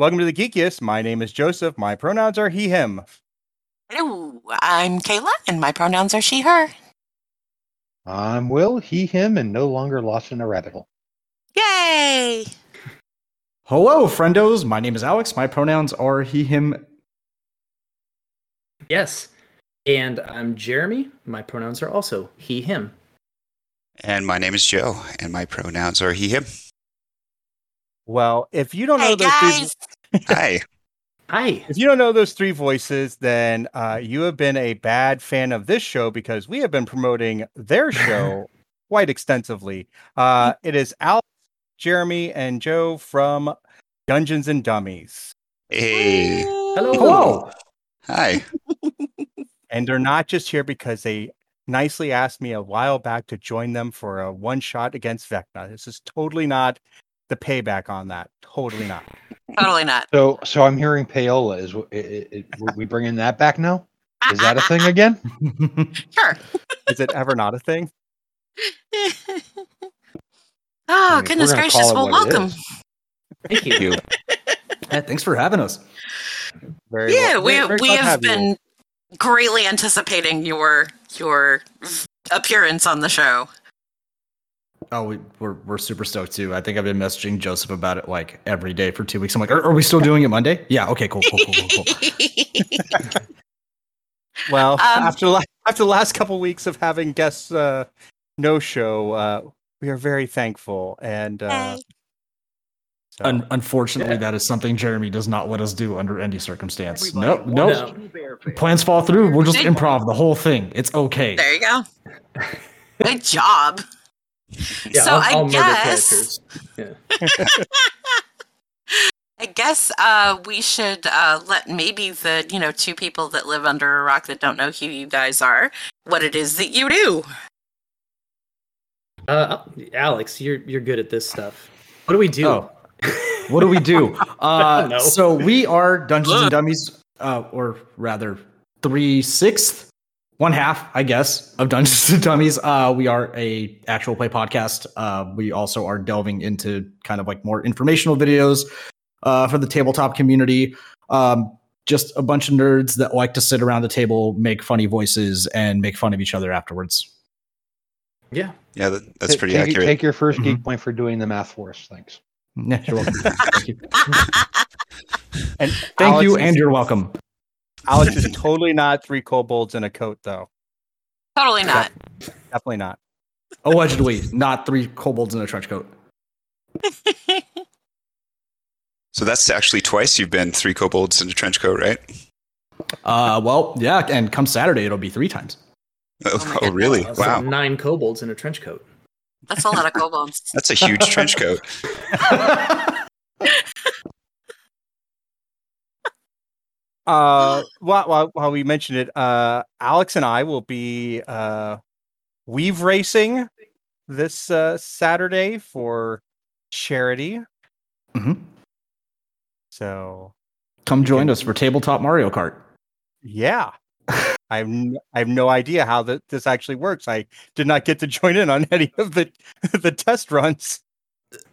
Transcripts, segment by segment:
Welcome to the Geekiest. My name is Joseph. My pronouns are he, him. Hello, I'm Kaila, and my pronouns are she, her. I'm Will, he, him, and no longer lost in a rabbit hole. Yay! Hello, friendos. My name is Aleks. My pronouns are he, him. Yes. And I'm Jeremi. My pronouns are also he, him. And my name is Joe, and my pronouns are he, him. Well, if you don't know Hey, those guys! Three, Hi. Hi. if you don't know those three voices, then uh, you have been a bad fan of this show because we have been promoting their show quite extensively. Uh, it is Aleks, Jeremi, and Joe from Dungeons and Dummies, Hey. Hello. Hello. Hi. and they're not just here because they nicely asked me a while back to join them for a one shot against Vecna. This is totally not the payback on that. Totally not. Totally not. So, so I'm hearing payola. Is w- i- i- i- we bringing that back now? Is that a thing again? Sure. Is it ever not a thing? oh, mean, goodness gracious. Well, welcome. Thank you. You. Yeah, thanks for having us. Very Yeah, well- we very- very we glad to have you. been greatly anticipating your your appearance on the show. Oh, we, we're we're super stoked too. I think I've been messaging Joseph about it like every day for two weeks. I'm like, are, are we still doing it Monday? Yeah. Okay. Cool. Cool. Cool. Cool. cool. Well, Um, after la- after the last couple weeks of having guests uh, no show, uh, we are very thankful. And uh, so- Un- unfortunately, Yeah. that is something Jeremi does not let us do under any circumstance. Everybody No, wants no. No. to be fair. Plans fall through. We'll just improv the whole thing. It's okay. there you go. Good job. Yeah, so I'll, I I'll murder guess. Yeah. I guess uh, we should uh, let maybe the you know two people that live under a rock that don't know who you guys are what it is that you do. Uh, Aleks, you're you're good at this stuff. What do we do? Oh. What do we do? Uh, know. so we are Dungeons and Dummies, uh, or rather, three sixth, one half, I guess, of Dungeons and Dummies. Uh, we are a actual play podcast. Uh, we also are delving into kind of like more informational videos uh, for the tabletop community. Um, just a bunch of nerds that like to sit around the table, make funny voices, and make fun of each other afterwards. Yeah. Yeah, that, that's pretty take, accurate. Take your 1st Mhm. geek point for doing the math for us. Thanks. Yeah, you're welcome. Thank you. and Thank Aleks you, and you're welcome. Aleks is totally not three kobolds in a coat, though. Totally not. Definitely not. Allegedly, not three kobolds in a trench coat. So that's actually twice you've been three kobolds in a trench coat, right? Uh, well, yeah, and come Saturday it'll be three times. Oh, my oh, really? Uh, so Wow. nine kobolds in a trench coat. That's a lot of kobolds. That's a huge trench coat. Uh, while, while, while we mentioned it, uh, Aleks and I will be uh, weave racing this uh, Saturday for charity. Mhm. So Come join us for tabletop Mario Kart. Yeah. I have, n- I have no idea how that this actually works. I did not get to join in on any of the the test runs.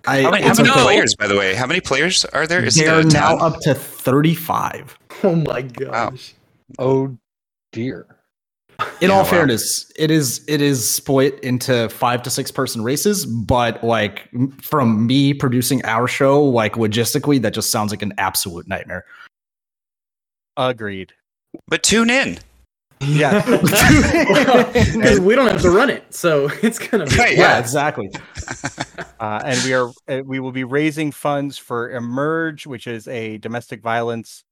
I, How many, how many okay. players, by the way? How many players are there? Is They're it a now ton? up to thirty-five. Oh my gosh. Oh dear. In Yeah, all wow. fairness, it is it is split into five to six person races, but like from me producing our show, like logistically, that just sounds like an absolute nightmare. Agreed. But tune in. Yeah. Because we don't have to run it, so it's gonna be. Right, yeah, Yeah. exactly. uh, and we are uh, we will be raising funds for Emerge, which is a domestic violence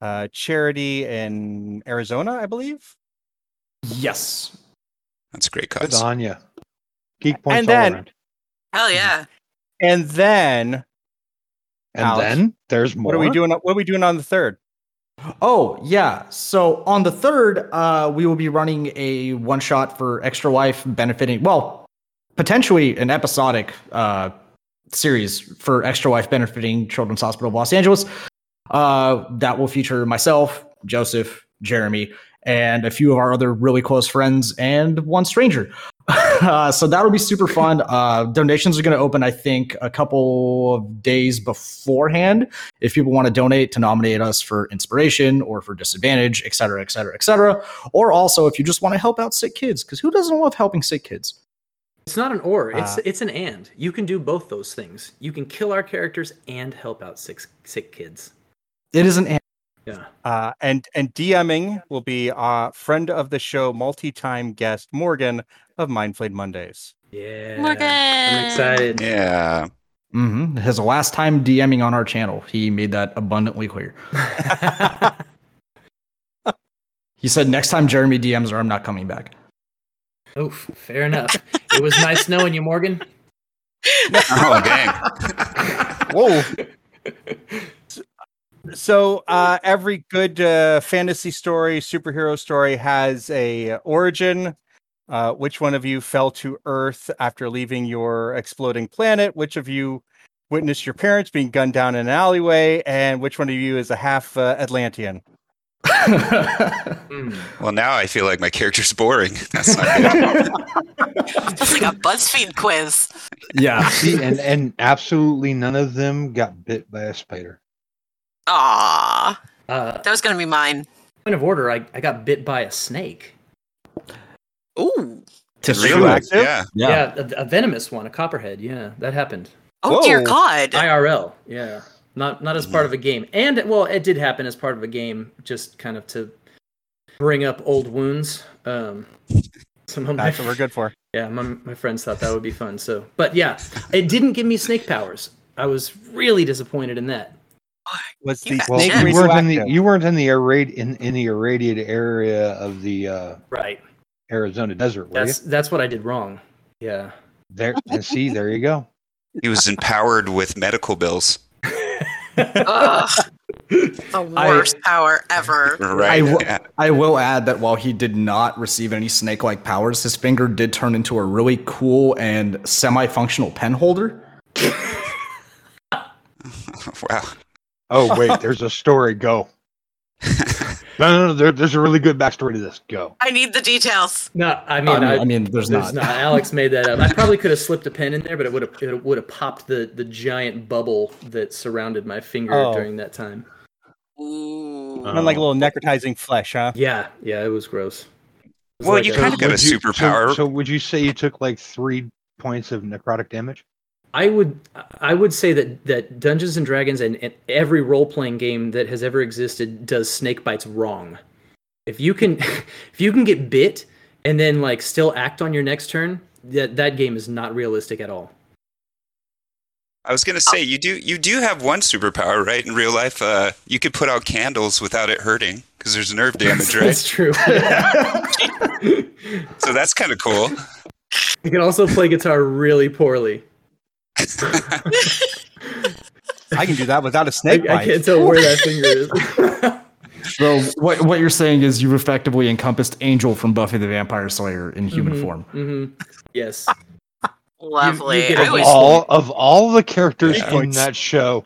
uh, charity in Arizona, I believe. Yes. That's a great Good cause. on you. Geek points And all then- around. Hell yeah. And then And Aleks, then there's more. what are we doing? What are we doing on the third? Oh, yeah. So on the third, uh, we will be running a one shot for Extra Life benefiting, well, potentially an episodic uh, series for Extra Life benefiting Children's Hospital of Los Angeles. Uh, that will feature myself, Joseph, Jeremi, and a few of our other really close friends and one stranger. Uh, so that'll be super fun. Uh, donations are going to open, I think, a couple of days beforehand if people want to donate to nominate us for inspiration or for disadvantage, et cetera, et cetera, et cetera. Or also if you just want to help out sick kids, because who doesn't love helping sick kids? It's not an or. It's Uh, it's an and. You can do both those things. You can kill our characters and help out sick sick kids. It is an Yeah. Uh, and and DMing will be uh, friend of the show, multi-time guest Morgan of Mindflayed Mondays. Yeah. Morgan. I'm excited. Yeah. mm-hmm. his last time DMing on our channel. He made that abundantly clear. He said, next time Jeremi DMs her, I'm not coming back. Oof, fair enough. It was nice knowing you, Morgan. Oh dang. Whoa. So uh, every good uh, fantasy story, superhero story has a origin. Uh, which one of you fell to Earth after leaving your exploding planet? Which of you witnessed your parents being gunned down in an alleyway? And which one of you is a half uh, Atlantean? Hmm. Well, now I feel like my character's boring. That's not good. It's like a BuzzFeed quiz. yeah. See, and and absolutely none of them got bit by a spider. Aw. Uh, That was going to be mine. point of order, I, I got bit by a snake. Ooh. To Really? shoot. active? Yeah. Yeah, a, a venomous one, a copperhead. Yeah, that happened. Oh, dear Whoa. God. IRL. Yeah, not not as part of a game, and well, it did happen as part of a game, just kind of to bring up old wounds. Um, some of my That's what we're good for. yeah, my, my friends thought that would be fun. So, but yeah, it didn't give me snake powers. I was really disappointed in that. Was You the got Well, snake you weren't in the radioactive? you weren't in the irradi- in, in the irradiated area of the uh, Right. Arizona desert, were That's that's what I did wrong. Yeah. There and see, there you go. He was empowered with medical bills. Ugh. The worst power ever. Right. w- yeah. I will add that while he did not receive any snake like powers, his finger did turn into a really cool and semi functional pen holder. Wow. Oh wait, there's a story. Go. No, no, no. There, there's a really good backstory to this. Go. I need the details. No, I I mean, mean, I, I mean there's, there's not. not. Aleks made that up. I probably could have slipped a pen in there, but it would have it would have popped the the giant bubble that surrounded my finger Oh. during that time. Ooh. Like a little necrotizing flesh, huh? Yeah, yeah, it was gross. It was Well, like you a- kinda got a superpower. So, so would you say you took like three points of necrotic damage? I would I would say that that Dungeons and Dragons and, and every role playing game that has ever existed does snake bites wrong. If you can if you can get bit and then like still act on your next turn, that that game is not realistic at all. I was gonna say you do you do have one superpower, right? In real life, uh, you could put out candles without it hurting because there's nerve damage, right? That's true. so that's kind of cool. you can also play guitar really poorly. I can do that without a snake I bite. can't tell where that finger is. So what what you're saying is you've effectively encompassed Angel from Buffy the Vampire Slayer in human Mhm, form. mhm. Yes. Lovely. get I a wish- all of all the characters Yeah. in that show,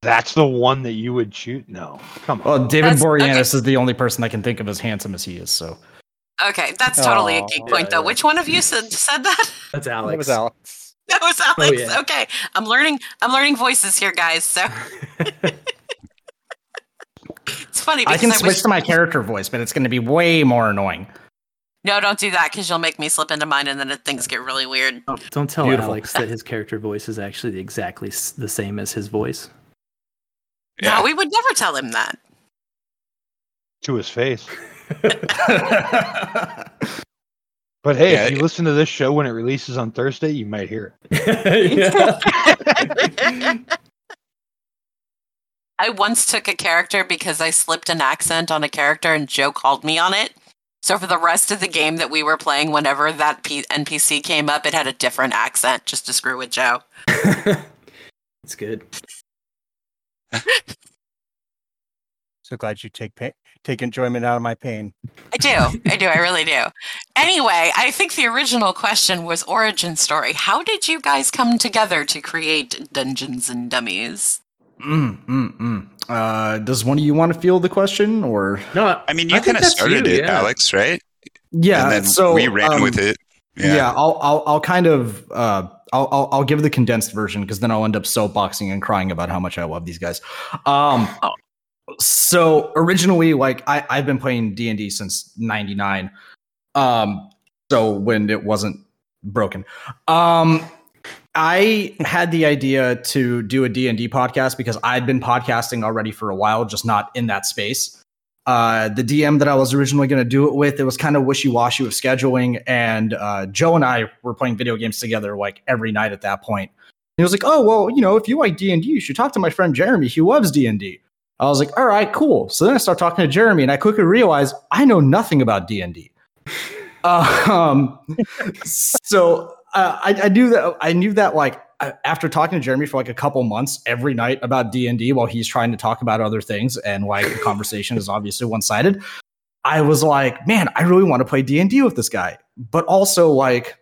that's the one that you would choose. No, come on. Well, David That's- Boreanaz okay. is the only person I can think of as handsome as he is. So Okay, that's totally a Aw. geek Yeah, point, though. yeah. Which one of you said, said that? That's That Aleks. was Aleks. That was oh, Aleks. yeah. Okay, I'm learning. I'm learning voices here, guys. So it's funny I can I, switch wish. to my character voice, but it's going to be way more annoying. No, don't do that because you'll make me slip into mine, and then things get really weird. Don't, don't tell Beautiful. Aleks that his character voice is actually exactly the same as his voice. Yeah. No, we would never tell him that. to his face. But hey, Yeah, if you it- listen to this show when it releases on Thursday, you might hear it. I once took a character because I slipped an accent on a character, and Joe called me on it. So for the rest of the game that we were playing, whenever that P- NPC came up, it had a different accent just to screw with Joe. It's good. So glad you take pain, take enjoyment out of my pain. I do. I do. I really do. Anyway, I think the original question was origin story. How did you guys come together to create Dungeons and Dummies? Mm, mm, mm. Uh, does one of you want to field the question, or No, I mean, you kind of started you, it, yeah. Aleks, right? yeah? and then so we ran um, with it. Yeah, Yeah. I'll, I'll I'll kind of uh, I'll, I'll I'll give the condensed version because then I'll end up soapboxing and crying about how much I love these guys. Um, Oh. So originally, like I I've been playing D and D since '99. Um, so when it wasn't broken, um, I had the idea to do a D and D podcast because I'd been podcasting already for a while, just not in that space uh, the DM that I was originally going to do it with, it was kind of wishy washy with scheduling. And uh, Joe and I were playing video games together like every night at that point. And he was like, "Oh well, you know, if you like D and D, you should talk to my friend Jeremi. He loves D and D." I was like, "All right, cool." So then I start talking to Jeremi, and I quickly realize I know nothing about D and D. Um, so uh, I, I knew that I knew that like after talking to Jeremi for like a couple months every night about D and D while he's trying to talk about other things, and like the conversation is obviously one sided. I was like, man, I really want to play D and D with this guy, but also like,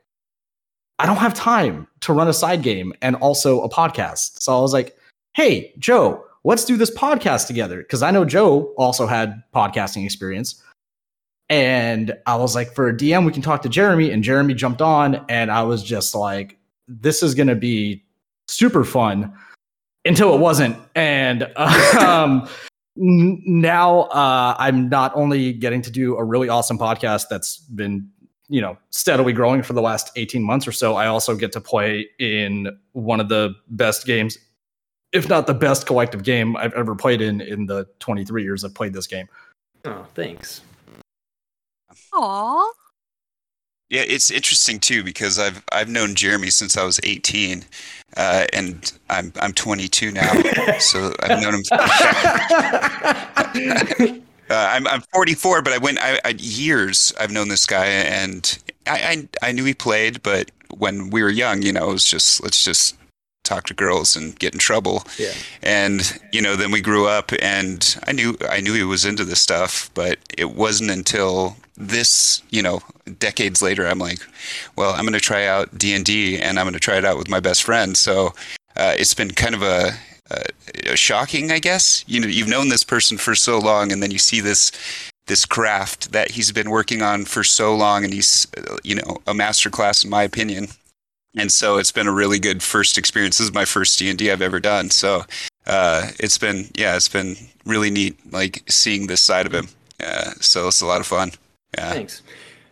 I don't have time to run a side game and also a podcast. So I was like, hey, Joe, let's do this podcast together because I know Joe also had podcasting experience. And I was like, for a DM, we can talk to Jeremi. And Jeremi jumped on, and I was just like, this is going to be super fun until it wasn't. And um, n- now uh, I'm not only getting to do a really awesome podcast that's been, you know, steadily growing for the last 18 months or so, I also get to play in one of the best games, if not the best collective game I've ever played in in the 23 years I've played this game. Oh, thanks. Aw. Yeah, it's interesting too because I've I've known Jeremi since I was 18, uh, and I'm I'm 22 now, so I've known him. Uh, I'm I'm 44, but I went I, I years. I've known this guy, and I, I I knew he played, but when we were young, you know, it was just let's just talk to girls and get in trouble. Yeah. And you know, then we grew up, and I knew I knew he was into this stuff, but it wasn't until this, you know, decades later, I'm like, well, I'm going to try out D and D, and I'm going to try it out with my best friend. So uh, it's been kind of a, a shocking, I guess. You know, you've known this person for so long, and then you see this this craft that he's been working on for so long, and he's, uh, you know, a master class in my opinion. And so it's been a really good first experience. This is my first D and D I've ever done. So uh, it's been, yeah, it's been really neat, like seeing this side of him. Uh, so it's a lot of fun. Yeah, Thanks.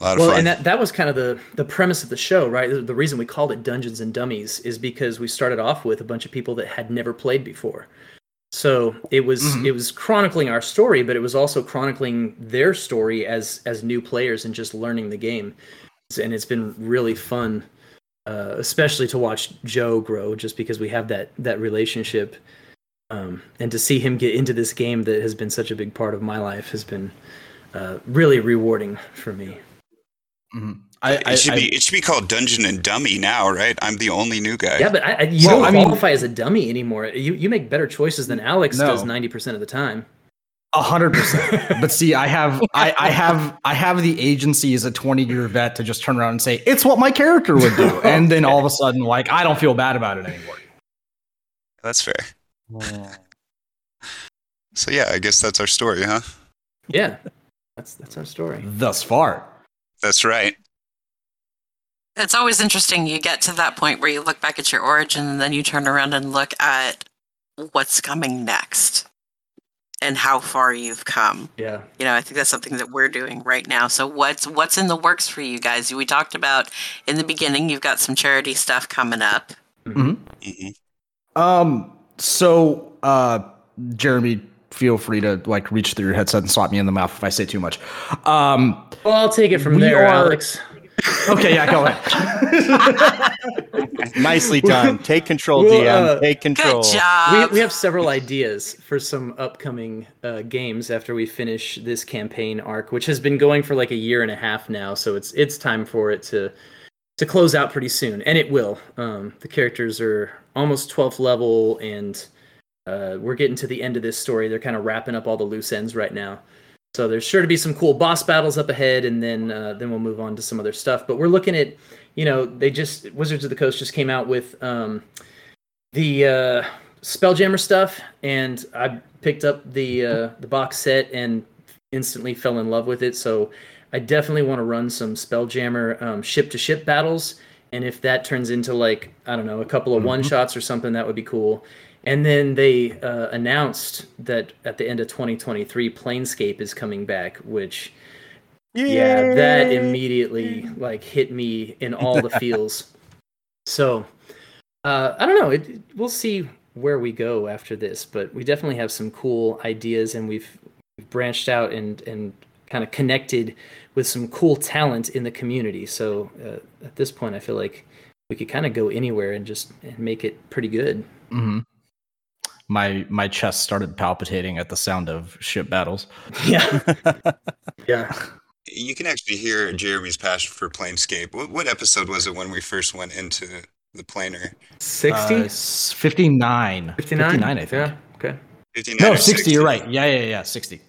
a lot of Well, fun. and that, that was kind of the, the premise of the show, right? The, the reason we called it Dungeons and Dummies is because we started off with a bunch of people that had never played before. So it was Mhm. it was chronicling our story, but it was also chronicling their story as as new players and just learning the game. And it's been really fun, uh, especially to watch Joe grow, just because we have that that relationship, um, and to see him get into this game that has been such a big part of my life has been uh, really rewarding for me. Mhm. I, it should I- be it should be called Dungeon and Dummy now, right? I'm the only new guy. Yeah, but I, I, you Well, don't I mean- qualify as a dummy anymore. You you make better choices than Aleks No. does ninety percent of the time. A hundred percent. But see, I have I, I have I have the agency as a 20 year vet to just turn around and say, it's what my character would do. And then all of a sudden, like, I don't feel bad about it anymore. That's fair. Hmm. So yeah, I guess that's our story, huh? Yeah, that's that's our story. Thus far. That's right. It's always interesting. You get to that point where you look back at your origin and then you turn around and look at what's coming next and how far you've come. Yeah, You know, I think that's something that we're doing right now. So what's what's in the works for you guys? We talked about in the beginning you've got some charity stuff coming up. hmm Um, so uh Jeremi, feel free to like reach through your headset and slap me in the mouth if I say too much. Um well, I'll take it from We there, are- Aleks. Okay, yeah, go ahead. Nicely done. Take control, Well, DM. uh, Take control. Good job. we, we have several ideas for some upcoming uh, games after we finish this campaign arc, which has been going for like a year and a half now. So it's it's time for it to to close out pretty soon, and it will. Um, the characters are almost 12th level, and uh, we're getting to the end of this story. They're kind of wrapping up all the loose ends right now. So there's sure to be some cool boss battles up ahead, and then uh, then we'll move on to some other stuff. But we're looking at, you know, they just Wizards of the Coast just came out with um, the uh, Spelljammer stuff, and I picked up the uh, the box set and instantly fell in love with it. So I definitely want to run some Spelljammer um, ship to ship battles, and if that turns into like I don't know a couple of one shots or something, that would be cool. And then they uh, announced that at the end of 2023, Planescape is coming back, which yeah, that immediately like hit me in all the feels. So uh, I don't know. It, we'll see where we go after this, but we definitely have some cool ideas, and we've, we've branched out and and kind of connected with some cool talent in the community. So uh, at this point, I feel like we could kind of go anywhere and just and make it pretty good. hmm My my chest started palpitating at the sound of ship battles. Yeah, yeah. You can actually hear Jeremi's passion for Planescape. What, what episode was it when we first went into the planer? 60? Uh, 59. 59? 59, I think. Yeah, okay. 59 No, or 60, you're right. Yeah, yeah, yeah, 60.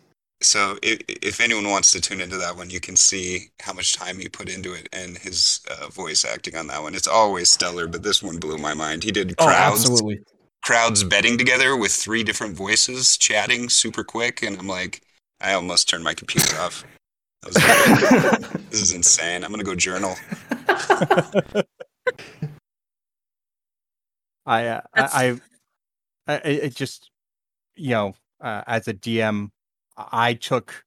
So if, if anyone wants to tune into that one, you can see how much time he put into it and his uh, voice acting on that one. It's always stellar, but this one blew my mind. He did Oh, crowds, absolutely. Crowds betting together with three different voices, chatting super quick, and I'm like, I almost turned my computer off. I was like, this is insane. I'm gonna go journal. I, uh, I, I, I, it just, you know, uh, as a DM, I took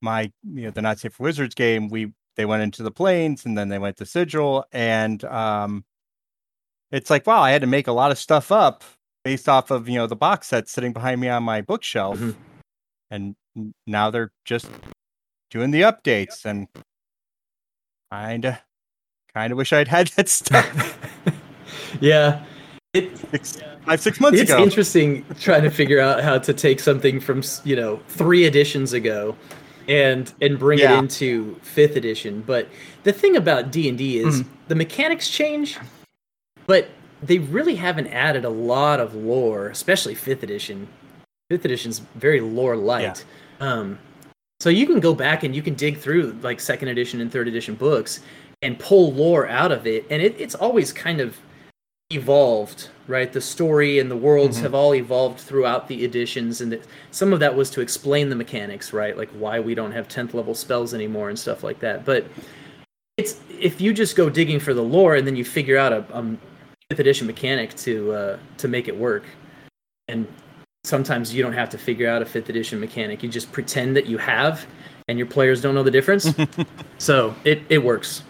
my, you know, the Not Safe for Wizards game. We they went into the planes and then they went to Sigil, and um, it's like, wow, I had to make a lot of stuff up based off of you know the box set sitting behind me on my bookshelf, Mhm. and now they're just doing the updates, and kinda, kinda wish I'd had that stuff yeah. It, six, five, six months it's ago. interesting trying to figure out how to take something from you know three editions ago and and bring Yeah. it into fifth edition but the thing about d&d is the mechanics change but they really haven't added a lot of lore especially fifth edition. Fifth edition's very lore light. Um so you can go back and you can dig through like second edition and third edition books and pull lore out of it. And it, it's always kind of evolved right? The story and the worlds have all evolved throughout the editions and it, some of that was to explain the mechanics right? Like why we don't have 10th level spells anymore and stuff like that. But it's if you just go digging for the lore and then you figure out a, a fifth edition mechanic to uh, to make it work and sometimes you don't have to figure out a fifth edition mechanic you just pretend that you have and your players don't know the difference so it, it works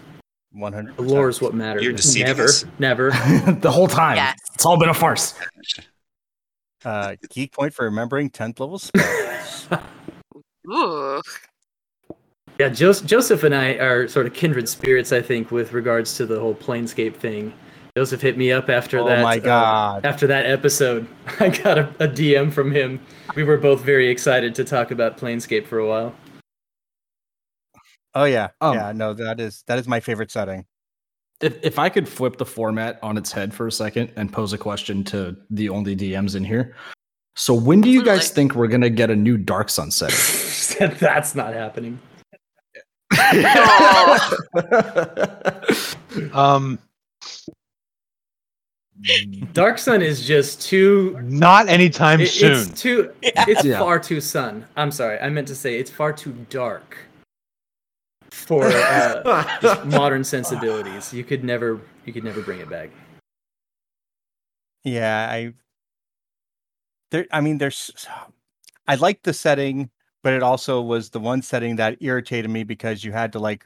One hundred. the lore is what matters You're deceiving never us. never the whole time. Yes. It's all been a farce. Uh, geek point for remembering tenth level spells. Ooh. Yeah, Joseph, Joseph and I are sort of kindred spirits, I think, with regards to the whole Planescape thing. Joseph hit me up after Oh that. my uh, God. after that episode, I got a, a DM from him. We were both very excited to talk about Planescape for a while. oh yeah, Um, yeah. No, that is that is my favorite setting. If, if I could flip the format on its head for a second and pose a question to the only DMs in here. So when do you guys Absolutely. think we're gonna get a new Dark Sun setting? That's not happening. Um, Dark Sun is just too. not anytime it- soon. It's too. It's Yeah. far too sun. I'm sorry. I meant to say it's far too dark for uh, modern sensibilities. You could never. You could never bring it back. Yeah, I. There, I mean, there's. I like the setting, but it also was the one setting that irritated me because you had to like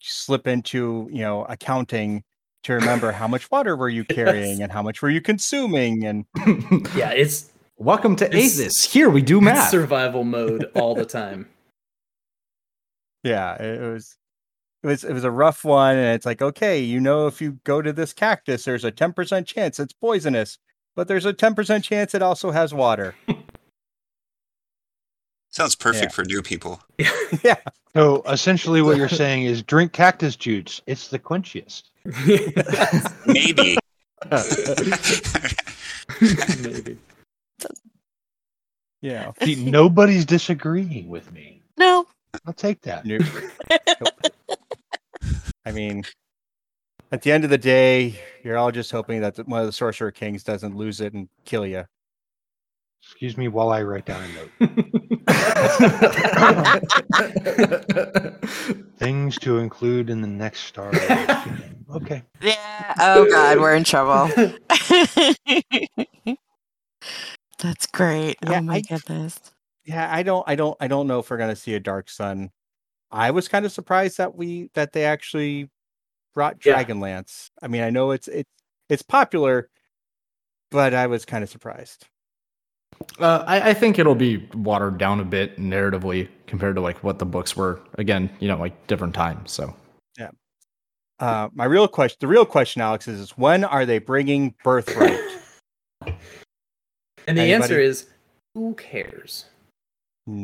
slip into you know accounting to remember how much water were you carrying and how much were you consuming and Yeah, it's Welcome to It's- Athas. Here we do math. survival mode all the time. yeah, it, it was it was it was a rough one, and it's like okay, you know, if you go to this cactus, there's a ten percent chance it's poisonous, but there's a ten percent chance it also has water. Sounds perfect Yeah. for new people. yeah, So essentially, what you're saying is drink cactus juice. It's the quenchiest. Maybe. Maybe. yeah. See, nobody's disagreeing with me. No. I'll take that. Nope. Nope. I mean, at the end of the day, you're all just hoping that one of the sorcerer kings doesn't lose it and kill you. Excuse me while I write down a note. Things to include in the next Star Wars game. Okay. Yeah. Oh God, we're in trouble. That's great. Yeah, oh my I- goodness. Yeah, I don't, I don't, I don't know if we're gonna see a Dark Sun. I was kind of surprised that we that they actually brought Yeah. Dragonlance. I mean, I know it's it's it's popular, but I was kind of surprised. Uh, I, I think it'll be watered down a bit narratively compared to like what the books were. Again, you know, like different times. So Uh, my real question, the real question, Aleks, is, is when are they bringing Birthright? And the Anybody? answer is who cares?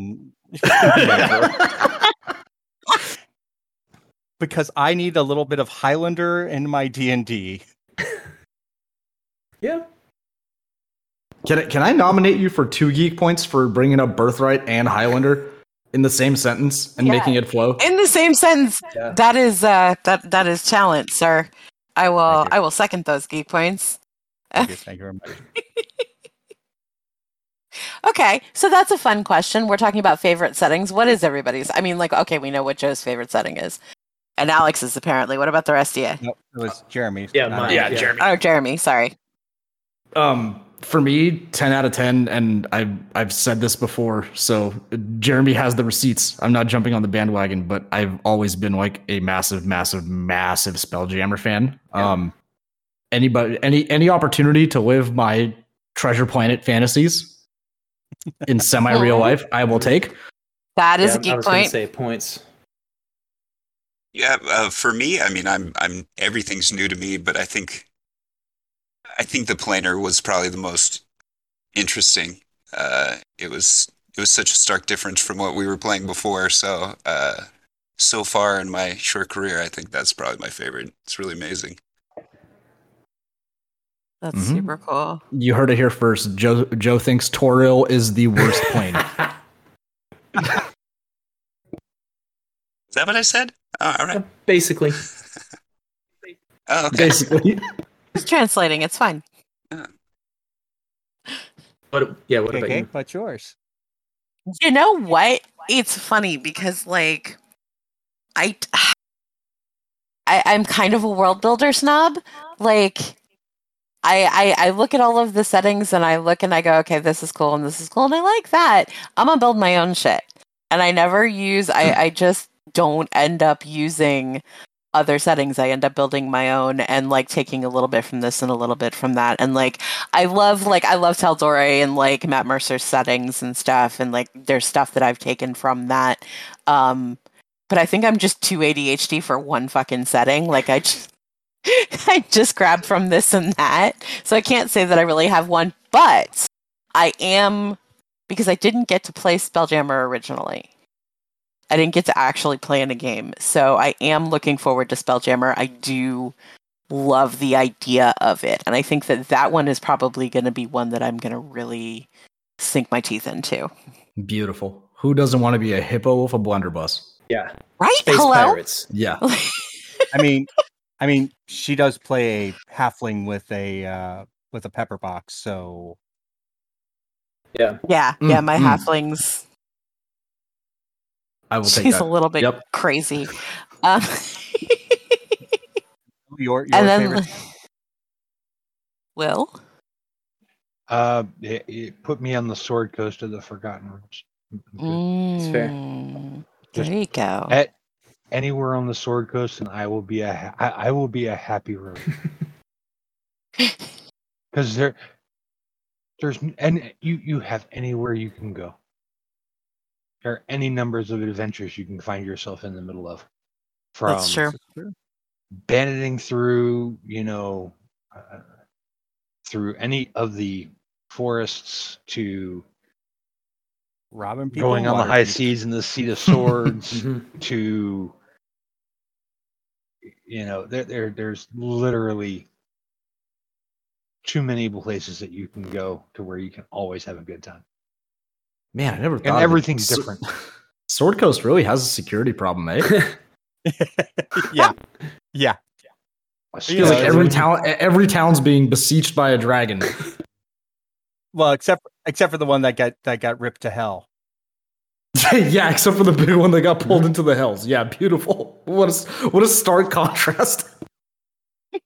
Because I need a little bit of Highlander in my D and D. Yeah. Can I, can I nominate you for two geek points for bringing up Birthright and Highlander in the same sentence and Yeah. making it flow? In the same sentence, Yeah. that is uh that that is talent, sir. I will I will second those geek points. Thank you, thank you very much. Okay, so that's a fun question. We're talking about favorite settings. What is everybody's? I mean, like, okay, we know what Joe's favorite setting is, and Aleks's apparently. What about the rest of you? Nope, it was Jeremi. Yeah, mine. me. Yeah, Jeremi. Oh, Jeremi, sorry. Um, for me, ten out of ten, and I've I've said this before. So Jeremi has the receipts. I'm not jumping on the bandwagon, but I've always been like a massive, massive, massive Spelljammer fan. Um, anybody, any any opportunity to live my Treasure Planet fantasies in semi real life, I will take. That is Yeah, a I geek was point. say points. Yeah, uh, for me, I mean, I'm I'm everything's new to me, but I think I think the planer was probably the most interesting. Uh, it was it was such a stark difference from what we were playing before. So uh, so far in my short career, I think that's probably my favorite. It's really amazing. That's Mhm. super cool. You heard it here first. Joe Joe thinks Toril is the worst plane. Is that what I said? Oh, all right. Basically. Oh, okay. Basically, It's translating. It's fine. What yeah, what about Okay, you? what's yours? You know what? It's funny because like I, I I'm kind of a world builder snob. Like I, I I look at all of the settings and I look and I go, okay, this is cool and this is cool and I like that. I'm gonna build my own shit. And I never use I, I just don't end up using other settings. I end up building my own and like taking a little bit from this and a little bit from that. And like I love like I love Tal'Dorei and like Matt Mercer's settings and stuff and like there's stuff that I've taken from that. Um but I think I'm just too ADHD for one fucking setting. Like I just I just grab from this and that. So I can't say that I really have one, but I am because I didn't get to play Spelljammer originally. I didn't get to actually play in a game. So I am looking forward to Spelljammer. I do love the idea of it. And I think that that one is probably going to be one that I'm going to really sink my teeth into. beautiful. Who doesn't want to be a hippo with a blunderbuss? Yeah. Right? Space Hello? pirates. Yeah. I mean, I mean, she does play a halfling with a uh, with a pepper box, so Yeah. Yeah, Mm, yeah, my mm. halflings. I will take She's that. a little bit Yep. crazy. Um, your your and then favorite. Will? Uh, it, it put me on the Sword Coast of the Forgotten Realms. fair. Mm, There you go. At anywhere on the Sword Coast, and I will be a ha- I, I will be a happy room because there there's and you you have anywhere you can go. There are any numbers of adventures you can find yourself in the middle of. from That's true. banditing through, you know, uh, through any of the forests to Robbing people. going on the Waterdeep. high seas in the seat of swords Mhm. to you know there, there there's literally too many places that you can go to where you can always have a good time Man, I never thought. and of it. everything's different Sword Coast really has a security problem, eh? yeah, yeah. I You feel like every town, every town's being besieged by a dragon. Well, except except for the one that got that got ripped to hell. yeah, except for the big one that got pulled into the hells. Yeah, beautiful. What a what a stark contrast.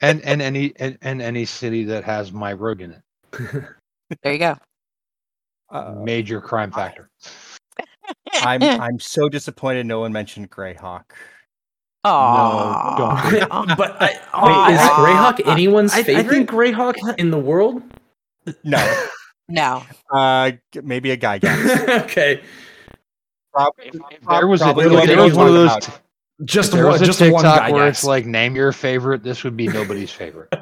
and and any and, and any city that has my rogue in it There you go. Uh, major crime factor I'm I'm so disappointed no one mentioned Greyhawk. Aw. don't. But I, Wait, is I- Greyhawk anyone's I, I think Greyhawk. in the world? No, No. uh, maybe a guy guess. okay. Prob- if there was, a, probably if the there was one of those talked about. Just if there one, was a just one TikTok guy where guess. it's like name your favorite this would be nobody's favorite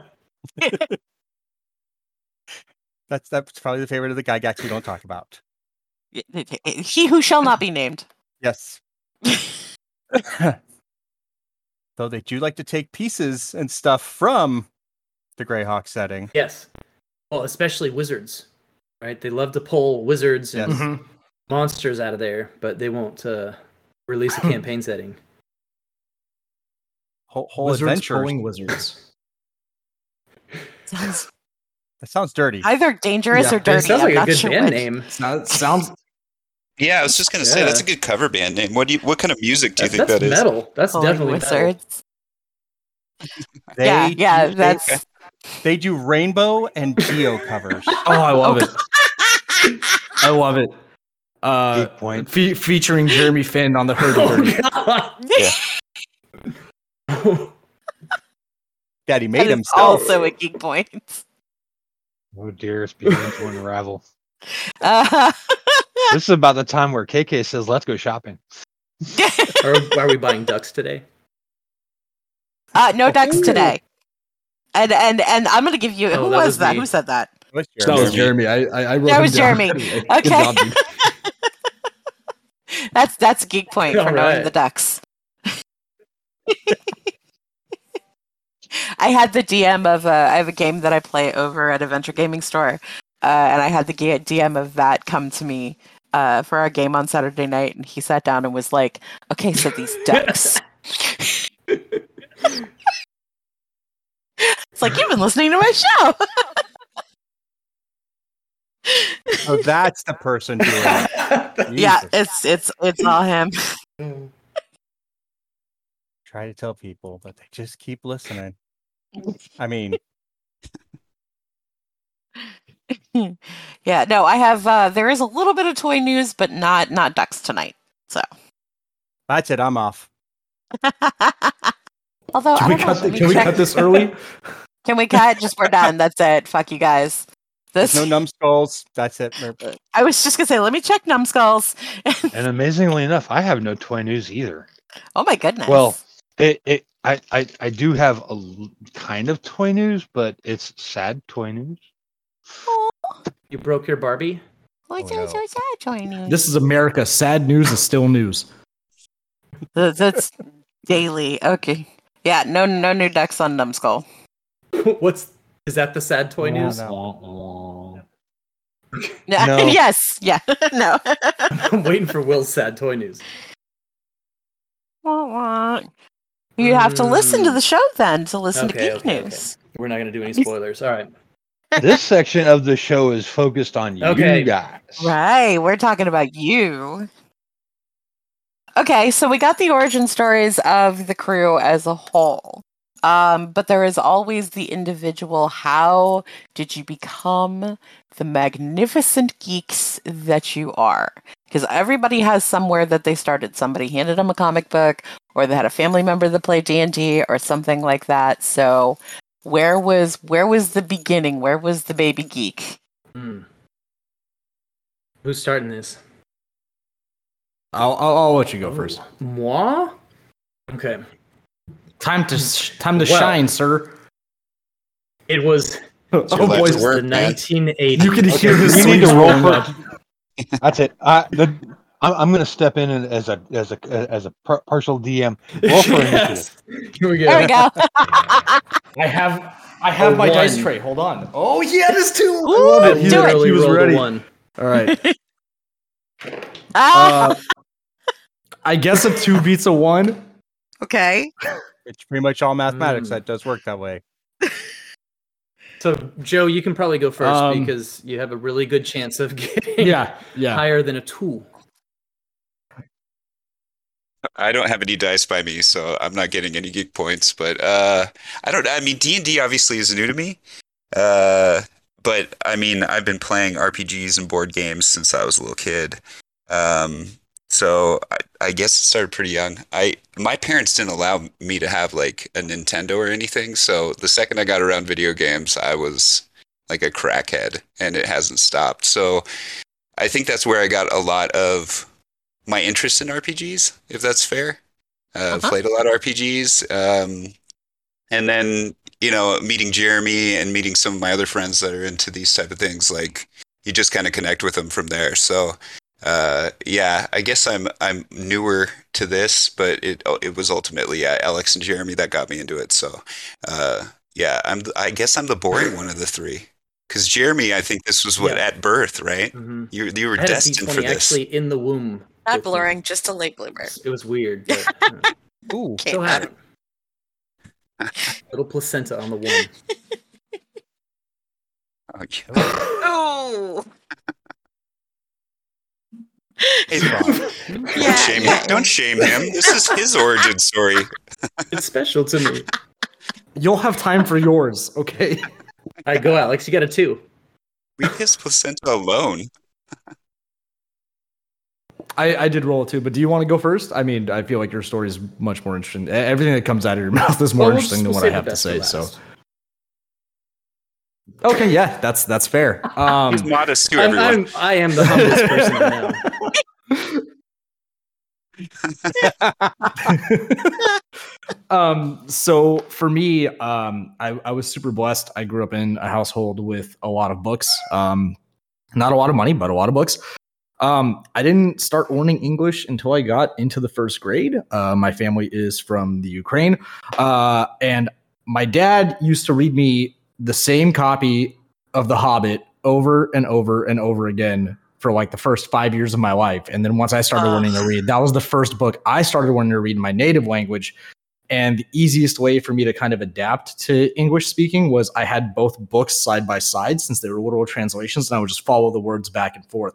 That's that's probably the favorite of the guy gags we don't talk about. He who shall not be named. Yes. Though they do like to take pieces and stuff from the Greyhawk setting. Yes. Well, especially wizards, right? They love to pull wizards and Yes. Mhm. monsters out of there, but they won't uh, release a campaign setting. Whole, whole Wizards adventures. pulling wizards. Sounds That sounds dirty. either dangerous Yeah, or dirty. It sounds I'm like a good sure band which. name. Sounds sounds Yeah, I was just gonna say that's a good cover band name. What do you? What kind of music do you That- think that's that is? metal. That's Pulling definitely metal. wizards. They yeah, yeah, do- that's They do rainbow and Dio covers. Oh, I love it. I love it. Uh, Geek point fe- featuring Jeremi Finn on the hurdy Oh, gurdy. God. Daddy made is himself. also a geek point. Oh dear it's beginning to unravel Uh, this is about the time where kk says let's go shopping are, are we buying ducks today? uh, no ducks today. And and and I'm gonna give you. Oh, who that was, was that? Who said that? What's That was Jeremi. I, I, I wrote That was down. Jeremi. Okay. That's that's a geek point for All knowing the ducks. I had the DM of uh, I have a game that I play over at Adventure Gaming Store, uh, and I had the DM of that come to me uh, for our game on Saturday night, and he sat down and was like, "Okay, so these ducks." it's like you've been listening to my show. Oh, that's the person doing it. yeah, it's it's it's all him. Try to tell people, but they just keep listening. I mean, yeah, no, I have. Uh, there is a little bit of toy news, but not not ducks tonight. So that's it. I'm off. Although Can I we don't know, cut? The, can we cut this early? Can we cut? Just we're done. That's it. Fuck you guys. This No numbskulls. That's it. I was just gonna say, let me check numbskulls. and amazingly enough i have no toy news either oh my goodness. Well, it, it I, I I do have a l- kind of toy news, but it's sad toy news. You broke your Barbie? What's Oh, so, no. so sad, joining? This is America. Sad news is still news. That's, that's daily. Okay. Yeah. No. No new ducks on numbskull. What's is that the sad toy No, news? no. Yeah. No. yes. Yeah. no. I'm waiting for Will's sad toy news. Wah, wah. You have to listen to Mm. the show then to listen Okay, to geek okay, okay. news. We're not going to do any spoilers. All right. this section of the show is focused on Okay. you guys. Right. We're talking about you. Okay, so we got the origin stories of the crew as a whole. Um, but there is always the individual. How did you become the magnificent geeks that you are? Because everybody has somewhere that they started. Somebody handed them a comic book, or they had a family member that played D and D, or something like that. So, where was where was the beginning? Where was the baby geek? Hmm. Who's starting this? I'll, I'll, I'll let you go first. Moi? Okay. Time to sh- time to Well- shine, sir. It was Oh, left boys, to work, the man. 1980s. you can hear the we need to roll rolling for. That's it. I, the, I'm, I'm going to step in and- as a as a as a par- partial DM. Roll for initiative. Yes. Here we go. There we go. I have I have A my dice tray. Hold on. Oh yeah, this too. Ooh, I do it. literally He was rolled ready. a one. All right. Ah, Uh, I guess a two beats a one. okay. It's pretty much all mathematics Mm. that does work that way. So Joe, you can probably go first Um, because you have a really good chance of getting Yeah, yeah. higher than a two. I don't have any dice by me, so I'm not getting any geek points. But uh, I don't. I mean, D and D obviously is new to me. Uh, but I mean, I've been playing RPGs and board games since I was a little kid. Um, so I, I guess it started pretty young. I my parents didn't allow me to have like a Nintendo or anything. So the second I got around video games, I was like a crackhead, and it hasn't stopped. So I think that's where I got a lot of my interest in RPGs, if that's fair. Uh, Uh-huh. Played a lot of RPGs, um, and then you know, meeting Jeremi and meeting some of my other friends that are into these type of things, like you just kind of connect with them from there. So, uh, yeah, I guess I'm I'm newer to this, but it it was ultimately yeah, Aleks and Jeremi that got me into it. So, uh, yeah, I'm I guess I'm the boring one of the three. Because Jeremi, I think this was what Yeah. at birth, right? Mm-hmm. You you were destined D20 for this. actually in the womb. Not with me. blurring, just a late bloomer. It was weird, but uh, Ooh. still have it. Little placenta on the one. Oh, yeah. Oh, Hey, Bob, yeah. don't shame yeah. him. Don't shame him. This is his origin story. It's special to me. You'll have time for yours, okay? I go Aleks. You got a two. Leave his placenta alone. I, I did roll it too, but do you want to go first? I mean, I feel like your story is much more interesting. Everything that comes out of your mouth is more Well, we'll interesting than what I have to say. So, okay, yeah, that's that's fair. Um, He's modest to I'm, everyone. I'm, I am the humblest person I know. um, so for me, um, I, I was super blessed. I grew up in a household with a lot of books. Um, not a lot of money, but a lot of books. Um, I didn't start learning English until I got into the first grade. Uh, my family is from the Ukraine, uh, and my dad used to read me the same copy of The Hobbit over and over and over again for like the first five years of my life. And then once I started Oh. learning to read, that was the first book I started learning to read in my native language. And the easiest way for me to kind of adapt to English speaking was I had both books side by side since they were literal translations, and I would just follow the words back and forth.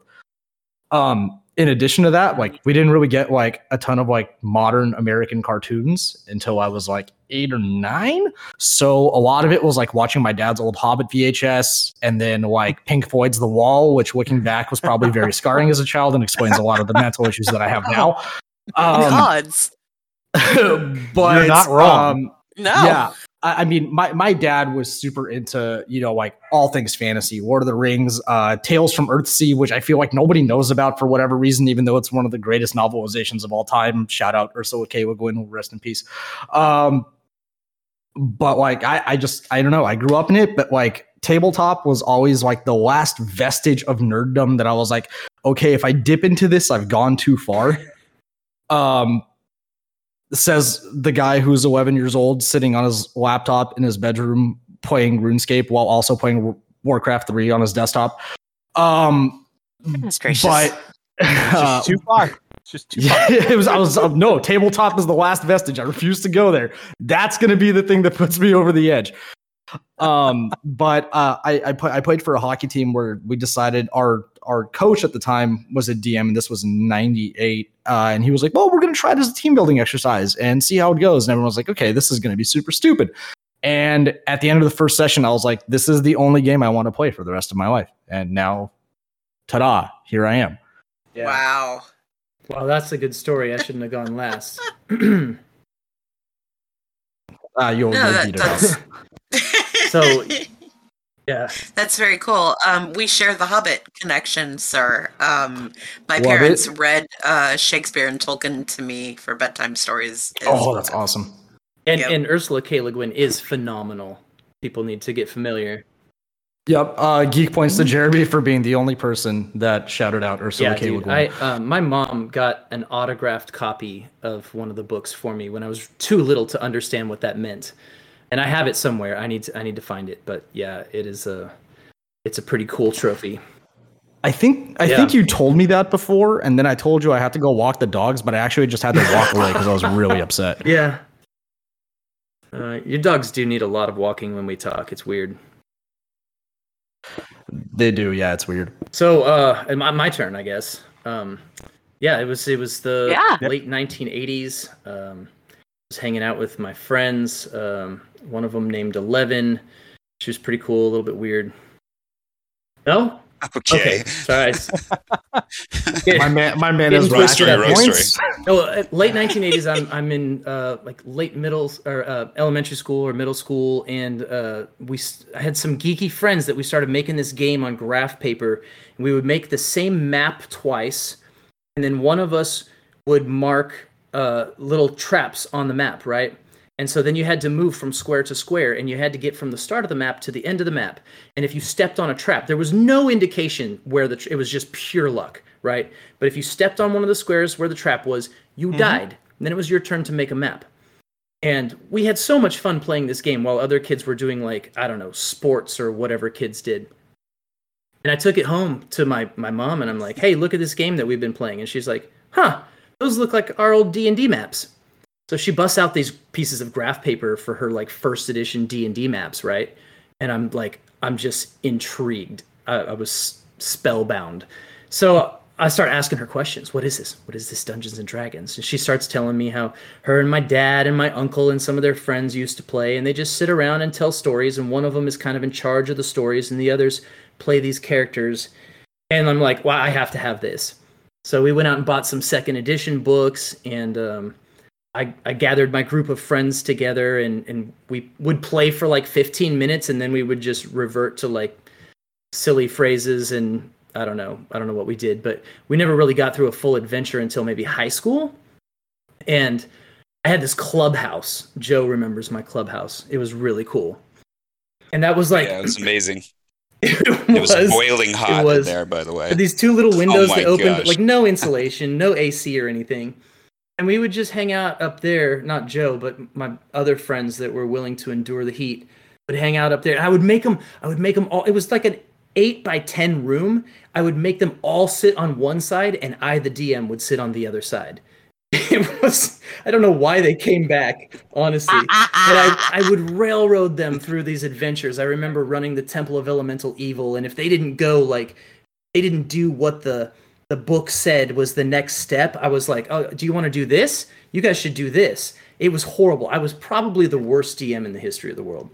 Um, in addition to that, like we didn't really get like a ton of like modern American cartoons until I was like eight or nine. So a lot of it was like watching my dad's old Hobbit VHS and then like Pink Floyd's The Wall, which looking back was probably very scarring as a child and explains a lot of the mental issues that I have now. Um, Gods. but You're not wrong. um, No. yeah. I, I mean, my, my dad was super into, you know, like all things fantasy, Lord of the Rings, uh, Tales from Earthsea, which I feel like nobody knows about for whatever reason, even though it's one of the greatest novelizations of all time. Shout out Ursula K. Le Guin, rest in peace. Um, but like, I, I just, I don't know. I grew up in it, but like, tabletop was always like the last vestige of nerddom that I was like, okay, if I dip into this, I've gone too far. Um, says the guy who's 11 years old sitting on his laptop in his bedroom playing RuneScape while also playing Warcraft 3 on his desktop. Um, Goodness gracious. but It's uh, just too far. It's just too yeah, far. it was. I was uh, no tabletop is the last vestige. I refuse to go there. That's going to be the thing that puts me over the edge. Um, but uh, I I, play, I played for a hockey team where we decided our our coach at the time was a DM, and this was '98. Uh, and he was like, "Well, we're going to try it as a team building exercise and see how it goes." And everyone was like, "Okay, this is going to be super stupid." And at the end of the first session, I was like, "This is the only game I want to play for the rest of my life." And now, ta-da! Here I am. Wow. Wow, that's a good story. I shouldn't have gone last. Uh, you'll, No, you'll that, beat it out. that's So- yeah. that's very cool. Um, we share the Hobbit connection, sir. Um, my Love parents it. read uh, Shakespeare and Tolkien to me for bedtime stories. Oh, that's well. awesome. And Yep. and Ursula K. Le Guin is phenomenal. People need to get familiar. Yep. Uh, geek points to Jeremi for being the only person that shouted out Ursula yeah, K. Le dude. Guin. I um, my mom got an autographed copy of one of the books for me when I was too little to understand what that meant, and I have it somewhere. I need to I need to find it. But yeah, it is a it's a pretty cool trophy. I think I Yeah. think you told me that before, and then I told you I had to go walk the dogs, but I actually just had to walk away because I was really upset. Yeah. Uh, your dogs do need a lot of walking when we talk. It's weird. They do, yeah. It's weird. So, uh, my, my turn, I guess. Um, yeah, it was it was the Yeah. late 1980s. Um, I was hanging out with my friends. Um, one of them named Eleven. She was pretty cool, a little bit weird. No, Okay. okay, sorry. My man, my man is twisted rational up. points. Oh, uh, late 1980s. I'm I'm in uh, like late middle or uh, elementary school or middle school, and uh, we s- I had some geeky friends that we started making this game on graph paper, and we would make the same map twice, and then one of us would mark uh, little traps on the map, right? And so then you had to move from square to square, and you had to get from the start of the map to the end of the map. And if you stepped on a trap, there was no indication where the tr- it was just pure luck, right? But if you stepped on one of the squares where the trap was, you mm-hmm. died. And then it was your turn to make a map. And we had so much fun playing this game while other kids were doing like I don't know sports or whatever kids did. And I took it home to my my mom, and I'm like, "Hey, look at this game that we've been playing." And she's like, "Huh, those look like our old D and D maps." So she busts out these pieces of graph paper for her like first edition D and D maps, right? And I'm like, I'm just intrigued. I, I was spellbound. So I start asking her questions. What is this? What is this Dungeons and Dragons? And she starts telling me how her and my dad and my uncle and some of their friends used to play, and they just sit around and tell stories. And one of them is kind of in charge of the stories, and the others play these characters. And I'm like, well, I have to have this. So we went out and bought some second edition books, and um, I, I gathered my group of friends together and, and we would play for like 15 minutes and then we would just revert to like silly phrases and I don't know. I don't know what we did, but we never really got through a full adventure until maybe high school. And I had this clubhouse. Joe remembers my clubhouse. It was really cool. And that was like yeah, it was amazing. it It was, was- boiling hot was. in there, by the way. these two little oh windows Oh that opened, gosh. like no insulation, no AC or anything. And we would just hang out up there, not Joe, but my other friends that were willing to endure the heat would hang out up there. And I would make them, I would make them all, it was like an eight by 10 room. I would make them all sit on one side and I, the DM, would sit on the other side. It was, I don't know why they came back, honestly. Ah, ah, ah. And I, I would railroad them through these adventures. I remember running the Temple of Elemental Evil, and if they didn't go like they didn't do what the the book said was the next step, I was like, "Oh, do you want to do this? You guys should do this." It was horrible. I was probably the worst DM in the history of the world.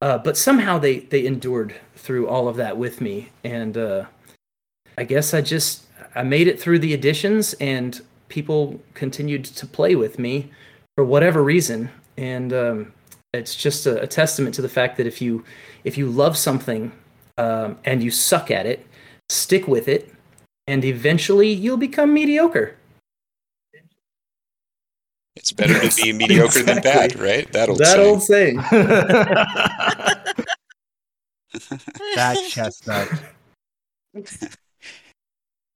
Uh, but somehow they they endured through all of that with me, and uh, I guess I just I made it through the editions, and people continued to play with me for whatever reason, and um, it's just a, a testament to the fact that if you if you love something um, and you suck at it, stick with it, and eventually you'll become mediocre. It's better to be mediocre than bad, right? That old that saying. old saying. That chestnut.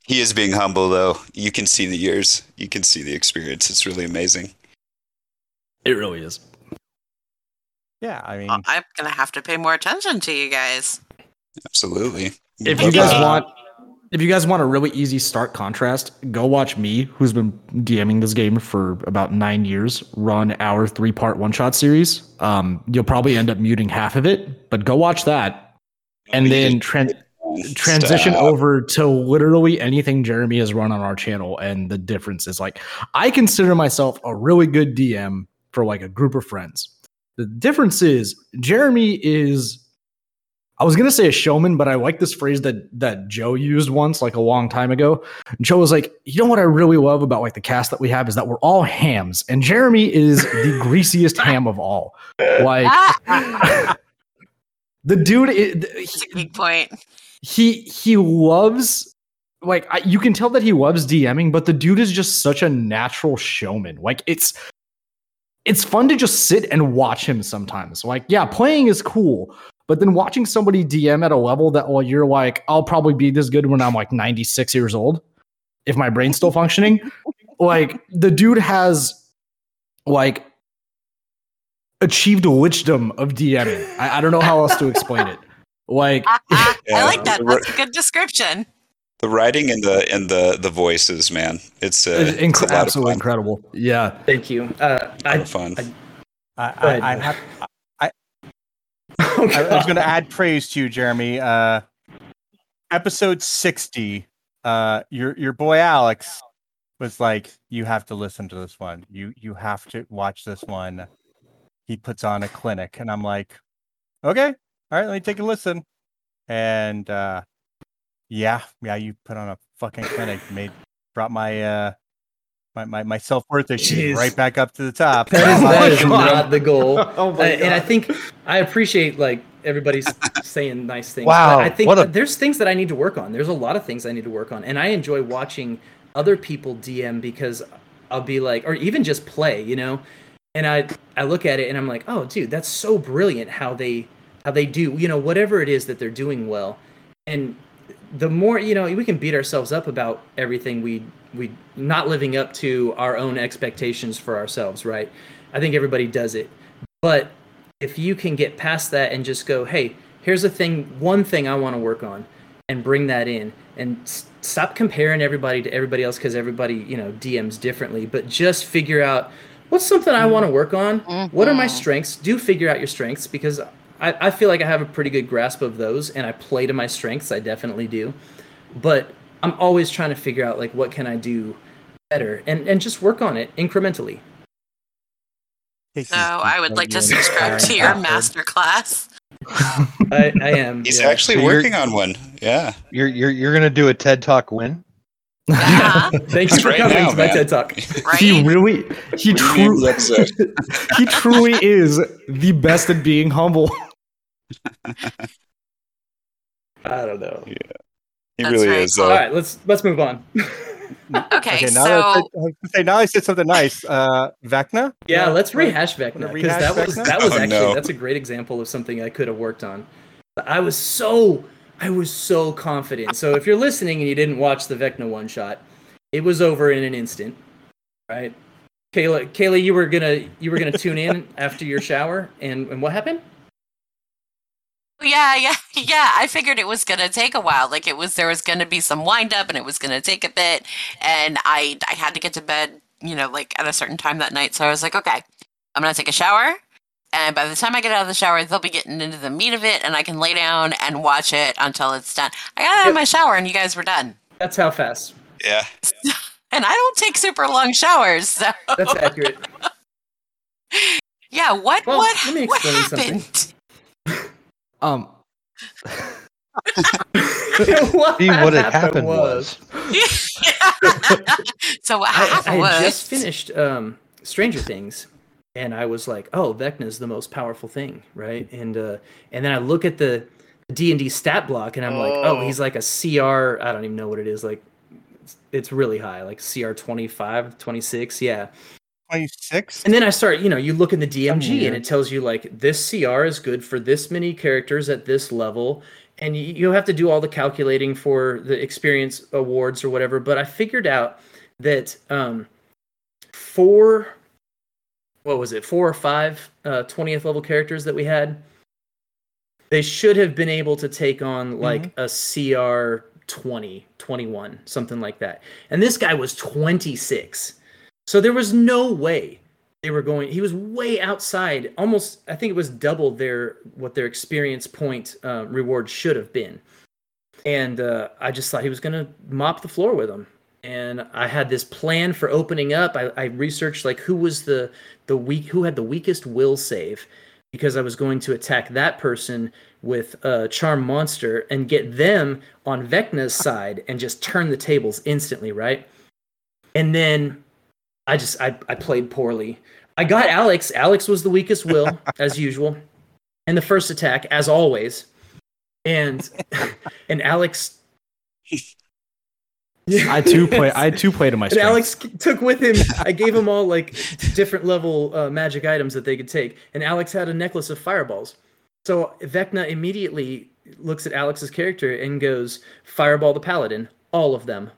He is being humble, though. You can see the years. You can see the experience. It's really amazing. it really is. Yeah, I mean, Well, I'm gonna have to pay more attention to you guys. Absolutely. If you guys want, if you guys want a really easy start contrast, go watch me, who's been DMing this game for about nine years, run our three part one shot series. Um, you'll probably end up muting half of it, but go watch that, and then tran- transition Stop. over to literally anything Jeremi has run on our channel. And the difference is like, I consider myself a really good DM for like a group of friends. The difference is Jeremi is I was gonna say a showman, but I like this phrase that that Joe used once, like a long time ago. Joe was like, "You know what I really love about like the cast that we have is that we're all hams, and Jeremi is the greasiest ham of all. Like the dude, i- That's a good point. he he loves like I, you can tell that he loves DMing, but the dude is just such a natural showman. Like it's it's fun to just sit and watch him sometimes. Like, yeah, playing is cool, but then watching somebody DM at a level that well, you're like, I'll probably be this good when I'm like 96 years old, if my brain's still functioning. like the dude has like achieved wisdom of DMing. I, I don't know how else to explain it. Like I Yeah, like that. That's a good description. The writing and the and the the voices, man. It's, uh, it's it's a inc- absolutely incredible. Yeah. Thank you. Uh, I, of fun. I- I, Go ahead. I, I, have, oh, I, I was going to add praise to you, Jeremi. Uh, episode sixty. Uh, your your boy Aleks was like, "You have to listen to this one. You you have to watch this one." He puts on a clinic, and I'm like, "Okay, all right, let me take a listen." And uh, yeah, yeah, you put on a fucking clinic. Made brought my uh my my, my self worth issue right back up to the top. That is, that is Oh my not the goal. Oh my Uh, and I think I appreciate like everybody's saying nice things. Wow, but I think a- that there's things that I need to work on. There's a lot of things I need to work on, and I enjoy watching other people DM because I'll be like, or even just play, you know. And I I look at it and I'm like, oh, dude, that's so brilliant how they how they do, you know, whatever it is that they're doing well. And the more you know, we can beat ourselves up about everything we we not living up to our own expectations for ourselves, right? I think everybody does it. But if you can get past that and just go, hey, here's a thing, one thing I want to work on, and bring that in, and s- stop comparing everybody to everybody else because everybody, you know, DMs differently, but just figure out what's something I want to work on. What are my Mhm. strengths? Do figure out your strengths because I, I feel like I have a pretty good grasp of those, and I play to my strengths. I definitely do, but I'm always trying to figure out like what can I do better, and and just work on it incrementally. So oh, I would like to subscribe to your master class. I, I am. He's yeah. actually So working on one. Yeah. You're you're you're gonna do a TED Talk win? Yeah, uh-huh. Thank you for Right coming now, to my man. TED Talk. He really he truly he truly is the best at being humble. I don't know. He That's really very is. Uh, All right, let's let's move on. Okay, Okay, now that I so said, I say, now I said something nice. Uh, Vecna. Yeah, Uh, let's rehash Vecna because that was Vecna? that was Oh, actually no. that's a great example of something I could have worked on. I was so I was so confident. So if you're listening and you didn't watch the Vecna one shot, it was over in an instant, right? Kaila, Kaila, you were gonna you were gonna tune in after your shower, and and what happened? Yeah, yeah, yeah. I figured it was gonna take a while. Like it was, there was gonna be some wind up, and it was gonna take a bit. And I, I had to get to bed, you know, like at a certain time that night. So I was like, okay, I'm gonna take a shower. And by the time I get out of the shower, they'll be getting into the meat of it, and I can lay down and watch it until it's done. I got out of my shower, and you guys were done. That's how fast. yeah. And I don't take super long showers, so That's accurate. yeah. What? Well, what? let me what explain something. Happened? Um what, See what had happened was so what I, happened I was had just finished um, Stranger Things, and I was like, "Oh, Vecna's the most powerful thing, right?" And uh, and then I look at the D and D stat block, and I'm like, "Oh, Oh. he's like a CR. I don't even know what it is. Like, it's, it's really high, like CR 25, 26, yeah." Twenty-six. And then I start, you know, you look in the DMG, and it tells you like this CR is good for this many characters at this level, and you, you have to do all the calculating for the experience awards or whatever. But I figured out that um, four, what was it, four or five uh, 20th level characters that we had, they should have been able to take on like a CR 20, 21, something like that. And this guy was 26. So there was no way they were going. He was way outside, almost. I think it was double their what their experience point uh, reward should have been. And uh, I just thought he was going to mop the floor with him. And I had this plan for opening up. I, I researched like who was the the weak who had the weakest will save because I was going to attack that person with a charm monster and get them on Vecna's side and just turn the tables instantly, right? And then I just I, I played poorly. I got Aleks. Aleks was the weakest will, as usual. And the first attack, as always. And and Aleks I too play. I too play to my And. Aleks took with him. I gave him all like different level uh, magic items that they could take, and Aleks had a necklace of fireballs. So Vecna immediately looks at Aleks's character and goes, "Fireball the paladin, all of them."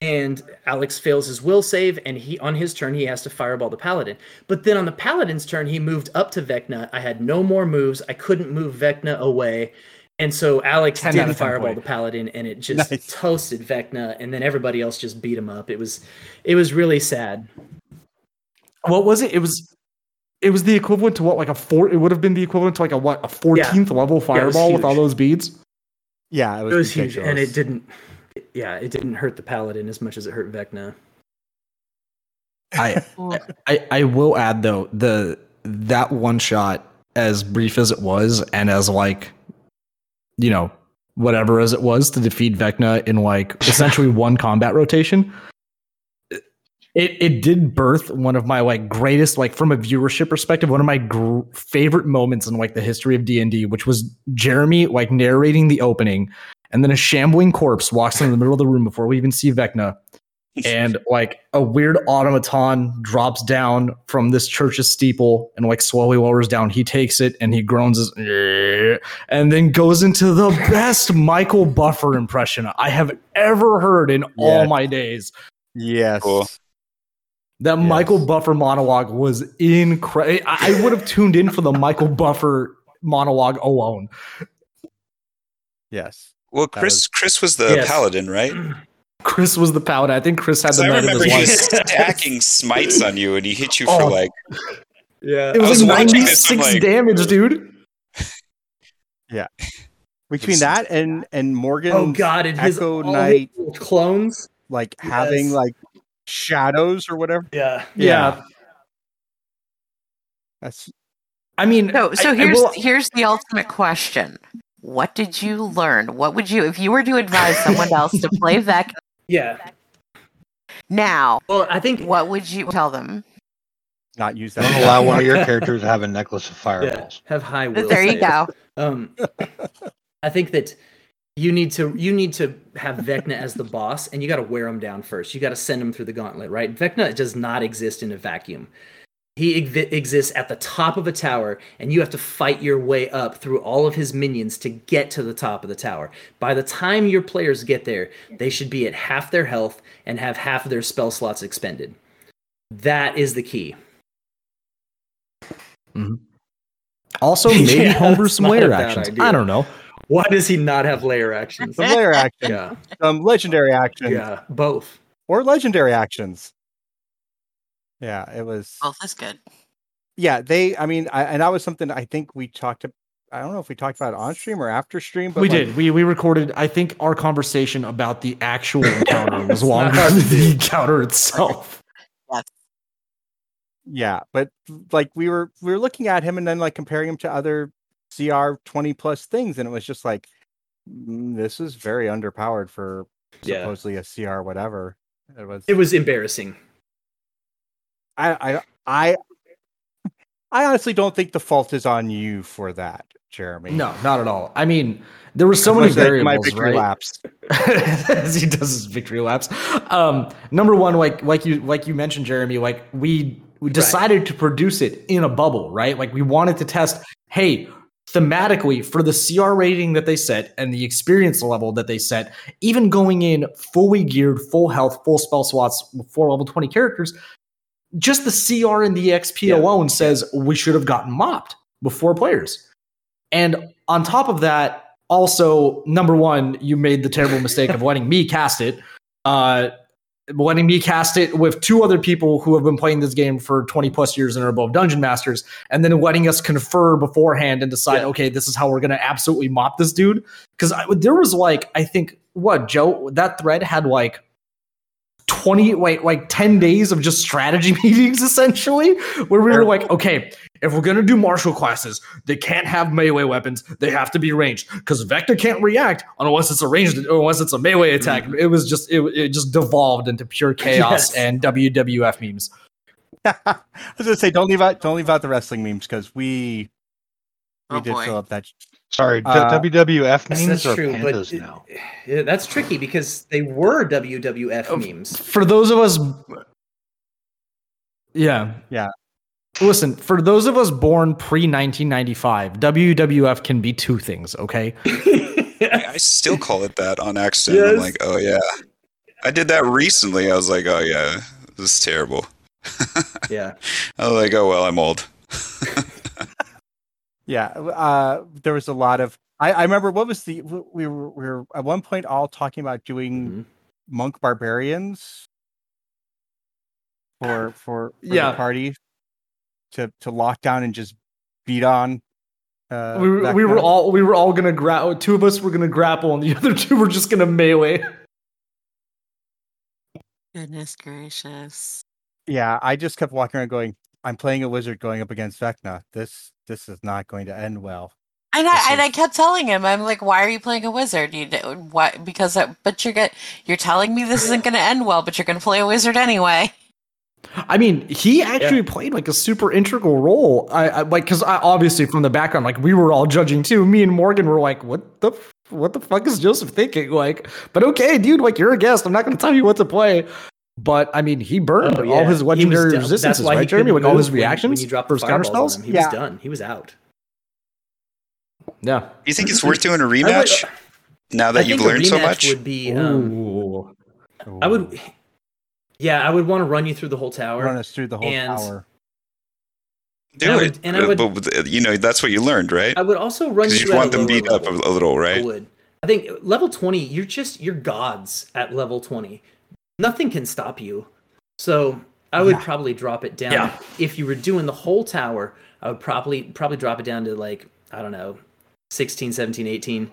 And Aleks fails his will save, and he on his turn he has to fireball the paladin. But then on the paladin's turn, he moved up to Vecna. I had no more moves. I couldn't move Vecna away. And so Aleks 10 out did of 10 fireball play. the paladin, and it just Nice. toasted Vecna, and then everybody else just beat him up. It was, it was really sad. what was it? It was. It was the equivalent to what, like a four? It would have been the equivalent to like a what, a fourteenth level fireball with all those beads. Yeah, it was, It was huge, and it didn't. Yeah, it didn't hurt the paladin as much as it hurt Vecna. I, I I will add though the that one shot as brief as it was and as like you know whatever as it was to defeat Vecna in like essentially one combat rotation it it did birth one of my like greatest like from a viewership perspective one of my gr- favorite moments in like the history of D&D which was Jeremi like narrating the opening and then a shambling corpse walks in the middle of the room before we even see Vecna and like a weird automaton drops down from this church's steeple and like slowly lowers down. He takes it and he groans as, "Eh," and then goes into the best Michael Buffer impression I have ever heard in all my days. yes. Cool. That Yes. Michael Buffer monologue was incredible. I I would have tuned in for the Michael Buffer monologue alone. Yes. Well, Chris was- Chris was the Yes. paladin, right? Chris was the paladin. I think Chris had the I night of remember his he was stacking smites on you, and he hit you for Oh. like Yeah, It was, was like watching this, I'm 96 like- damage, dude. Yeah, between that and and Morgan, Oh God! And his Echo his Knight, clones. like having like shadows or whatever. Yeah. Yeah. That's I mean, So, so I- I here's will- here's the ultimate question: What did you learn? What would you, if you were to advise someone else to play Vec Yeah. now? Well, I think What would you tell them? not use that. Don't allow one of your characters to have a necklace of yeah, fireballs. have high will. There you go. Um, I think that you need to you need to have Vecna as the boss, and you got to wear him down first. You got to send him through the gauntlet, right? Vecna does not exist in a vacuum. He ex- exists at the top of a tower, and you have to fight your way up through all of his minions to get to the top of the tower. By the time your players get there, they should be at half their health and have half of their spell slots expended. That is the key. Mm-hmm. Also, maybe Yeah, homebrew some not a lair actions. idea. I don't know. Why does he not have lair actions? Some lair action, yeah, some legendary action, yeah, both. or legendary actions. Yeah, it was. Both that's good. Yeah, they. I mean, I, and that was something I think we talked. To, I don't know if we talked about it on stream or after stream, but we like, did. We we recorded. I think our conversation about the actual encounter was longer hard than the encounter itself. Yeah, but like we were we were looking at him and then like comparing him to other CR twenty plus things, and it was just like mm, this is very underpowered for Yeah. supposedly a CR whatever. It was. It was embarrassing. I I I I honestly don't think the fault is on you for that, Jeremi. No, not at all. I mean, there were so many as my variables, victory right? laps. as he does his victory laps. Um, number one, like like you like you mentioned, Jeremi, like we we decided to produce it in a bubble, right? Like we wanted to test, hey, thematically for the CR rating that they set and the experience level that they set, even going in fully geared, full health, full spell slots, four level twenty characters, just the CR and the XP Yeah. alone says we should have gotten mopped before players. And on top of that, also number one, you made the terrible mistake of letting me cast it. Uh, letting me cast it with two other people who have been playing this game for 20 plus years and are above dungeon masters, and then letting us confer beforehand and decide, Yeah. okay, this is how we're gonna absolutely mop this dude. Because there was like, I think, what Joe, that thread had like 20 like like 10 days of just strategy meetings essentially where we were like okay if we're gonna do martial classes they can't have melee weapons they have to be ranged because Vecna can't react unless it's a ranged unless it's a melee attack mm-hmm. it was just it, it just devolved into pure chaos Yes. and wwf memes I was gonna say don't leave out don't leave out the wrestling memes because we we Oh, did boy. fill up that. Sorry, Uh, WWF memes that's are true, but pandas it- now. yeah, that's tricky because they were WWF Oh, memes. For those of us, yeah, Yeah. Listen, for those of us born pre 1995, WWF can be two things. Okay, I, I still call it that on accident. I'm like, oh yeah. I did that recently. I was like, oh yeah, this is terrible. yeah. I was like, oh well, I'm old. Yeah, uh, there was a lot of. I, I remember what was the we were we were at one point all talking about doing Mhm. monk barbarians for for, for Yeah. the party to to lock down and just beat on. Uh, we, were- we were all we were all gonna grapple. Two of us were gonna grapple, and the other two were just gonna melee. Goodness gracious. Yeah, I just kept walking around going. I'm playing a wizard going up against Vecna. This this is not going to end well. And This I and I kept telling him, I'm like, why are you playing a wizard? You do- why? Because I, but you're get you're telling me this isn't going to end well, but you're going to play a wizard anyway. I mean, he actually played like a super integral role. I, I like because I obviously from the background, like we were all judging too. Me and Morgan were like, "What the f- what the fuck is Joseph thinking?" Like, but okay, dude, like you're a guest. I'm not going to tell you what to play. But I mean, he burned Oh, all his legendary resistances, That's why he right, Jeremi? couldn't all his move when- reactions When you dropped for the his counter spells. on him, he was done. He was out. Yeah. Do you think it's worth doing a rematch now I that you've learned so much? Would be. Um, Ooh. I would. Yeah, I would want to run you through the whole tower. run us through the whole and- tower. Do and I it. would- and I would- but you know, that's what you learned, right? I would also run you. Because you you at want them lower beat up a, level. a little, I would. I think level 20, you're just you're gods at level 20. Nothing can stop you. So I would Yeah. probably drop it down. Yeah. If you were doing the whole tower, I would probably probably drop it down to like, I don't know, 16, 17, 18.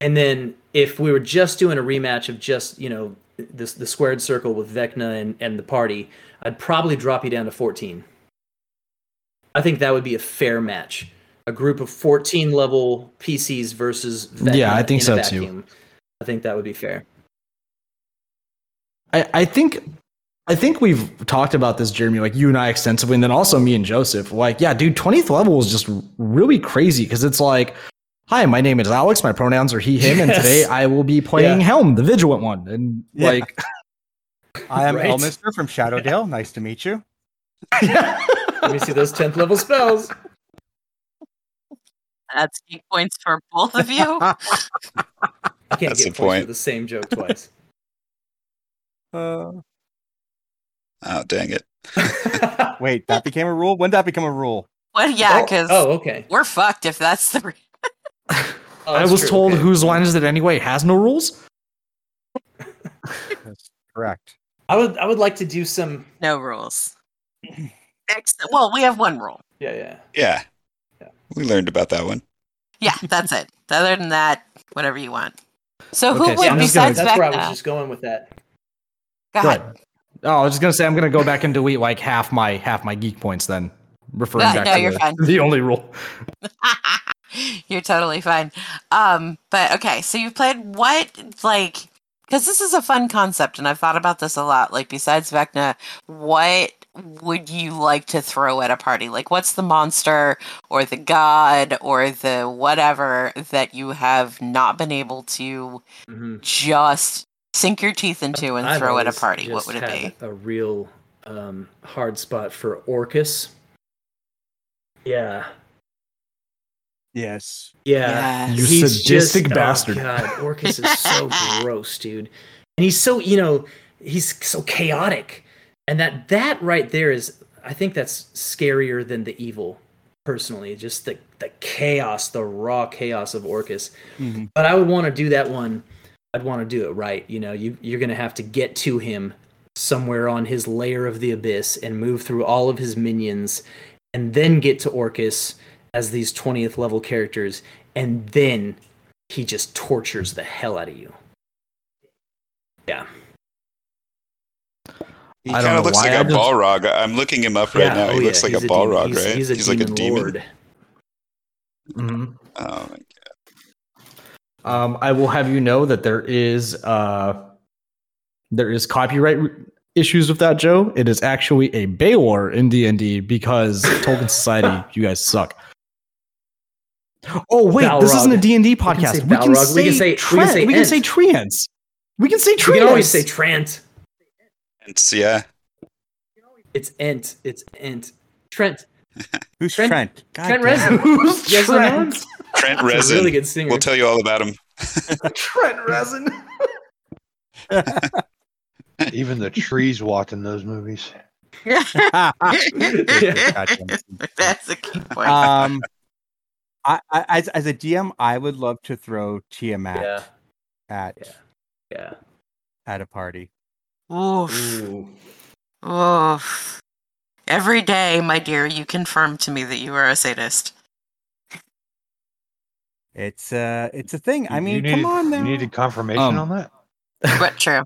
And then if we were just doing a rematch of just, you know, this the squared circle with Vecna and, and the party, I'd probably drop you down to 14. I think that would be a fair match. A group of 14 level PCs versus Vecna Yeah, I think so, too. I think that would be fair. I, I think I think we've talked about this, Jeremi, like you and I extensively, and then also me and Joseph. Like, yeah, dude, 20th level is just really crazy because it's like, hi, my name is Aleks, my pronouns are he, him, and today I will be playing Yeah. Helm, the Vigilant one. And Yeah. like I am Right. Elminster from Shadowdale. Nice to meet you. Let me see those 10th level spells. That's eight points for both of you. I can't That's get the points point. for the same joke twice. Uh, Oh, dang it. wait, that became a rule. When did that become a rule? well, yeah, oh, because oh, okay. we're fucked if that's the. Re- Oh, I was true, told okay. whose line is it anyway has no rules. That's correct. I would I would like to do some no rules. Ex- well, we have one rule. yeah, yeah. Yeah. Yeah. We learned about that one. Yeah, that's it. Other than that, whatever you want. So who Okay, so would I'm just gonna- besides That's where I was just going with that. Go Go ahead. ahead. Oh, I was just gonna say I'm gonna go back and delete like half my half my geek points then. Referring No, back no, to you're the, fine. the only rule. You're totally fine. Um, but okay, so you've played what like because this is a fun concept and I've thought about this a lot. Like besides Vecna, what would you like to throw at a party? Like what's the monster or the god or the whatever that you have not been able to Mhm. just sink your teeth into and I've throw at a party? What would it had be? A real um, hard spot for Orcus. Yeah. Yes. Yeah. Yes. You He's sadistic just- bastard. Oh God, Orcus is so gross, dude. And he's so, you know, he's so chaotic. And that that right there is I think that's scarier than the evil, personally. Just the the chaos, the raw chaos of Orcus. Mhm. But I would want to do that one. I'd want to do it right. You know, you you're gonna have to get to him somewhere on his layer of the abyss and move through all of his minions, and then get to Orcus as these twentieth level characters, and then he just tortures the hell out of you. Yeah. He kind of looks like I a just- Balrog. I'm looking him up right yeah. now. oh, He yeah, looks like he's a demon. Balrog, He's- right? He's a like a demon demon. lord. Mhm. Oh my Um, I will have you know that there is uh, there is copyright r- issues with that, Joe. It is actually a Balor in D and D because Tolkien Society, you guys suck. Oh wait, this isn't a Balrog. D and D podcast. We can say, We can say- we can Trent. say We can say Ent. Treants. We can say You Treants. can always say Trent. It's, yeah. It's Ent. It's Ent. Trent. Who's Trent- Trent? God Trent damn. Reznor. Who's You guys don't know him? Trent? Trent He's a Resin. really good singer. We'll tell you all about him. Trent Resin. Even the trees walked in those movies. God damn it. That's a key point. um, I, I as as a DM, I would love to throw Tiamat Yeah. at Yeah. Yeah. at a party. Oof. Ooh. Oof. Every day, my dear, you confirm to me that you are a sadist. It's uh, it's a thing. I mean, needed, come on now. You needed confirmation Um, on that. But true.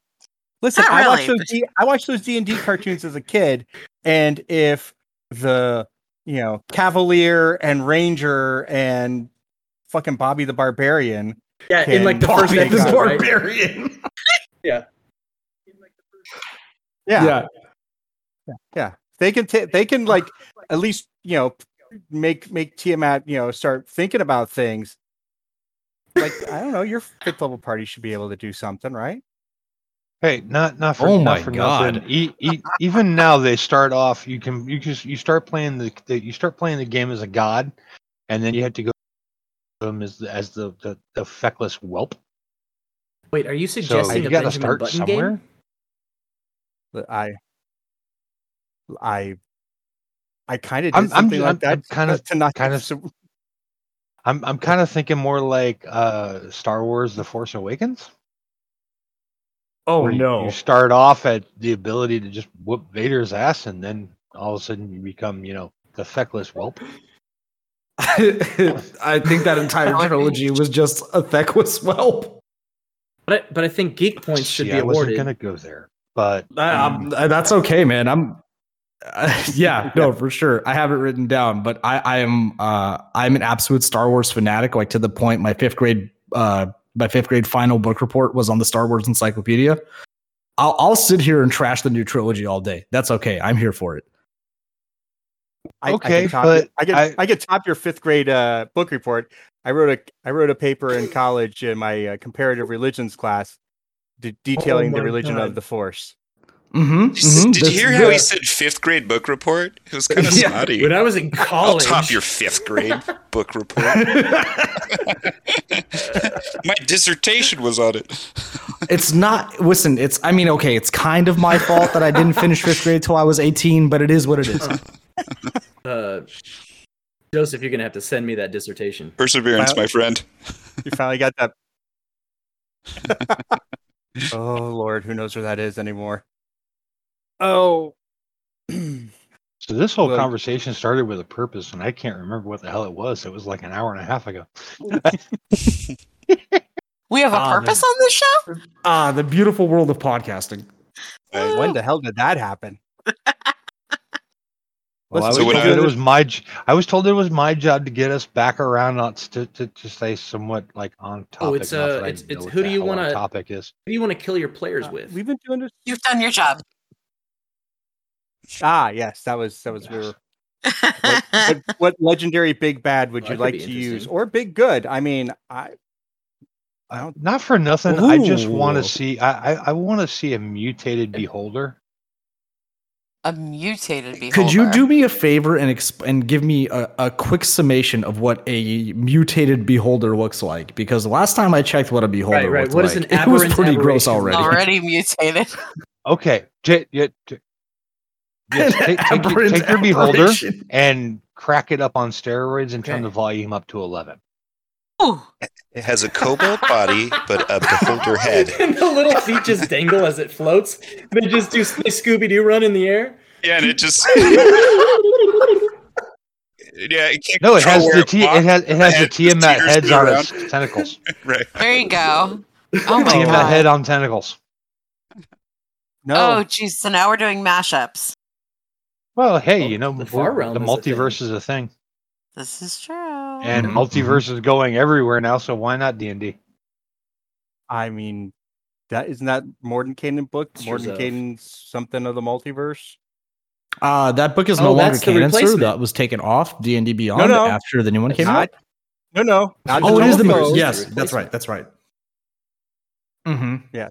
Listen, Not I watched really, those D, I watched those D and D cartoons as a kid, and if the you know Cavalier and Ranger and fucking Bobby the Barbarian, Yeah, in like the Can first Bobby the episode, right? barbarian. Yeah. yeah, Yeah. yeah, they can ta- they can like at least you know make make Tiamat you know start thinking about things. Like I don't know, your fifth level party should be able to do something, right? Hey, not not for Oh not my for God. nothing. E, e, even now, they start off. You can you just you start playing the, the you start playing the game as a god, and then you have to go them as the as the the, the feckless whelp. Wait, are you So suggesting you a got Benjamin start Button somewhere. game? But I, I, I kind of did I'm- I'm something like I'm- I'm that kinda- to not kind of- so- I'm I'm kind of thinking more like uh Star Wars: The Force Awakens. Oh where you- no. You start off at the ability to just whoop Vader's ass, and then all of a sudden you become, you know, the feckless whelp. I think that entire That trilogy was just a feckless whelp. But I, but I think geek points should See, be I wasn't awarded. gonna go there, but I- I'm- uh, that's okay, man. I'm. Uh, yeah, no, for sure. I have it written down, but I, I am uh, I'm an absolute Star Wars fanatic, like to the point my fifth grade uh, my fifth grade final book report was on the Star Wars Encyclopedia. I'll I'll sit here and trash the new trilogy all day. That's okay. I'm here for it. I, Okay, I top but your- I get I- I, can top your fifth grade uh, book report. I wrote a I wrote a paper in college in my uh, comparative religions class, de- detailing the religion God. of the Force. Mm-hmm. Did you- Did you hear how he said fifth grade book report? It was kind of Yeah, snotty. when I was in college, I'll college, top your fifth grade book report. My dissertation was on it. it's not listen it's i mean okay it's kind of my fault that i didn't finish fifth grade till i was 18 but it is what it is uh, Joseph, you're gonna have to send me that dissertation. Perseverance, Well- my friend. You finally got that. oh Lord, who knows where that is anymore? Oh. so this whole Well- conversation started with a purpose, and I can't remember what the hell it was. It was like an hour and a half ago. We have a Ah, purpose on this show? ah the beautiful world of podcasting when the hell did that happen? Well, I was when told I- it was my. j- I was told it was my job to get us back around on to to, to stay somewhat like on topic. Oh, it's, not uh, it's- it's who do you wanna- topic is? Who do you want to kill your players Uh, with? We've been doing this. You've done your job. Ah, yes, that was that was we were. What, what, what legendary big bad would Oh, you like to use, or big good? I mean, I I don't. Not for nothing. I just want to see. I I, I want to see a mutated beholder. a mutated beholder. could you do me a favor and exp- and give me a, a quick summation of what a mutated beholder looks like because last time i checked what a beholder Right, right. looked What is like, an it was aberrant pretty gross already already mutated? Okay, j- j- j- yes, take, take, your- take your beholder and crack it up on steroids and turn the volume up to eleven. Ooh. It has a kobold body, but a beholder head. and the little feet just dangle as it floats. They just do they Scooby Doo run in the air. Yeah, and it just yeah, it can't No, it has the where T- it has it has the Head- Tiamat teeters heads on around. its tentacles. right. There you go. Oh my Tiamat god. head on tentacles. Oh, no, Oh geez, so now we're doing mashups. Well, hey, you know the we're- Far Realm the is a multiverse is a thing, This is true. and Mhm, multiverse is going everywhere now. So why not D and D? I mean, that isn't that Mordenkainen book? Sure Morden enough. Something of the multiverse. uh that book is Oh, no longer canon sir that was taken off d&d beyond no. after the new one It's came not. out No, no. Not Oh, it is the Nintendo. merge. It's Yes, the that's right. That's right. Mm-hmm.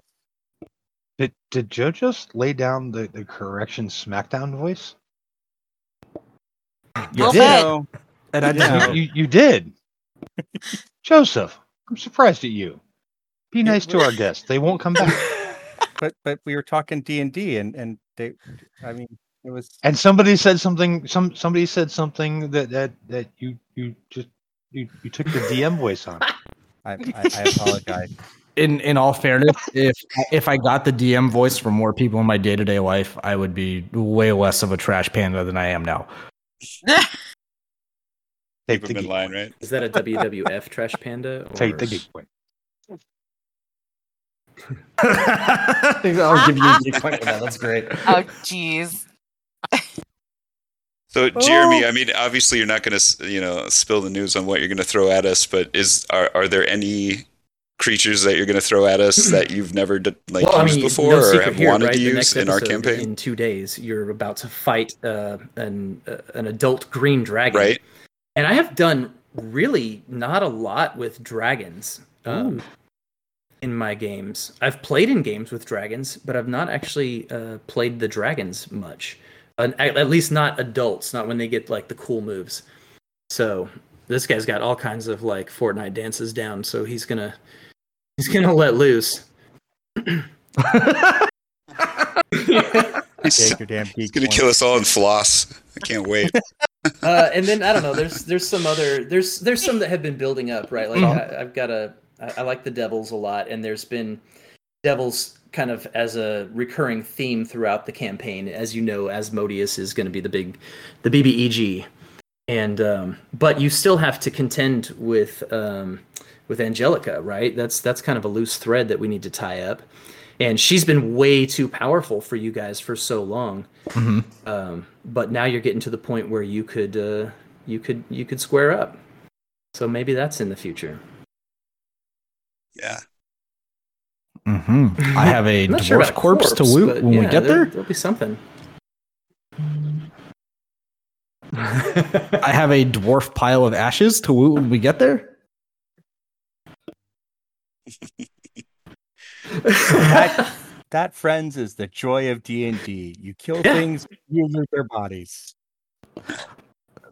Did did Joe just lay down the, the correction SmackDown voice? Little You bit. know, And I Yeah. didn't. You, you you did. Joseph, I'm surprised at you. Be nice to our guests. They won't come back. but but we were talking D and D, and and they, I mean, it was And somebody said something. Some somebody said something that that that you you just you, you took the DM voice on. I, I, I apologize. In in all fairness, if if I got the DM voice from more people in my day to day life, I would be way less of a trash panda than I am now. Take the them in line, point. right? Is that a WWF trash panda? Or... Take the geek point. I'll give you a geek point for that. That's great. oh, jeez. So, Jeremi, oh. I mean, obviously, you're not going to, you know, spill the news on what you're going to throw at us. But is are are there any creatures that you're going to throw at us that you've never d- like well, I used mean, before no or have here, wanted right? to The use in our campaign? In two days, you're about to fight uh, an uh, an adult green dragon, Right? And I have done really not a lot with dragons um, in my games. I've played in games with dragons, but I've not actually uh, played the dragons much. Uh, at, at least not adults, not when they get like the cool moves. So this guy's got all kinds of like Fortnite dances down. So he's gonna he's gonna let loose. He's, Take your damn geek. he's going to point. kill us all in floss. I can't wait. uh, and then I don't know. There's there's some other there's there's some that have been building up, right? Like Mhm. I, I've got a I, I like the devils a lot, and there's been devils kind of as a recurring theme throughout the campaign. As you know, Asmodeus is going to be the big the BBEG, and um, but you still have to contend with um, with Angelica, right? That's that's kind of a loose thread that we need to tie up. And she's been way too powerful for you guys for so long Mhm. um, but now you're getting to the point where you could uh, you could you could square up so maybe that's in the future Yeah. Mm-hmm. I have a I'm not sure dwarf corpse, to corpse, loot but when we yeah, get there. there'll be something I have a dwarf pile of ashes to loot when we get there. That, that friends is the joy of D and D. You kill Yeah. things, you loot their bodies.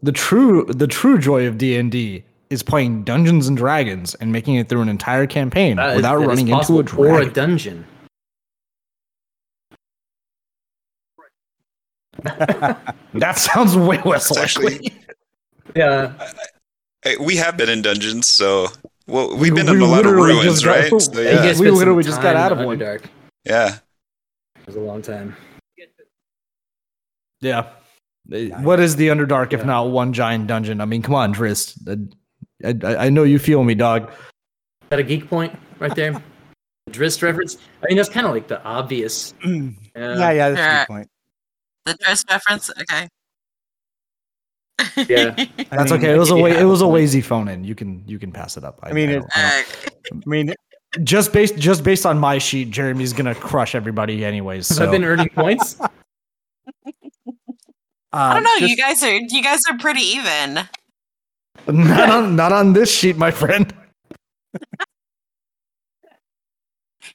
The true the true joy of D and D is playing Dungeons and Dragons and making it through an entire campaign That is- without that is running into a dragon. or a dungeon that sounds way less It's likely. yeah Hey, we have been in dungeons, so well, we've We- been in we a lot of ruins, just got- right? So, yeah. we literally just got out of one. Underdark. yeah. it was a long time Yeah. What is the Underdark if Yeah. not one giant dungeon? I mean, come on, Drizzt. I, I, I know you feel me, dog. Is that a geek point right there Drizzt reference I mean that's kind of like the obvious yeah, yeah yeah, that's a Yeah. good point. The dress reference? Okay. Yeah. I That's mean, okay. It was a you way, have it was a point. lazy phone in. You can you can pass it up. I mean, I it- I Uh, I mean, just based just based on my sheet, Jeremi's gonna crush everybody anyways. So I've been earning points I don't know. just- you guys are you guys are pretty even. not on not on this sheet, my friend.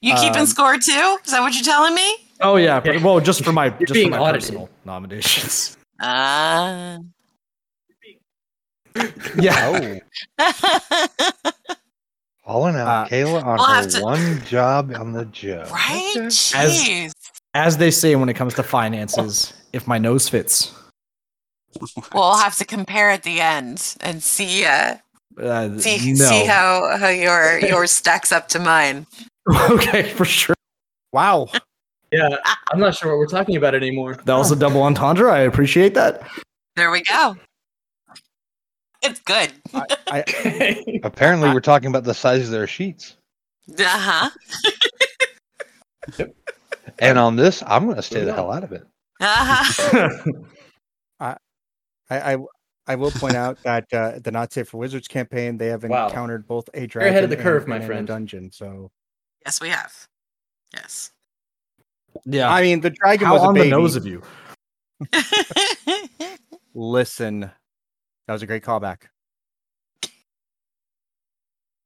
You keeping Um, score too? Is that what you're telling me? Oh yeah, well, just for my You're just for my audited. personal nominations. Uh, Yeah. Oh, Calling out Uh, Kaila on we'll her to- one job on the job. right? Okay. Jeez. As they say when it comes to finances, if my nose fits. We'll have to compare at the end and see uh, Uh, see no. see how how your yours stacks up to mine. okay, for sure. wow. yeah I'm not sure what we're talking about anymore That was a double entendre. I appreciate that. There we go. It's good. I, I, Apparently, we're talking about the size of their sheets. Uh huh. And on this, I'm going to stay the hell out of it. Uh huh. I, I, I will point out that uh, the Not Safe for Wizards campaign, they have Wow. encountered both a You're dragon ahead of the and- curve, my and a friend. dungeon. So, Yes, we have. Yes. yeah. I mean, the dragon How was a on baby. the nose of you? Listen, that was a great callback.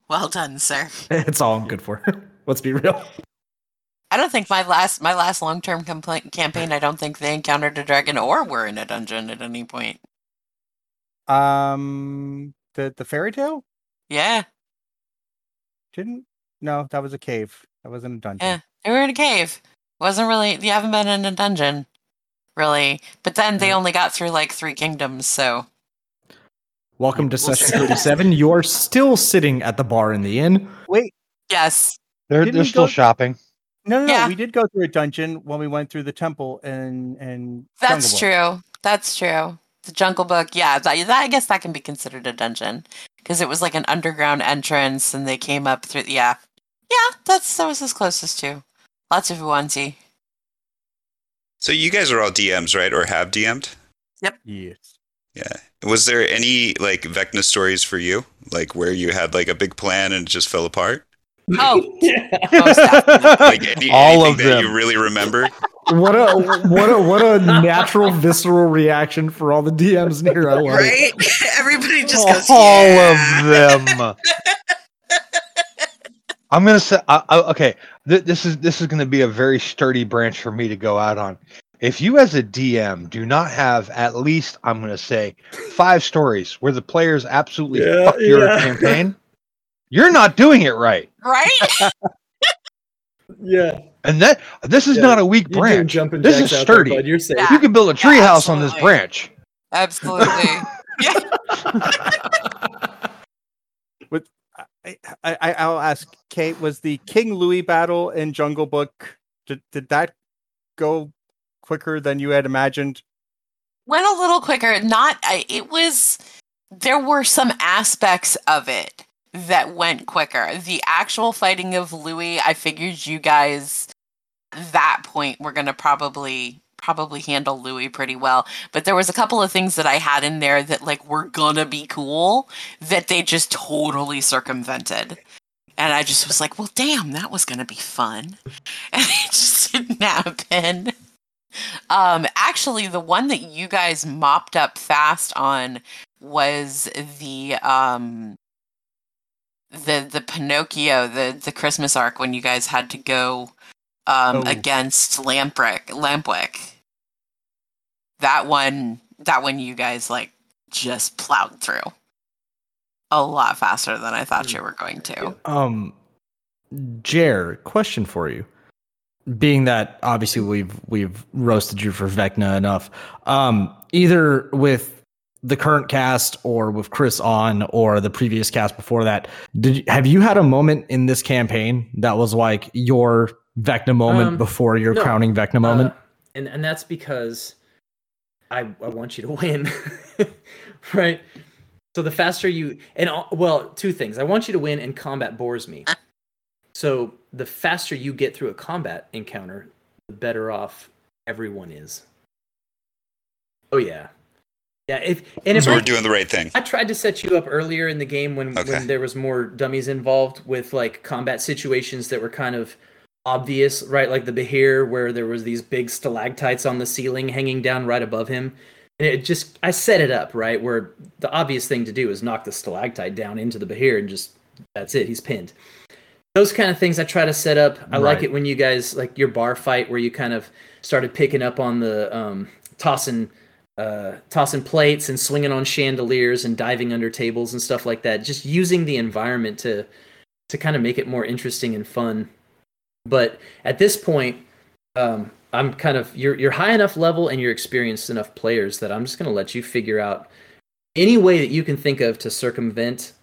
Well done, sir. It's all I'm good for. Let's be real. I don't think my last my last long term complaint campaign. I don't think they encountered a dragon or were in a dungeon at any point. Um, the the fairy tale Yeah, didn't. No, that was a cave. That wasn't a dungeon. yeah. They were in a cave. Wasn't really. You haven't been in a dungeon, really. But then they only got through like three kingdoms. So Welcome to session 37. You're still sitting at the bar in the inn. Wait, yes, They're Didn't they're we still go- shopping. no, no, no. Yeah. We did go through a dungeon when we went through the temple and and that's Jungle Book. true. That's true. The Jungle Book. Yeah, that, that I guess that can be considered a dungeon because it was like an underground entrance, and they came up through. Yeah, yeah. That's that was as closest to. Lots of yuan-ti. So you guys are all DMs, right? Or have DM'd? Yep. Yes. Yeah. Was there any like Vecna stories for you? Like where you had like a big plan and it just fell apart? Oh, most. Like any, All anything of that them. you really remember? What a what a what a natural visceral reaction for all the DMs in here. I love it. right? Everybody just goes. All yeah. of them. I'm gonna say, I, I, okay. Th- this is this is gonna be a very sturdy branch for me to go out on. If you, as a DM, do not have at least, I'm gonna say, five stories where the players absolutely Yeah, fuck your yeah. campaign, you're not doing it right. Right? yeah. And that this is Yeah, not a weak You're branch. jumping This is out there, sturdy. You're safe. Yeah. You can build a Yeah, treehouse on this absolutely. branch. Absolutely. I, I I'll ask Kate. Was the King Louis battle in Jungle Book? Did did that go quicker than you had imagined? Went a little quicker. Not. It was. There were some aspects of it that went quicker. The actual fighting of Louis, I figured you guys that point were going to probably probably handle Louis pretty well. But there was a couple of things that I had in there that like were gonna be cool that they just totally circumvented. And I just was like, well, damn, that was gonna be fun. And it just didn't happen. Um, actually, the one that you guys mopped up fast on was the um the the Pinocchio, the the Christmas arc when you guys had to go um Oh. against Lamprick Lampwick. That one that one you guys like just plowed through. A lot faster than I thought you were going to. Um, Jer, question for you. Being that obviously we've we've roasted you for Vecna enough, um, either with the current cast or with Chris on or the previous cast before that, did you, have you had a moment in this campaign that was like your Vecna moment Um, before your no. crowning Vecna moment? Uh, and and that's because I I want you to win, right? So the faster you and all- well, two things. I want you to win, and combat bores me. So the faster you get through a combat encounter, the better off everyone is. Oh yeah, yeah. If and if So I, we're doing the right thing. I tried to set you up earlier in the game when, Okay. when there was more dummies involved with like combat situations that were kind of obvious, right? Like the Behir, where there was these big stalactites on the ceiling hanging down right above him. And it just I set it up, right? Where the obvious thing to do is knock the stalactite down into the Behir and just that's it, he's pinned. Those kind of things I try to set up. I like it when you guys like your bar fight where you kind of started picking up on the um tossing uh, tossing plates and swinging on chandeliers and diving under tables and stuff like that. Just using the environment to to kind of make it more interesting and fun. But at this point, um, I'm kind of you're you're high enough level and you're experienced enough players that I'm just going to let you figure out any way that you can think of to circumvent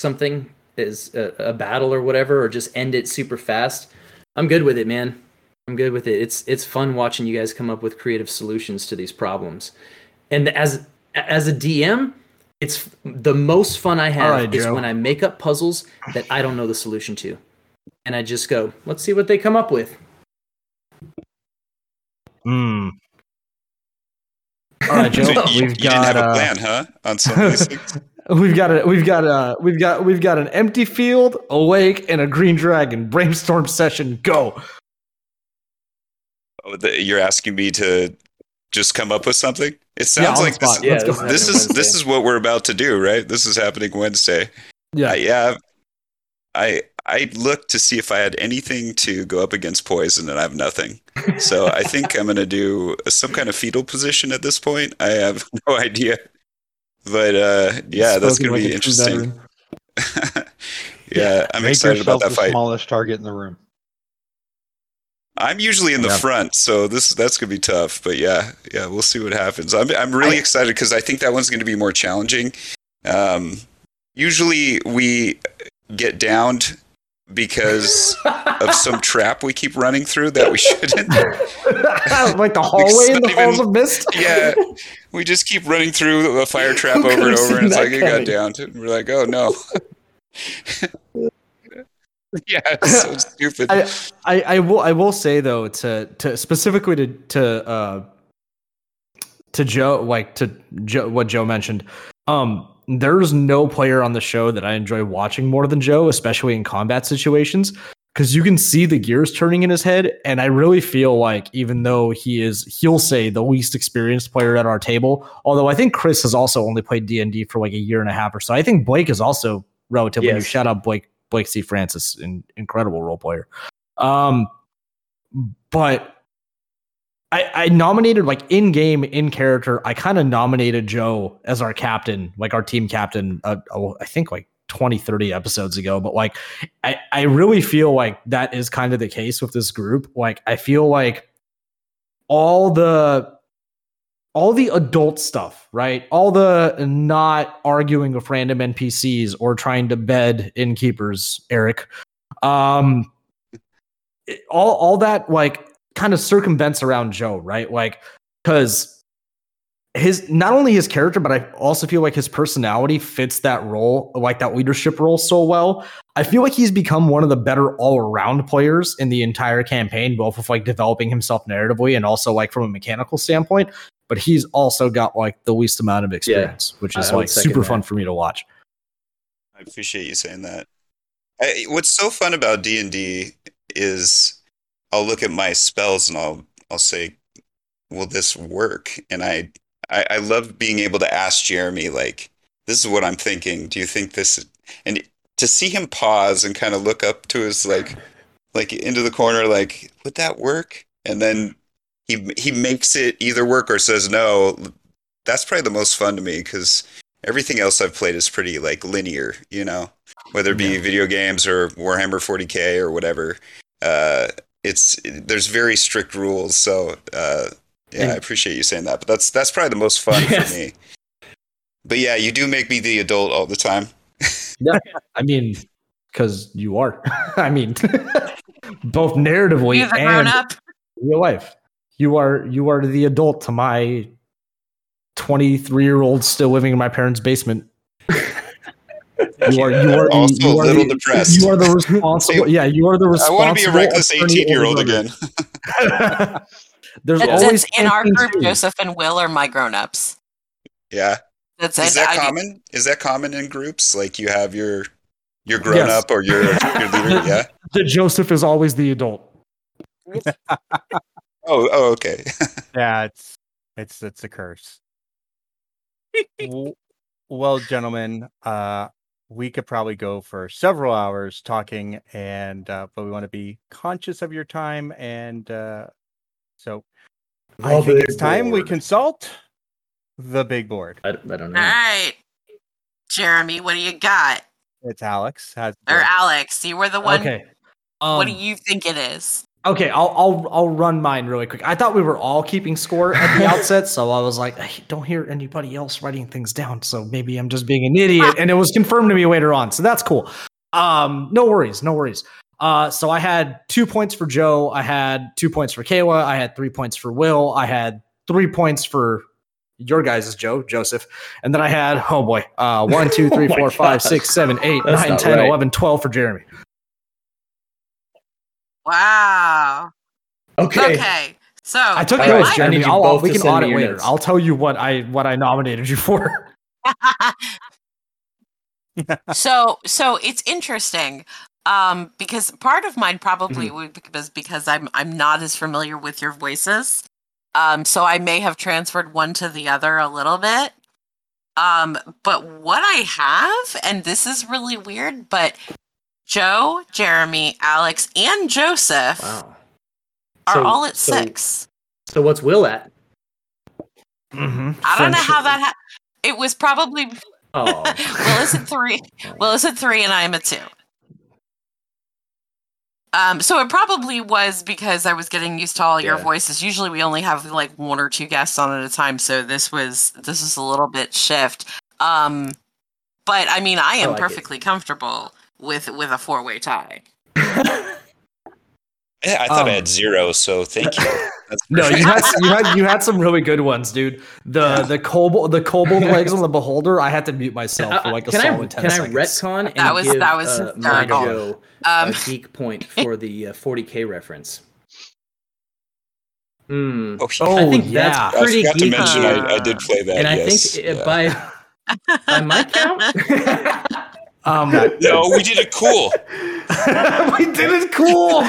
something is a, a battle or whatever, or just end it super fast. I'm good with it, man. I'm good with it. It's it's fun watching you guys come up with creative solutions to these problems. And as as a DM, it's the most fun I have right, is Joe. when I make up puzzles that I don't know the solution to. And I just go, let's see what they come up with. Mm. All right, Joe. So you, we've you got didn't have a uh, plan, huh? On some of these things? We've got a we've got a we've got we've got an empty field, a lake, and a green dragon. Brainstorm session. Go. Oh, the- You're asking me to just come up with something? It sounds on the like this. Yeah, this this happening is this is what we're about to do, right? This is happening Wednesday. Yeah. Uh, yeah. I I looked to see if I had anything to go up against poison, and I have nothing. So I think I'm gonna do some kind of fetal position at this point. I have no idea, but uh, yeah, that's gonna like be interesting. veteran. yeah, I'm Make excited about that the fight. smallest target in the room. I'm usually in the Yeah. front, so this that's gonna be tough. But yeah, yeah, we'll see what happens. I'm I'm really I- excited because I think that one's gonna be more challenging. Um, usually we get downed because of some trap we keep running through that we shouldn't. like the hallway in the not halls of mist. yeah, we just keep running through a fire trap over and over, and it's like it got coming? downed. And we're like, oh no. yeah, it's so stupid. I, I, I will I will say though to to specifically to to uh to Joe like to Joe what Joe mentioned um there's no player on the show that I enjoy watching more than Joe especially in combat situations because you can see the gears turning in his head and I really feel like even though he is he'll say the least experienced player at our table although I think Chris has also only played D&D for like a year and a half or so. I think Blake is also relatively new. Shout out Blake Blake C. Francis an incredible role player. Um, but I, I nominated like in game, in character. I kind of nominated Joe as our captain, like our team captain. Uh, oh, I think like 20, 30 episodes ago. But like, I, I really feel like that is kind of the case with this group. Like, I feel like all the all the adult stuff, right? All the not arguing with random NPCs or trying to bed innkeepers, Eric. Um, all all that like kind of circumvents around Joe, right? Like because his not only his character, but I also feel like his personality fits that role, like that leadership role so well. I feel like he's become one of the better all around players in the entire campaign, both with like developing himself narratively and also like from a mechanical standpoint. But he's also got like the least amount of experience, which is I like super that. fun for me to watch. I appreciate you saying that. I, what's so fun about D and D is I'll look at my spells and I'll I'll say, "Will this work?" And I, I I love being able to ask Jeremi like, "This is what I'm thinking. Do you think this?" is-" And to see him pause and kind of look up to his like, like into the corner, like, "Would that work?" And then he he makes it either work or says no. That's probably the most fun to me because everything else I've played is pretty like linear, you know, whether it be video games or Warhammer 40k or whatever. Uh, it's there's very strict rules, so uh, yeah, And- I appreciate you saying that. But that's that's probably the most fun Yes. for me. But yeah, you do make me the adult all the time. I mean, because you are. I mean, both narratively You're the grown and up. real life. You are you are the adult to my 23 year old still living in my parents' basement. You are you are Also you a little the, depressed. You are the responsible. Yeah, you are the responsible. I want to be a reckless 18 year old again. There's That's, always that's in our group. to- Joseph and Will are my grown ups. yeah, That's is it. that I- common? Is that common in groups? Like you have your your grown Yes. up or your your leader? Yeah. that Joseph is always the adult. Oh, oh, okay. Yeah, it's it's it's a curse. Well, gentlemen, uh, we could probably go for several hours talking, and uh, but we want to be conscious of your time, and uh, so I think it's big time we consult the big board. I, I don't know. right, Jeremi, what do you got? It's Aleks. Has Or. Aleks, you were the one. Okay. what do Um, you think it is? Okay, I'll I'll I'll run mine really quick. I thought we were all keeping score at the outset, so I was like, I don't hear anybody else writing things down, so maybe I'm just being an idiot. And it was confirmed to me later on, so that's cool. Um, no worries, no worries. Uh, so I had two points for Joe, I had two points for Kaila, I had three points for Will, I had three points for your guys' Joe, Joseph, and then I had oh boy, uh, one, two, three, Oh my four, five, God. six, seven, eight, That's nine, 10, right. 11, 12 for Jeremi. Wow. Okay. Okay. So I took All right, notes, I Jeremi. need you I'll, we to can audit later. notes. I'll tell you what I what I nominated you for. so so it's interesting um because part of mine Mm-hmm. probably would be because because i'm i'm not as familiar with your voices um so i may have transferred one to the other a little bit um but what i have and this is really weird but Joe, Jeremi, Aleks, and Joseph Wow. are So- all at so- six. So what's Will at? Mm-hmm. I don't know how that. Ha- it was probably Oh, Will is at three. Will is at three, and I am at two. Um, so it probably was because I was getting used to all your Yeah. voices. Usually we only have like one or two guests on at a time, so this was this is a little bit shift. Um, but I mean, I am like it. perfectly comfortable with with a four way tie. Yeah, I thought I Um, had zero, so thank you. That's No, you had you had you had some really good ones, dude. The the kobold the kobold legs on the beholder. I had to mute myself for like a can I ten can I retcon and That was- give that was uh, my. Joe Um, a geek point for the uh, 40k reference? Hmm. Oh, Oh, I think yeah. that's I pretty forgot to mention I, I did play that. and I yes. think uh, yeah. by by my count, Um, no, we did it cool. we did it cool.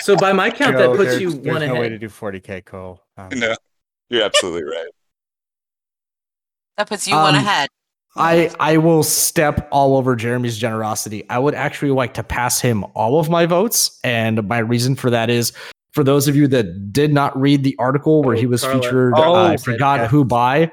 so by my count, Joe, that puts there's, you there's one no way to do 40k, Cole. Um, No, you're absolutely right. that puts you one Um, ahead. I I will step all over Jeremi's generosity. I would actually like to pass him all of my votes, and my reason for that is for those of you that did not read the article where Oh, he was Carla. featured. Oh, uh, I said- forgot yeah. who by,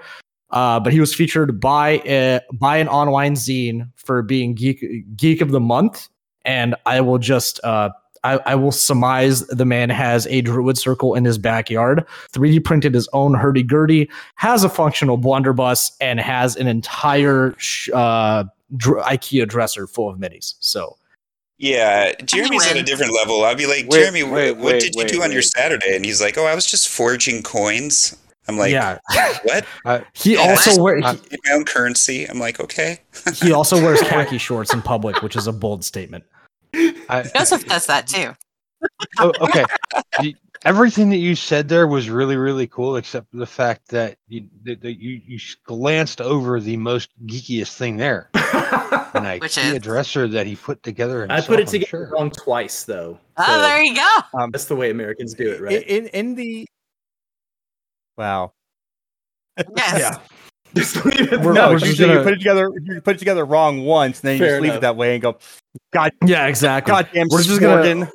uh, but he was featured by a, by an online zine for being geek geek of the month, and I will just. Uh, I, I will surmise the man has a druid circle in his backyard, 3D printed his own hurdy gurdy, has a functional blunderbuss and has an entire sh- uh, dr- IKEA dresser full of minis. So Yeah, Jeremi's at a different level. I'll be like, Wait, Jeremi, wait, what wait, did you wait, do on your. Saturday? And he's like, Oh, I was just forging coins. I'm like, yeah, What? Uh, he Yeah, also wears wear, In my own currency. I'm like, okay. he, he also wears khaki shorts in public, which is a bold statement. I, Joseph does that too. oh, okay. You- Everything that you said there was really, really cool, except for the fact that you that, that you, you glanced over the most geekiest thing there, an Which IKEA is? dresser that he put together. I put it together sure. wrong twice, though. Oh, So there you go. Um, that's the way Americans do it, right? in, in the wow. Yes. Just leave it We're- no, we're usually just you gonna- put it together. You put it together wrong once, and then you Fair just leave enough. it that way and go, God, Yeah, exactly. goddamn, We're just Morgan. gonna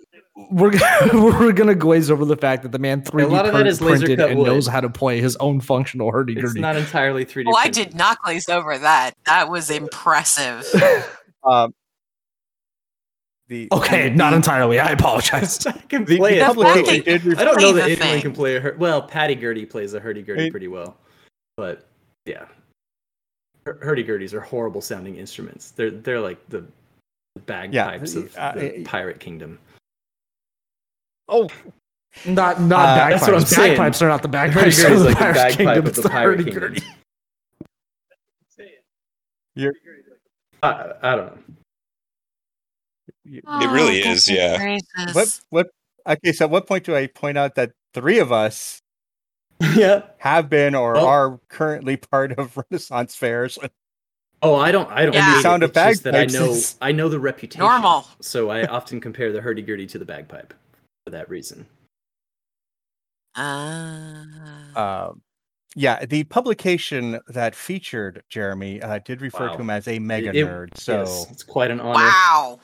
we're gonna, we're gonna glaze over the fact that the man 3D lot of that print- is laser printed and wood. knows how to play his own functional hurdy It's not entirely 3D. Oh, I did not glaze over that. That was impressive. Um, the Okay, the, not entirely. I apologize. I can the, play the it. publication did I don't know that anyone thing. can play a hur- well. Patty Gurdy plays a hurdy gurdy pretty well, but yeah, hurdy gurdies are horrible sounding instruments. They're they're like the bagpipes of uh, the uh, pirate kingdom. Oh, Not not Uh, bagpipes. that's what I'm saying. bagpipes are not the Hurdy bagpipes. gurdy of the like the Pirate bagpipe Kingdom, of it's the pirate hurdy kingdom. gurdy. you're, I, I don't know. You- It really Oh, is, yeah. gracious. what what? Okay, so at what point do I point out that three of us yeah. have been or Oh. are currently part of Renaissance fairs? Oh, I don't. I don't. Yeah. hate The it. sound of It's just that I know. I know the reputation. Normal. So I often compare the hurdy gurdy to the bagpipe for that reason. Uh, Um, yeah, the publication that featured Jeremi uh, did refer Wow. to him as a mega It- it- nerd. So yes, it's quite an honor. wow.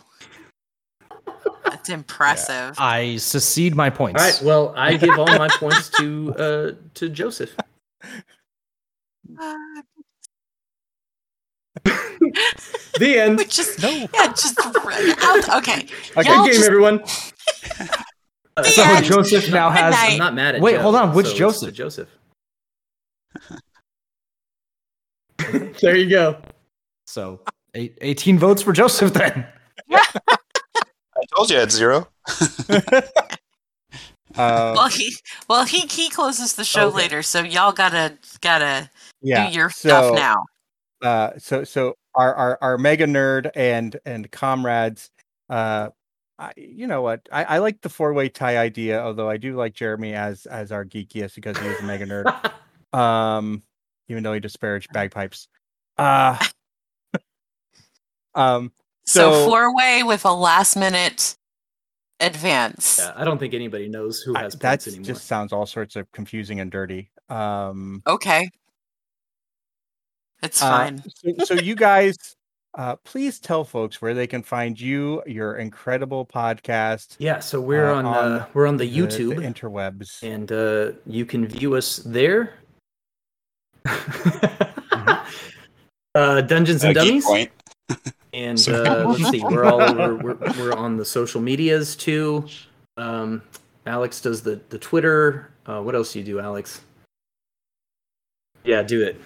That's impressive. I secede my points. All right. Well, I give all my points to uh to Joseph. Uh, The end. we just, No. yeah, just out. Okay. Okay. Y'all Good game, just- everyone. The So end. Joseph now Good has night. I'm not mad at. Wait, Joe, hold on, which so Joseph? Joseph. there you go. so eight, 18 votes for Joseph then. I told you I had zero. Uh, Well, he well he he closes the show Okay. later, so y'all gotta gotta yeah. do your so, stuff now. Uh, so so our, our our mega nerd and and comrades. Uh, I, you know what? I, I like the four way tie idea, although I do like Jeremi as as our geekiest because he is a mega nerd. Um, even though he disparaged bagpipes. Uh, um, So, so- four way with a last minute advance. Yeah, I don't think anybody knows who has that points anymore. just sounds all sorts of confusing and dirty. Um, Okay. It's uh, fine. so, so you guys, uh, please tell folks where they can find you, your incredible podcast. Yeah, so we're Uh, on, on uh, we're on the the- YouTube, the interwebs. and uh, you can view us there. uh, Dungeons and Uh, Dummies, Point. And uh, let's see, we're all over. We're, we're on the social medias too. Um, Aleks does the the Twitter. Uh, what else do you do, Aleks? Yeah, do it.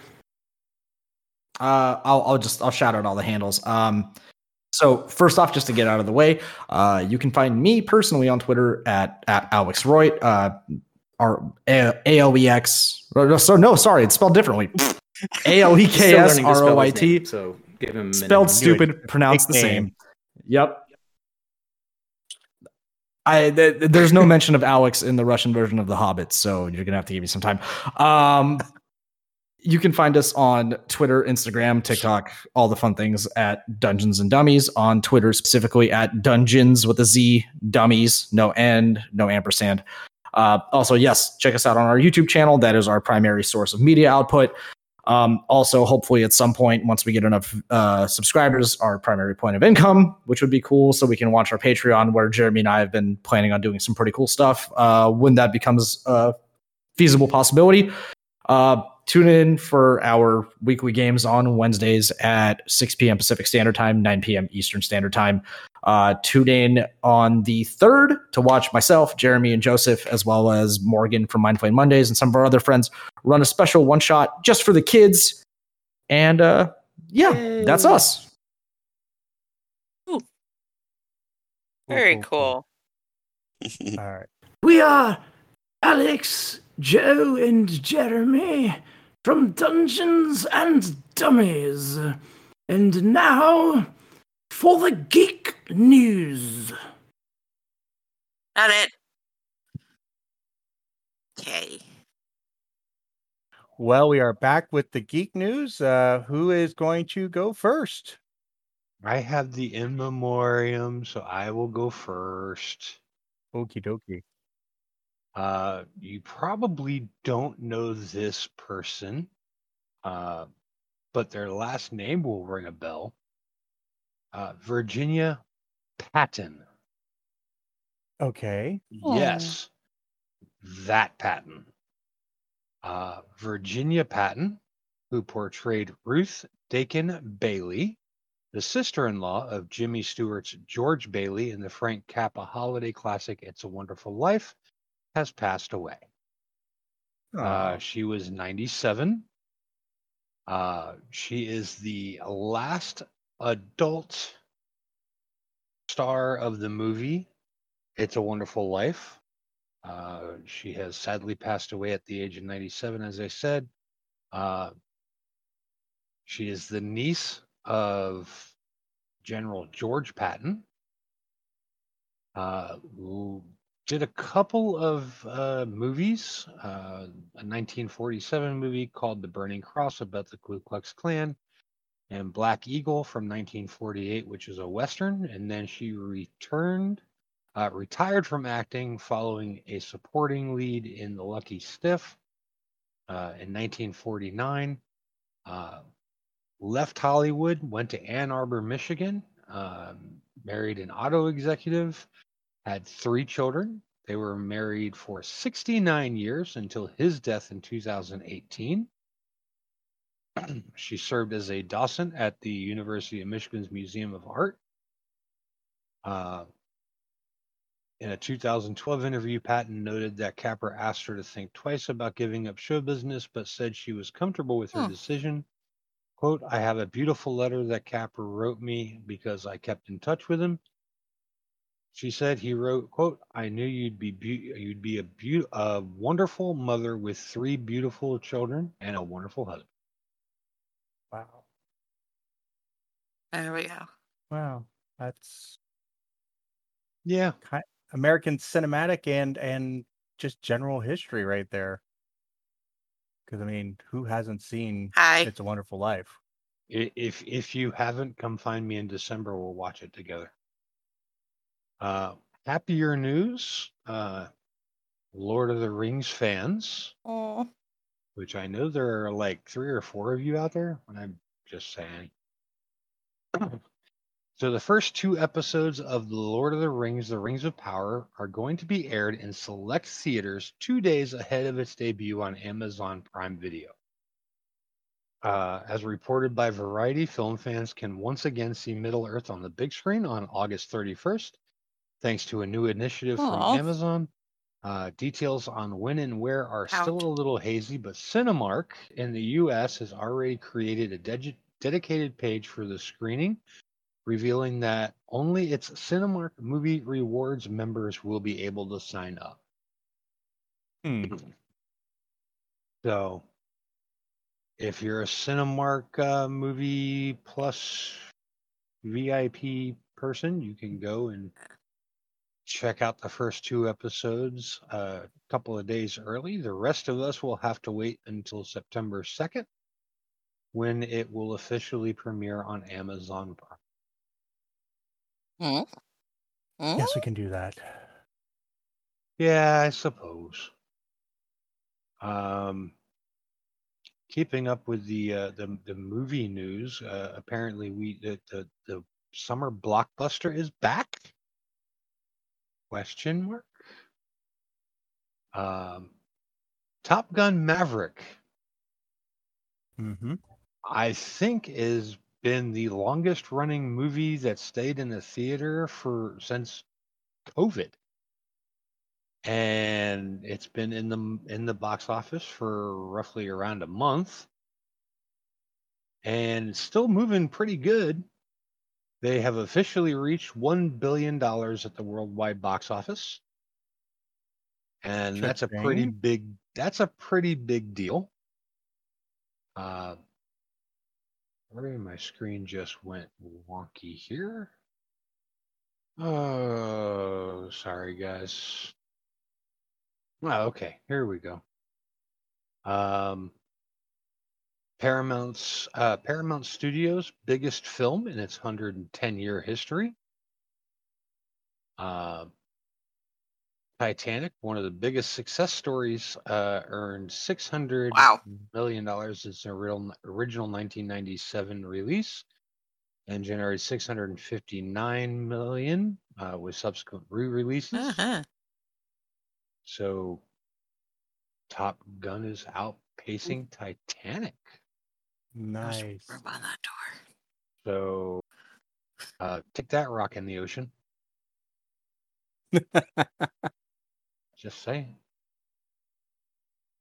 Uh, I'll, I'll just I'll shout out all the handles. Um, so first off, just to get out of the way, uh, you can find me personally on Twitter at at Aleks Roit. Uh, our A L E X. So no, sorry, it's spelled differently. A L E K Still S learning to R spell O I his T. name, So give him. Spelled Do stupid, pronounced the same. Yep. I th- th- there's no mention of Aleks in the Russian version of The Hobbit, so you're gonna have to give me some time. Um, you can find us on Twitter, Instagram, TikTok, all the fun things at Dungeons and Dummies. On Twitter, specifically at Dungeons with a Z, Dummies, no end, no ampersand. Uh, also, yes, check us out on our YouTube channel. That is our primary source of media output. Um, also, hopefully, at some point, once we get enough uh, subscribers, our primary point of income, which would be cool, so we can launch our Patreon, where Jeremi and I have been planning on doing some pretty cool stuff uh, when that becomes a feasible possibility. Uh, tune in for our weekly games on Wednesdays at 6 p.m. Pacific Standard Time, 9 p.m. Eastern Standard Time. Uh, tune in on the 3rd to watch myself, Jeremi, and Joseph, as well as Morgan from Mindflayed Mondays and some of our other friends run a special one shot just for the kids. And uh, yeah, that's Yay. us. Very cool. All right. We are Aleks, Joe, and Jeremi from Dungeons and Dummies. And now for the geek news. Not it. Okay. Well, we are back with the geek news. Uh, who is going to go first? I have the in memoriam, so I will go first. Okie dokie. Uh, you probably don't know this person, uh, but their last name will ring a bell. Uh, Virginia Patton. Okay. Yes, that Patton. Uh, Virginia Patton, who portrayed Ruth Dakin Bailey, the sister in law of Jimmy Stewart's George Bailey in the Frank Capra holiday classic It's a Wonderful Life, has passed away. Uh, she was 97. Uh, she is the last adult star of the movie It's a Wonderful Life. Uh, she has sadly passed away at the age of 97, as I said. Uh, she is the niece of General George Patton, uh, who did a couple of uh, movies. Uh, a 1947 movie called The Burning Cross about the Ku Klux Klan, and Black Eagle from 1948, which is a Western. And then she returned, uh, retired from acting following a supporting lead in The Lucky Stiff uh, in 1949. Uh, left Hollywood, went to Ann Arbor, Michigan, um, married an auto executive, had three children. They were married for 69 years until his death in 2018. she served as a docent at the University of Michigan's Museum of Art. Uh, in a 2012 interview, Patton noted that Capra asked her to think twice about giving up show business, but said she was comfortable with her Hmm. decision. Quote, I have a beautiful letter that Capra wrote me because I kept in touch with him. She said he wrote, quote, I knew you'd be beau- you'd be a, beau- a wonderful mother with three beautiful children and a wonderful husband. Wow. There we go. Wow. That's Yeah. American cinematic and and just general history right there. Because I mean, who hasn't seen Hi. It's a Wonderful Life? If if you haven't, come find me in December. We'll watch it together. Uh, happier news. Uh, Lord of the Rings fans, Oh. which I know there are like three or four of you out there. And I'm just saying. so the first two episodes of The Lord of the Rings, The Rings of Power, are going to be aired in select theaters two days ahead of its debut on Amazon Prime Video. Uh, as reported by Variety, film fans can once again see Middle Earth on the big screen on August 31st, thanks to a new initiative Aw. from Amazon. Uh, details on when and where are still a little hazy, but Cinemark in the US has already created a ded- dedicated page for the screening, revealing that only its Cinemark Movie Rewards members will be able to sign up. Hmm. So, if you're a Cinemark uh, Movie Plus VIP person, you can go and check out the first two episodes uh, a couple of days early. The rest of us will have to wait until September 2nd when it will officially premiere on Amazon Prime. Hmm? Hmm? Yes, we can do that. Yeah, I suppose. Um, keeping up with the uh, the the movie news, uh, apparently we the, the the summer blockbuster is back. Question mark. Um, Top Gun Maverick, Mm-hmm. I think, has been the longest running movie that stayed in the theater for since COVID. And it's been in the in the box office for roughly around a month. And still moving pretty good. They have officially reached one billion dollars at the worldwide box office. And that's a pretty big that's a pretty big deal. Uh where my screen just went wonky here. Oh, sorry guys. Oh, okay, here we go. Um, Paramount's uh, Paramount Studios' biggest film in its 110 year history. Uh, Titanic, one of the biggest success stories, uh, earned 600 Wow. million dollars. It's real original 1997 release, and generated 659 million uh, with subsequent re-releases. Uh-huh. So, Top Gun is outpacing Titanic. Nice. Rub on that door. So, uh, take that rock in the ocean. Just saying.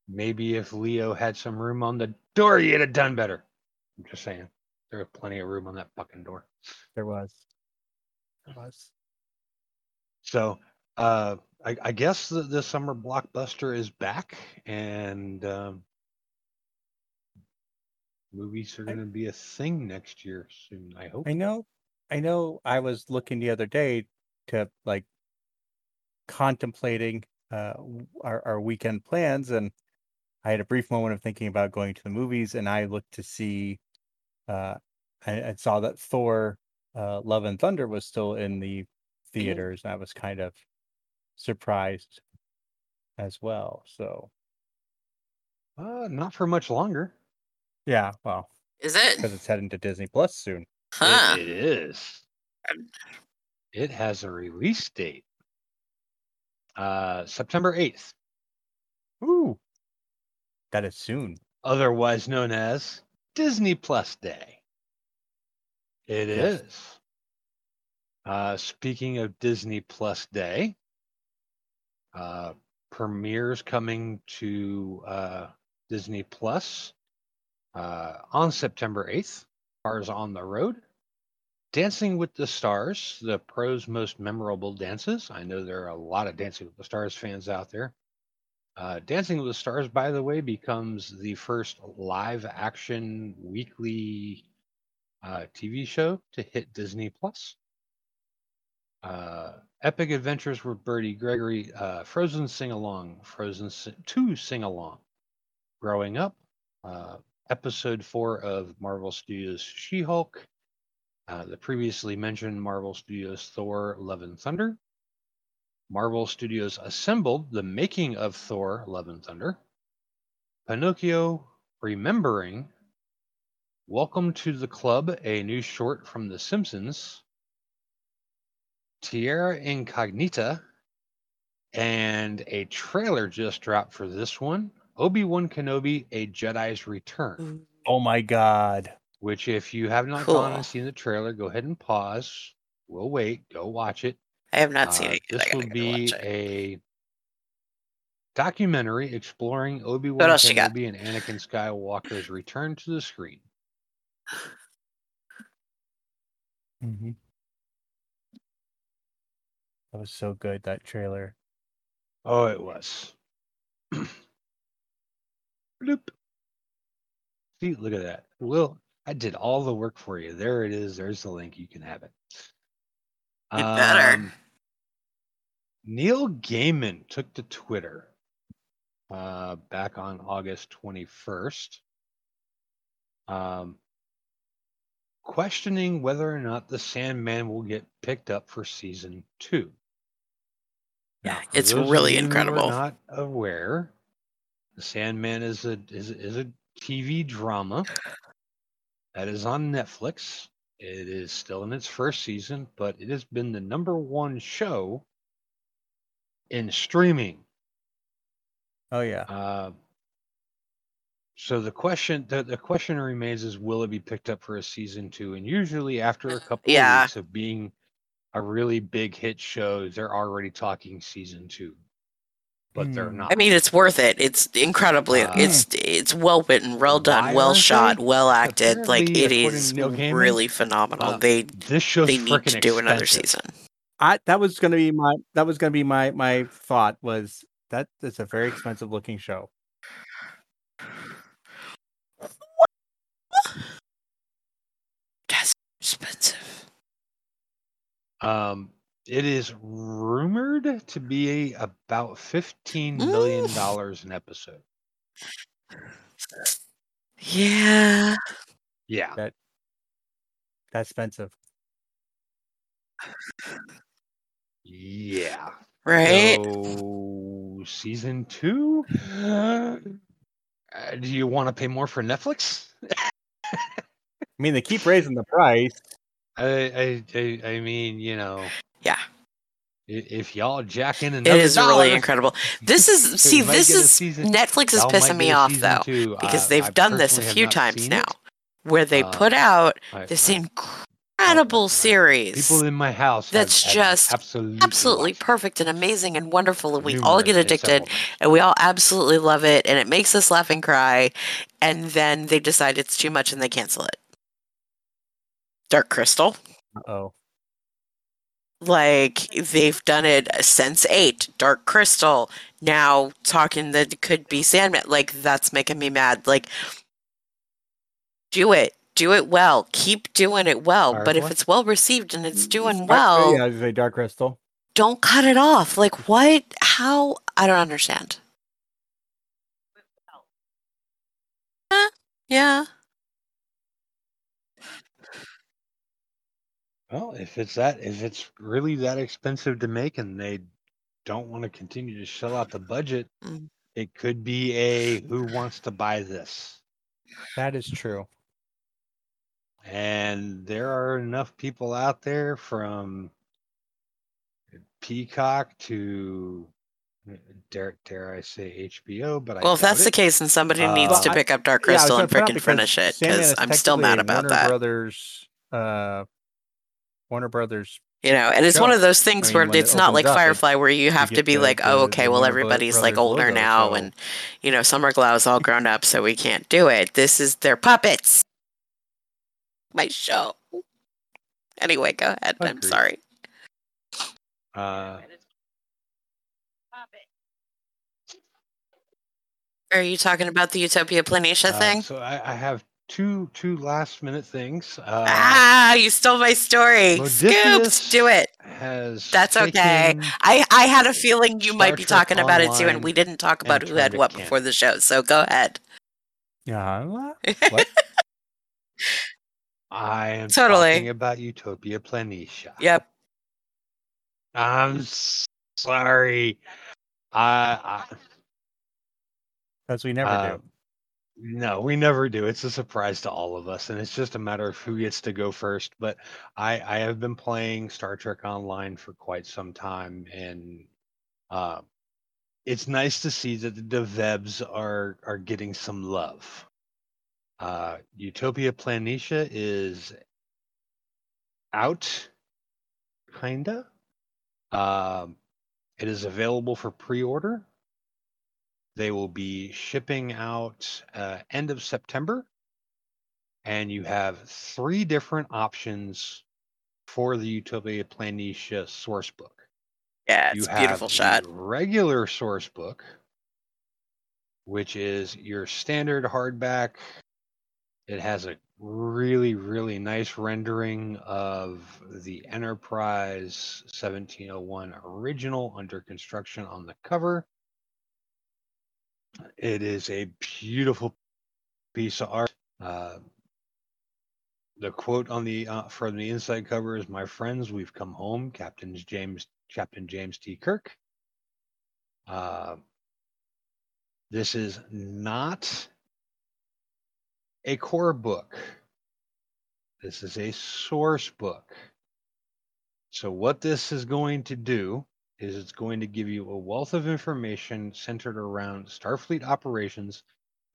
Maybe if Leo had some room on the door, he'd have done better. I'm just saying. There was plenty of room on that fucking door. There was. There was. So, uh, I, I guess the, the summer blockbuster is back, and um, movies are I- going to be a thing next year soon. I hope. I know. I know. I was looking the other day to like contemplating uh, our our weekend plans, and I had a brief moment of thinking about going to the movies, and I looked to see. Uh, I, I saw that Thor: uh, Love and Thunder was still in the theaters, and I was kind of surprised as well. So Uh, not for much longer. Yeah, well, Is it? because it's heading to Disney Plus soon. Huh. It, it is. It has a release date. Uh, September 8th, Ooh, that is soon. otherwise known as Disney Plus Day. It is. Yes. Uh, speaking of Disney Plus Day, uh, premieres coming to uh, Disney Plus uh, on September 8th. Stars on the Road. Dancing with the Stars, the pros' most memorable dances. I know there are a lot of Dancing with the Stars fans out there. Uh, Dancing with the Stars, by the way, becomes the first live action weekly uh, TV show to hit Disney Plus. Uh, Epic Adventures with Bertie Gregory, uh, Frozen Sing Along, Frozen si- 2 Sing Along, Growing Up, uh, Episode 4 of Marvel Studios She Hulk, uh, the previously mentioned Marvel Studios Thor Love and Thunder, Marvel Studios Assembled, the making of Thor Love and Thunder, Pinocchio Remembering, Welcome to the Club, a new short from The Simpsons. Tierra Incognita. And a trailer just dropped for this one Obi Wan Kenobi, A Jedi's Return. Oh my god. Which, if you have not gone and seen the trailer, go ahead and pause. We'll wait. Go watch it. I have not seen Uh, it. yet. This will be a documentary exploring Obi What Wan else you got? Kenobi and Anakin Skywalker's return to the screen. Mm-hmm. That was so good, that trailer. Oh, it was. Bloop. See, look at that. Will, I did all the work for you. There it is. There's the link. You can have it. Better. Um, Neil Gaiman took to Twitter uh, back on August 21st, um, questioning whether or not the Sandman will get picked up for season two. Yeah, Now, it's really you who are incredible. Not aware, the Sandman is a is, is a TV drama that is on Netflix. It is still in its first season, but it has been the number one show in streaming. Oh yeah. Uh, so the question the, the question remains is will it be picked up for a season two? And usually after a couple Yeah. of weeks of being a really big hit show, they're already talking season two. But they're Hmm. not. I mean, it's worth it. It's incredibly. Uh, it's it's well written, well done, well shot, they? well acted. Like Apparently, it according is to Neil Gaiman, really phenomenal. uh, they this show's they need to do another expensive. season. I that was gonna be my that was gonna be my my thought was that is a very expensive looking show. That's expensive. Um, it is rumored to be about fifteen million dollars an episode. Yeah. Yeah, That That's expensive. yeah. Right. So season two. Uh, do you want to pay more for Netflix? I mean, they keep raising the price. I, I, I, I mean, you know, Yeah. if y'all jack in It another is really incredible. This is see. This is season- Netflix is pissing me off though two. because I- they've I done this a few times now, it. where they Uh, put out I- this I- incredible series. People in my house That's have just absolutely absolutely perfect and amazing and wonderful and we all get addicted and we all absolutely love it and it makes us laugh and cry and then they decide it's too much and they cancel it dark crystal Uh Oh, like they've done it since 8 dark crystal now talking that it could be sandman like that's making me mad like do it do it well keep doing it well but if it's well received and it's doing Uh, well yeah, the Dark Crystal. don't cut it off. Like what? How? I don't understand. Eh, yeah. Well, if it's that, if it's really that expensive to make, and they don't want to continue to shell out the budget, Mm. it could be a who wants to buy this. That is true. And there are enough people out there from Peacock to dare dare I say HBO, but I Well, if that's doubt the case, then somebody Uh, needs to I- pick up Dark Yeah, I was Crystal gonna and point freaking finish it because I'm still mad about Warner that. Brothers, uh, Warner Brothers. You know, and it's one of those things mean, where when it it's not like up, Firefly where you have get to be the- like, the- oh, okay, well, everybody's like older logo, now, so- and you know, Summer Glau's all grown up, so we can't do it. This is their puppets. My show. Anyway, go ahead. I'm sorry. Uh, Are you talking about the Utopia Planitia uh, thing? so I, I have two two last minute things. Uh, ah, you stole my story. Scoops, do it. Has That's okay. I, I had a feeling you Star might be Trek talking about it too, and we didn't talk about who had what canon. before the show. So go ahead. Yeah. What? I am Totally. talking about Utopia Planitia. Yep. I'm sorry. I, Because we never I do. No, we never do. It's a surprise to all of us, and it's just a matter of who gets to go first. But I, I have been playing Star Trek Online for quite some time, and uh, it's nice to see that the devs are are getting some love. Uh, Utopia Planitia is out, kinda. Um, it is available for pre-order. They will be shipping out uh, end of September, and you have three different options for the Utopia Planitia source book. Yeah, you it's a have beautiful the shot. regular source book, which is your standard hardback. It has a really, really nice rendering of the Enterprise 1701 original under construction on the cover. It is a beautiful piece of art. Uh, the quote on the uh, from the inside cover is "My friends, we've come home." Captain James Captain James T. Kirk. Uh, this is not a core book. This is a source book. So, what this is going to do is it's going to give you a wealth of information centered around Starfleet operations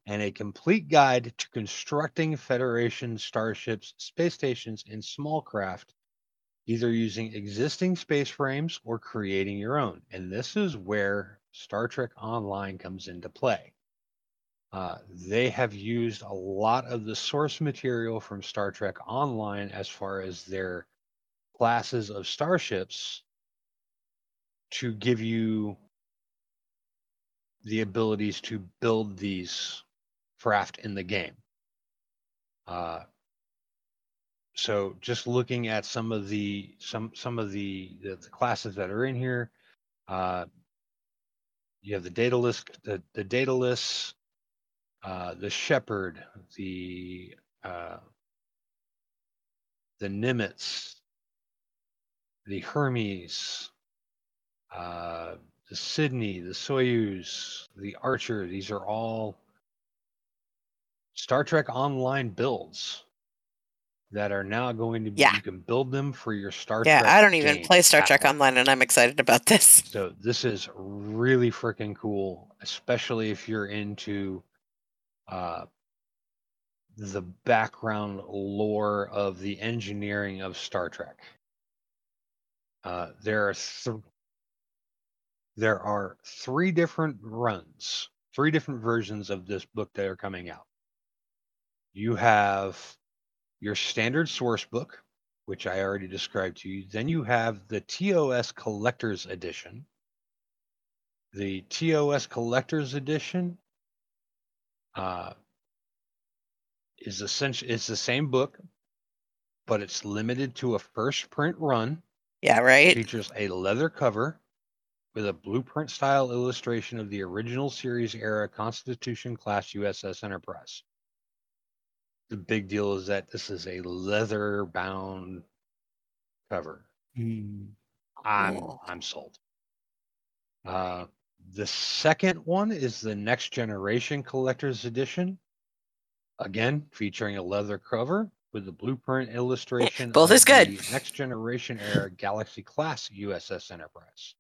and a complete guide to constructing Federation starships, space stations, and small craft, either using existing space frames or creating your own. And this is where Star Trek Online comes into play. Uh, they have used a lot of the source material from Star Trek Online as far as their classes of starships to give you the abilities to build these craft in the game. Uh, so just looking at some of the some some of the the, the classes that are in here, uh, you have the data list, the the Daedalus, uh, the Shepherd, the uh, the Nimitz, the Hermes, uh, the Sydney, the Soyuz, the Archer. These are all Star Trek Online builds that are now going to be. Yeah. You can build them for your Star Yeah, Trek. Yeah, I don't even play Star Trek platform. Online, and I'm excited about this. So this is really freaking cool, especially if you're into uh, the background lore of the engineering of Star Trek. Uh, there are th- there are three different runs, three different versions of this book that are coming out. You have your standard source book, which I already described to you. Then you have the TOS Collector's Edition. The TOS Collector's Edition uh, is essentially it's the same book, but it's limited to a first print run. Yeah, right? Features a leather cover with a blueprint style illustration of the original series era Constitution class USS Enterprise. The big deal is that this is a leather bound cover. I'm Cool. I'm sold. Uh, the second one is the Next Generation Collector's Edition. Again, featuring a leather cover with the blueprint illustration. Both of is good. the Next Generation era Galaxy class USS Enterprise.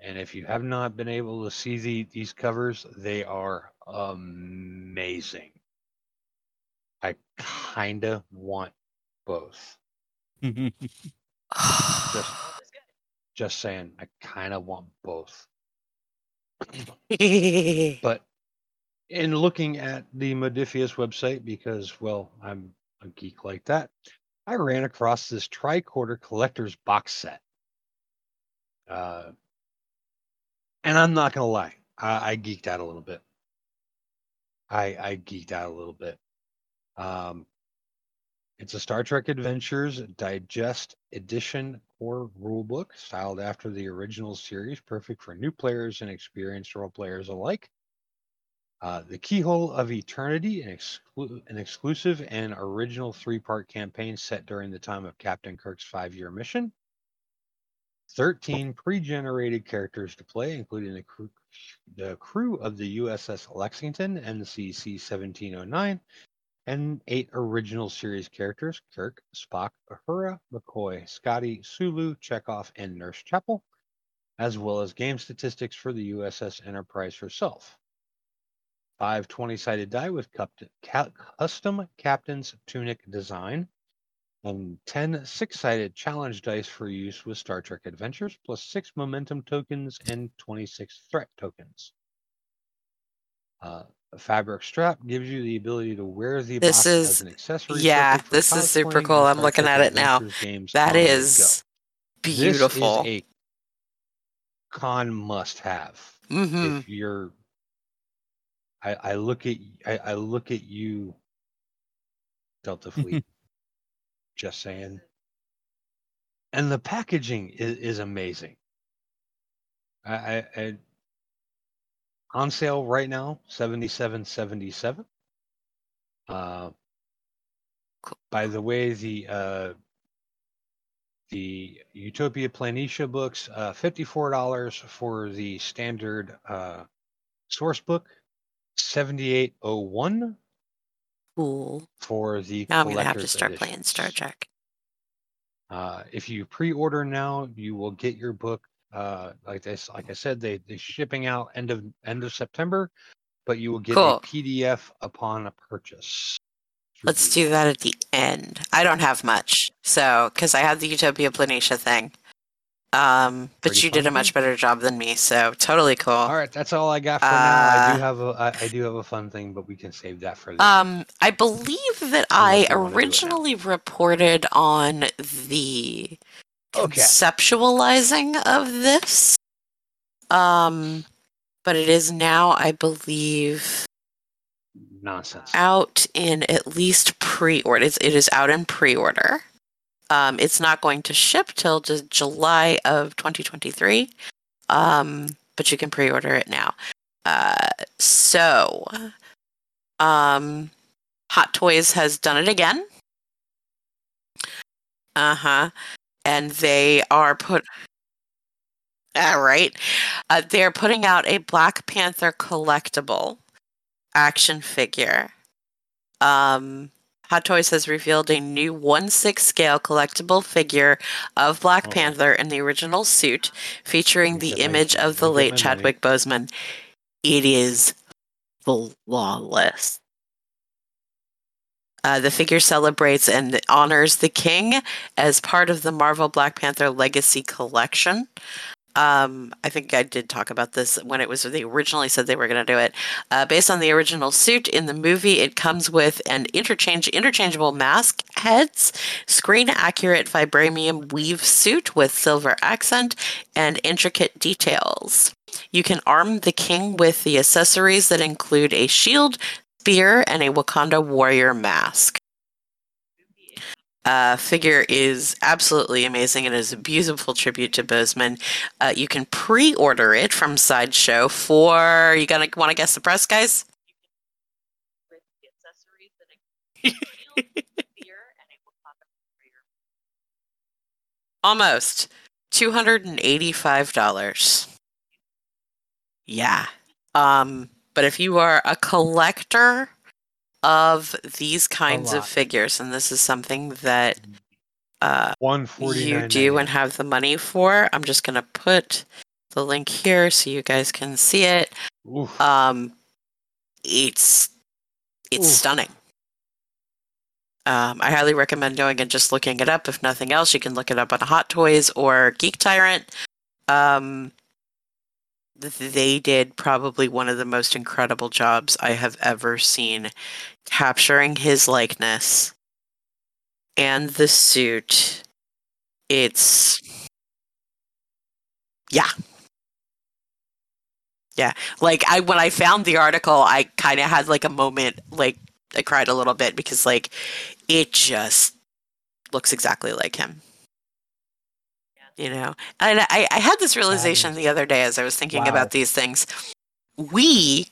And if you have not been able to see the, these covers, they are amazing. I kind of want both. Just, just saying, I kind of want both. But in looking at the Modiphius website, because, well, I'm a geek like that, I ran across this tricorder collector's box set. Uh, and I'm not to lie, I, I geeked out a little bit. I, I geeked out a little bit. Um, it's a Star Trek Adventures Digest Edition core rulebook, styled after the original series, perfect for new players and experienced role players alike. Uh, the Keyhole of Eternity, an, exclu- an exclusive and original three part campaign set during the time of Captain Kirk's five year mission. 13 pre-generated characters to play, including the crew, the crew of the USS Lexington NCC 1709, and eight original series characters: Kirk, Spock, Uhura, McCoy, Scotty, Sulu, Chekov, and Nurse Chapel, as well as game statistics for the USS Enterprise herself. Five 20-sided die with custom captain's tunic design, and 10 six-sided challenge dice for use with Star Trek Adventures, plus six momentum tokens and 26 threat tokens. Uh, a fabric strap gives you the ability to wear the This box is- as an accessory. yeah, this is super cool. I'm looking at it now. That is beautiful. This is a con must-have hmm if you're I, I look at I, I look at you Delta Fleet just saying. And the packaging is, is amazing. I, I, I on sale right now 77.77 uh Cool. by the way the uh the Utopia Planitia books, uh, fifty-four dollars for the standard uh, source book, seventy-eight oh one Cool. for the. Now I'm gonna have to start playing. Star Trek. Uh, if you pre-order now, you will get your book. Uh, like this, like I said, they they shipping out end of end of September, but you will get Cool. a PDF upon a purchase. Let's do that at the end. I don't have much, so because I had the Utopia Planitia thing, um, but Pretty you did a much better job than me, so totally cool. All right, that's all I got for now. I Uh, do have a I, I do have a fun thing, but we can save that for the Um, I believe that I Unless you wanna do it now. originally reported on the Okay. conceptualizing of this. Um, but it is now, I believe, nonsense. out in at least pre-order. It's, it is out in pre-order. Um, it's not going to ship till July of 2023. Um, but you can pre-order it now. Uh, so, um, Hot Toys has done it again. Uh huh. And they are put. All right. Uh, they're putting out a Black Panther collectible action figure. Um, Hot Toys has revealed a new 1 6 scale collectible figure of Black Oh. Panther in the original suit, featuring the Get my- image of the late money. Chadwick Boseman. It is flawless. Uh, the figure celebrates and honors the king as part of the Marvel Black Panther Legacy Collection. Um, I think I did talk about this when it was they originally said they were going to do it. Uh, based on the original suit in the movie, it comes with an interchange interchangeable mask heads, screen accurate vibranium weave suit with silver accent, and intricate details. You can arm the king with the accessories that include a shield, spear, and a Wakanda warrior mask. Uh, figure is absolutely amazing It is a beautiful tribute to Boseman. Uh, you can pre-order it from Sideshow for you gonna want to guess the price, guys? Almost two hundred and eighty-five dollars. Yeah. Um, but if you are a collector of these kinds of figures, and this is something that uh, you do and have the money for, I'm just gonna put the link here so you guys can see it. Oof. Um, it's it's Oof. stunning. Um, I highly recommend going and just looking it up. If nothing else, you can look it up on Hot Toys or Geek Tyrant. Um, they did probably one of the most incredible jobs I have ever seen capturing his likeness and the suit. It's yeah. Yeah. Like I when I found the article, I kind of had like a moment like I cried a little bit because like it just looks exactly like him. You know, and I, I had this realization the other day as I was thinking Wow. about these things. We,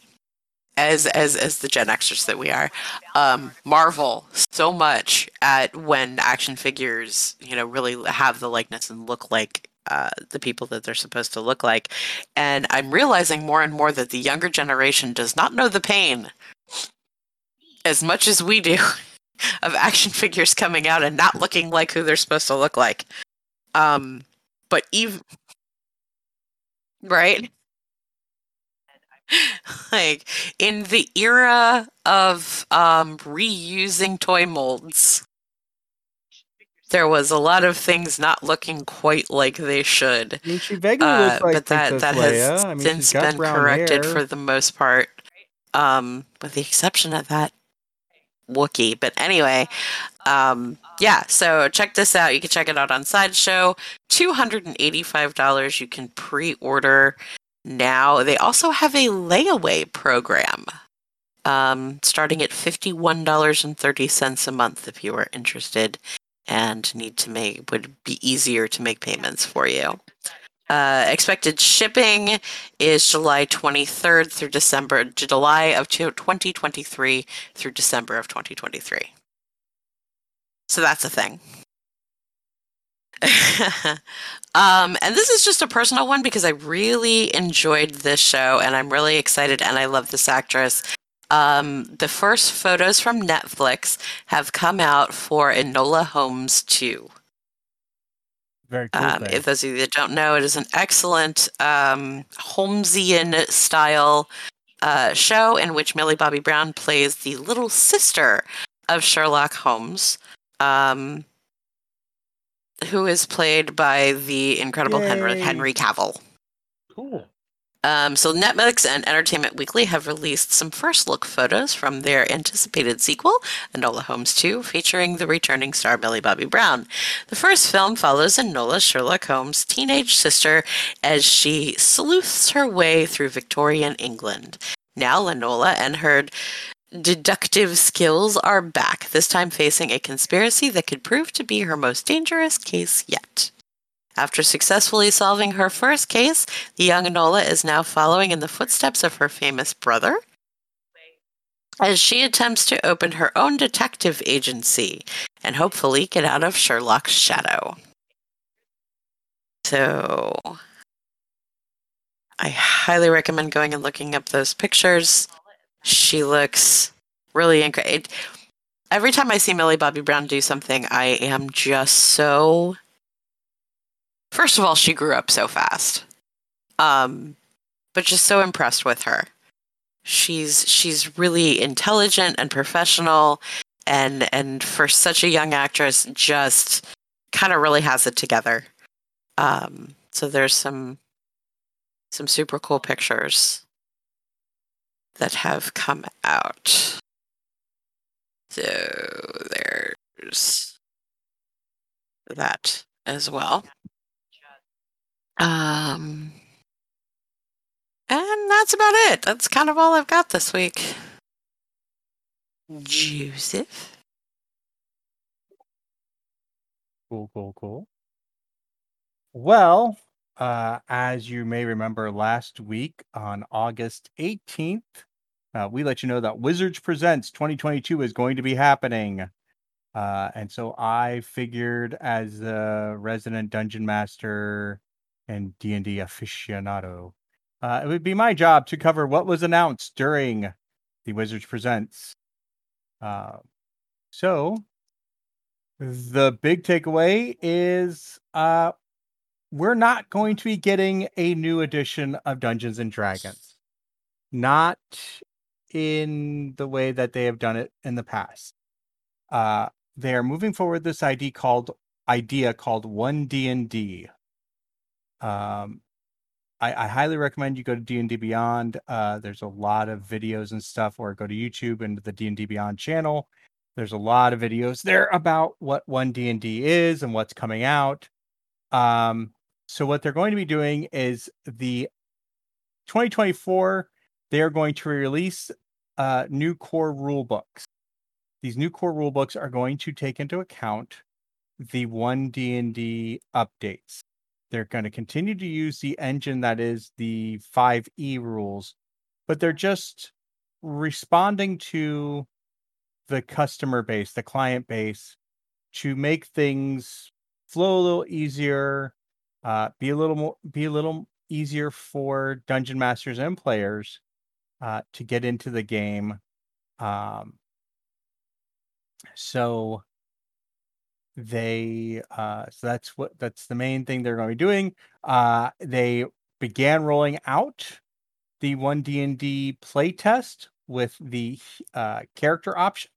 as as as the Gen Xers that we are, um, marvel so much at when action figures, you know, really have the likeness and look like uh, the people that they're supposed to look like. And I'm realizing more and more that the younger generation does not know the pain as much as we do of action figures coming out and not looking like who they're supposed to look like. Um, but even right like in the era of um reusing toy molds there was a lot of things not looking quite like they should I mean, she vaguely uh, looks like but that Princess that Leia. has I mean, since been corrected hair. for the most part um with the exception of that Wookie. But anyway, um, yeah, so check this out. You can check it out on Sideshow. $285 you can pre order now. They also have a layaway program um, starting at $51.30 a month if you are interested and need to make, would be easier to make payments for you. Uh, expected shipping is July 23rd through December, July of 2023 through December of 2023. So that's a thing. um, and this is just a personal one because I really enjoyed this show and I'm really excited and I love this actress. Um, the first photos from Netflix have come out for Enola Holmes 2. Very cool. Um, if those of you that don't know, it is an excellent um, Holmesian style uh, show in which Millie Bobby Brown plays the little sister of Sherlock Holmes, um, who is played by the incredible Henry, Yay. Henry Cavill. Cool. Um, so Netflix and Entertainment Weekly have released some first look photos from their anticipated sequel, Enola Holmes 2, featuring the returning star Billy Bobby Brown. The first film follows Enola Sherlock Holmes' teenage sister as she sleuths her way through Victorian England. Now Enola and her deductive skills are back, this time facing a conspiracy that could prove to be her most dangerous case yet. After successfully solving her first case, the young Enola is now following in the footsteps of her famous brother as she attempts to open her own detective agency and hopefully get out of Sherlock's shadow. So, I highly recommend going and looking up those pictures. She looks really incredible. Every time I see Millie Bobby Brown do something, I am just so First of all, she grew up so fast. Um, but just so impressed with her. She's she's really intelligent and professional and and for such a young actress just kind of really has it together. Um, so there's some some super cool pictures that have come out. So there's that as well. Um, and that's about it. That's kind of all I've got this week. Joseph. Cool, cool, cool. Well, uh, as you may remember last week on August 18th, uh, we let you know that Wizards Presents 2022 is going to be happening. Uh, and so I figured as a resident dungeon master and D&D aficionado, uh, it would be my job to cover what was announced during the Wizards Presents. Uh, so the big takeaway is uh, we're not going to be getting a new edition of Dungeons and Dragons. Not in the way that they have done it in the past. Uh, they are moving forward this idea called idea called one D and D. Um, I, I highly recommend you go to D and D Beyond. Uh, there's a lot of videos and stuff, or go to YouTube and the D and D Beyond channel. There's a lot of videos there about what one D and D is and what's coming out. Um, so what they're going to be doing is the 2024 they are going to release uh, new core rule books. These new core rule books are going to take into account the one D and D updates. They're going to continue to use the engine that is the 5e rules, but they're just responding to the customer base, the client base, to make things flow a little easier, uh, be a little more, be a little easier for dungeon masters and players uh, to get into the game. Um, so they, uh, so that's what that's the main thing they're going to be doing. Uh, they began rolling out the one D and D playtest with the uh, character option,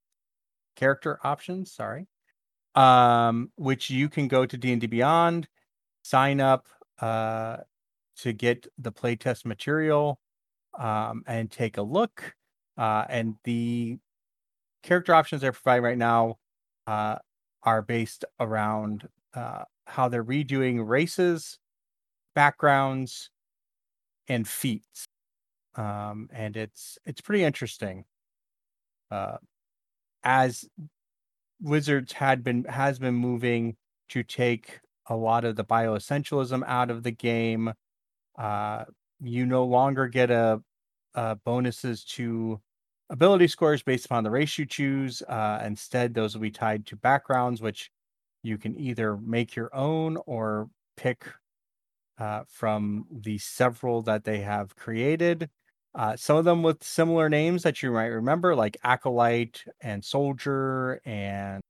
character options. Sorry, um, which you can go to D and D Beyond, sign up uh, to get the playtest material, um, and take a look. Uh, and the character options they're providing right now uh, are based around uh, how they're redoing races, backgrounds, and feats um, and it's it's pretty interesting. Uh, as Wizards had been has been moving to take a lot of the bioessentialism out of the game. Uh, you no longer get a, a bonuses to ability scores based upon the race you choose. Uh, instead, those will be tied to backgrounds, which you can either make your own or pick uh, from the several that they have created. Uh, some of them with similar names that you might remember, like Acolyte and Soldier and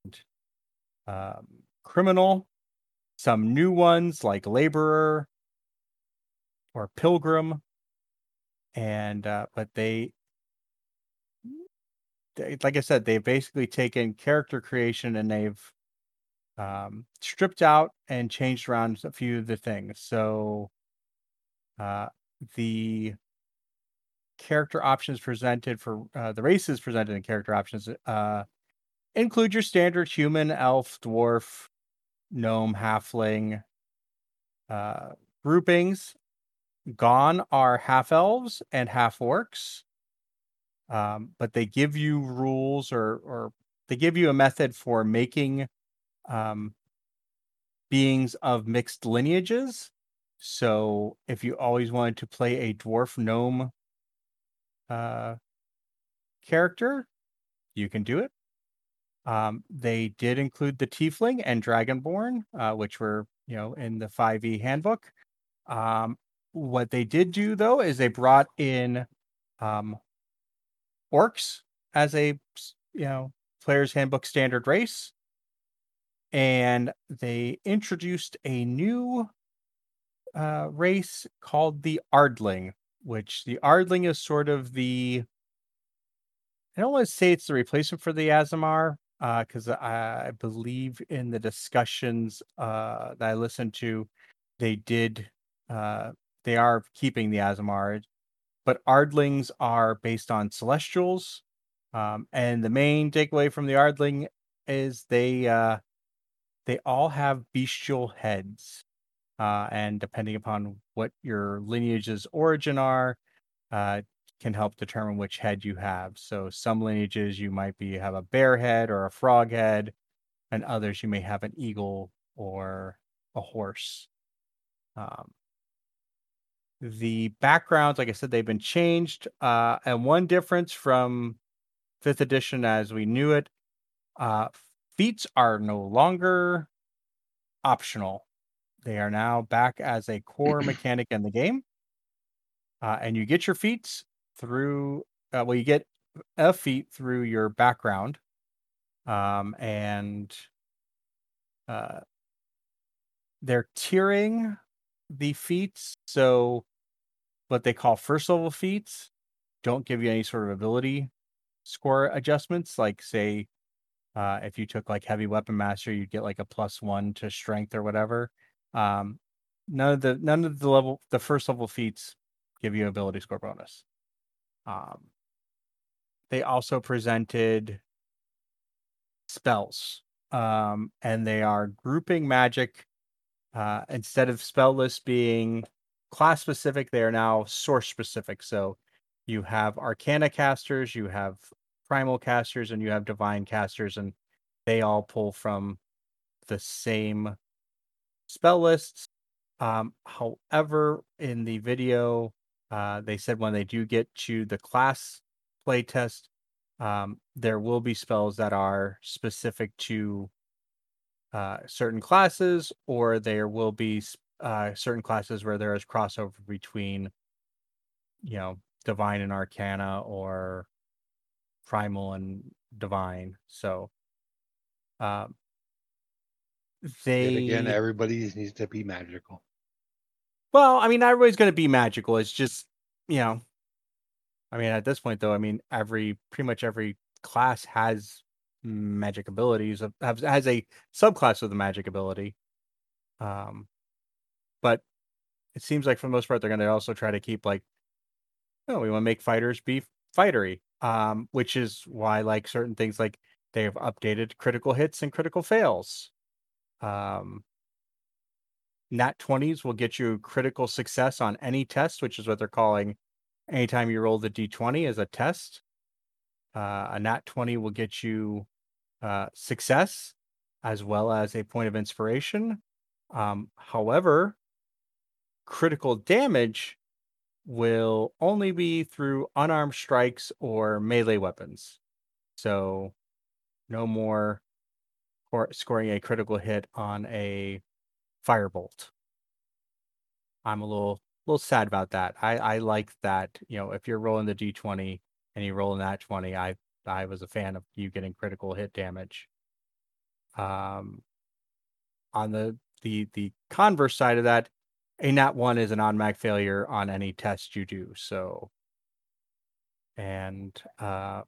um, Criminal. Some new ones like Laborer or Pilgrim. And, uh, but they, they, like I said, they've basically taken character creation and they've um, stripped out and changed around a few of the things. So, uh, the character options presented for uh, the races presented in character options uh, include your standard human, elf, dwarf, gnome, halfling uh, groupings. Gone are half elves and half orcs, um, but they give you rules or or they give you a method for making um, beings of mixed lineages. So if you always wanted to play a dwarf gnome uh, character, you can do it. Um, they did include the Tiefling and Dragonborn, uh, which were you know in the 5e handbook. Um, what they did do though is they brought in um, orcs as a you know player's handbook standard race, and they introduced a new uh, race called the Ardling, which the Ardling is sort of the I don't want to say it's the replacement for the Aasimar, because uh, I, believe in the discussions uh, that I listened to, they did uh, they are keeping the Aasimar, but Ardlings are based on Celestials, um, and the main takeaway from the Ardling is they uh, they all have bestial heads uh, and depending upon what your lineage's origin are, uh, can help determine which head you have. So some lineages you might be have a bear head or a frog head, and others you may have an eagle or a horse. Um, the backgrounds, like I said, they've been changed. Uh, and one difference from fifth edition as we knew it, uh, feats are no longer optional. They are now back as a core mechanic in the game. Uh, and you get your feats through, uh, well, you get a feat through your background. Um, and uh, they're tiering the feats. So, what they call first level feats don't give you any sort of ability score adjustments. Like, say, uh, if you took like heavy weapon master, you'd get like a plus one to strength or whatever. Um, none of the none of the level the first level feats give you ability score bonus. Um, they also presented spells, um, and they are grouping magic. Uh, instead of spell lists being class specific, they are now source specific. So you have Arcana casters, you have Primal casters, and you have Divine casters, and they all pull from the same spell lists. Um, however, in the video, uh, they said when they do get to the class playtest, um, there will be spells that are specific to uh, certain classes, or there will be uh, certain classes where there is crossover between, you know, divine and arcana or primal and divine. So, um, they Yet again, everybody needs to be magical. Well, I mean, not everybody's going to be magical. It's just, you know, I mean, at this point, though, I mean, every pretty much every class has magic abilities, has has a subclass of the magic ability. Um, but it seems like for the most part, they're going to also try to keep like, oh, we want to make fighters be fightery. Um, which is why like certain things like they have updated critical hits and critical fails. Um, Nat 20s will get you critical success on any test, which is what they're calling anytime you roll the d20 as a test. Uh, a nat 20 will get you uh, success as well as a point of inspiration. Um, however, critical damage will only be through unarmed strikes or melee weapons. So, no more or scoring a critical hit on a firebolt. I'm a little little sad about that. I I like that. You know, if you're rolling the d20 and you roll in that 20, I I was a fan of you getting critical hit damage. Um, on the the the converse side of that, a nat one is an automatic failure on any test you do. So, and uh,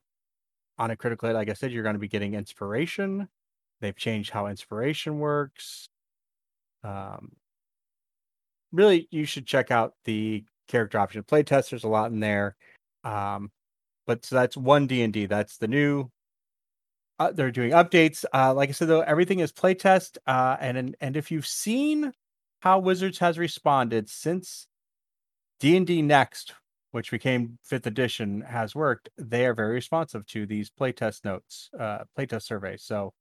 on a critical hit, like I said, you're going to be getting inspiration. They've changed how inspiration works. Um, really, you should check out the character option playtest. There's a lot in there. Um, but so that's one D and D. That's the new. Uh, they're doing updates. Uh, like I said, though, everything is playtest. Uh, and and if you've seen how Wizards has responded since D and D Next, which became fifth edition, has worked, they are very responsive to these playtest notes, uh, playtest surveys. So,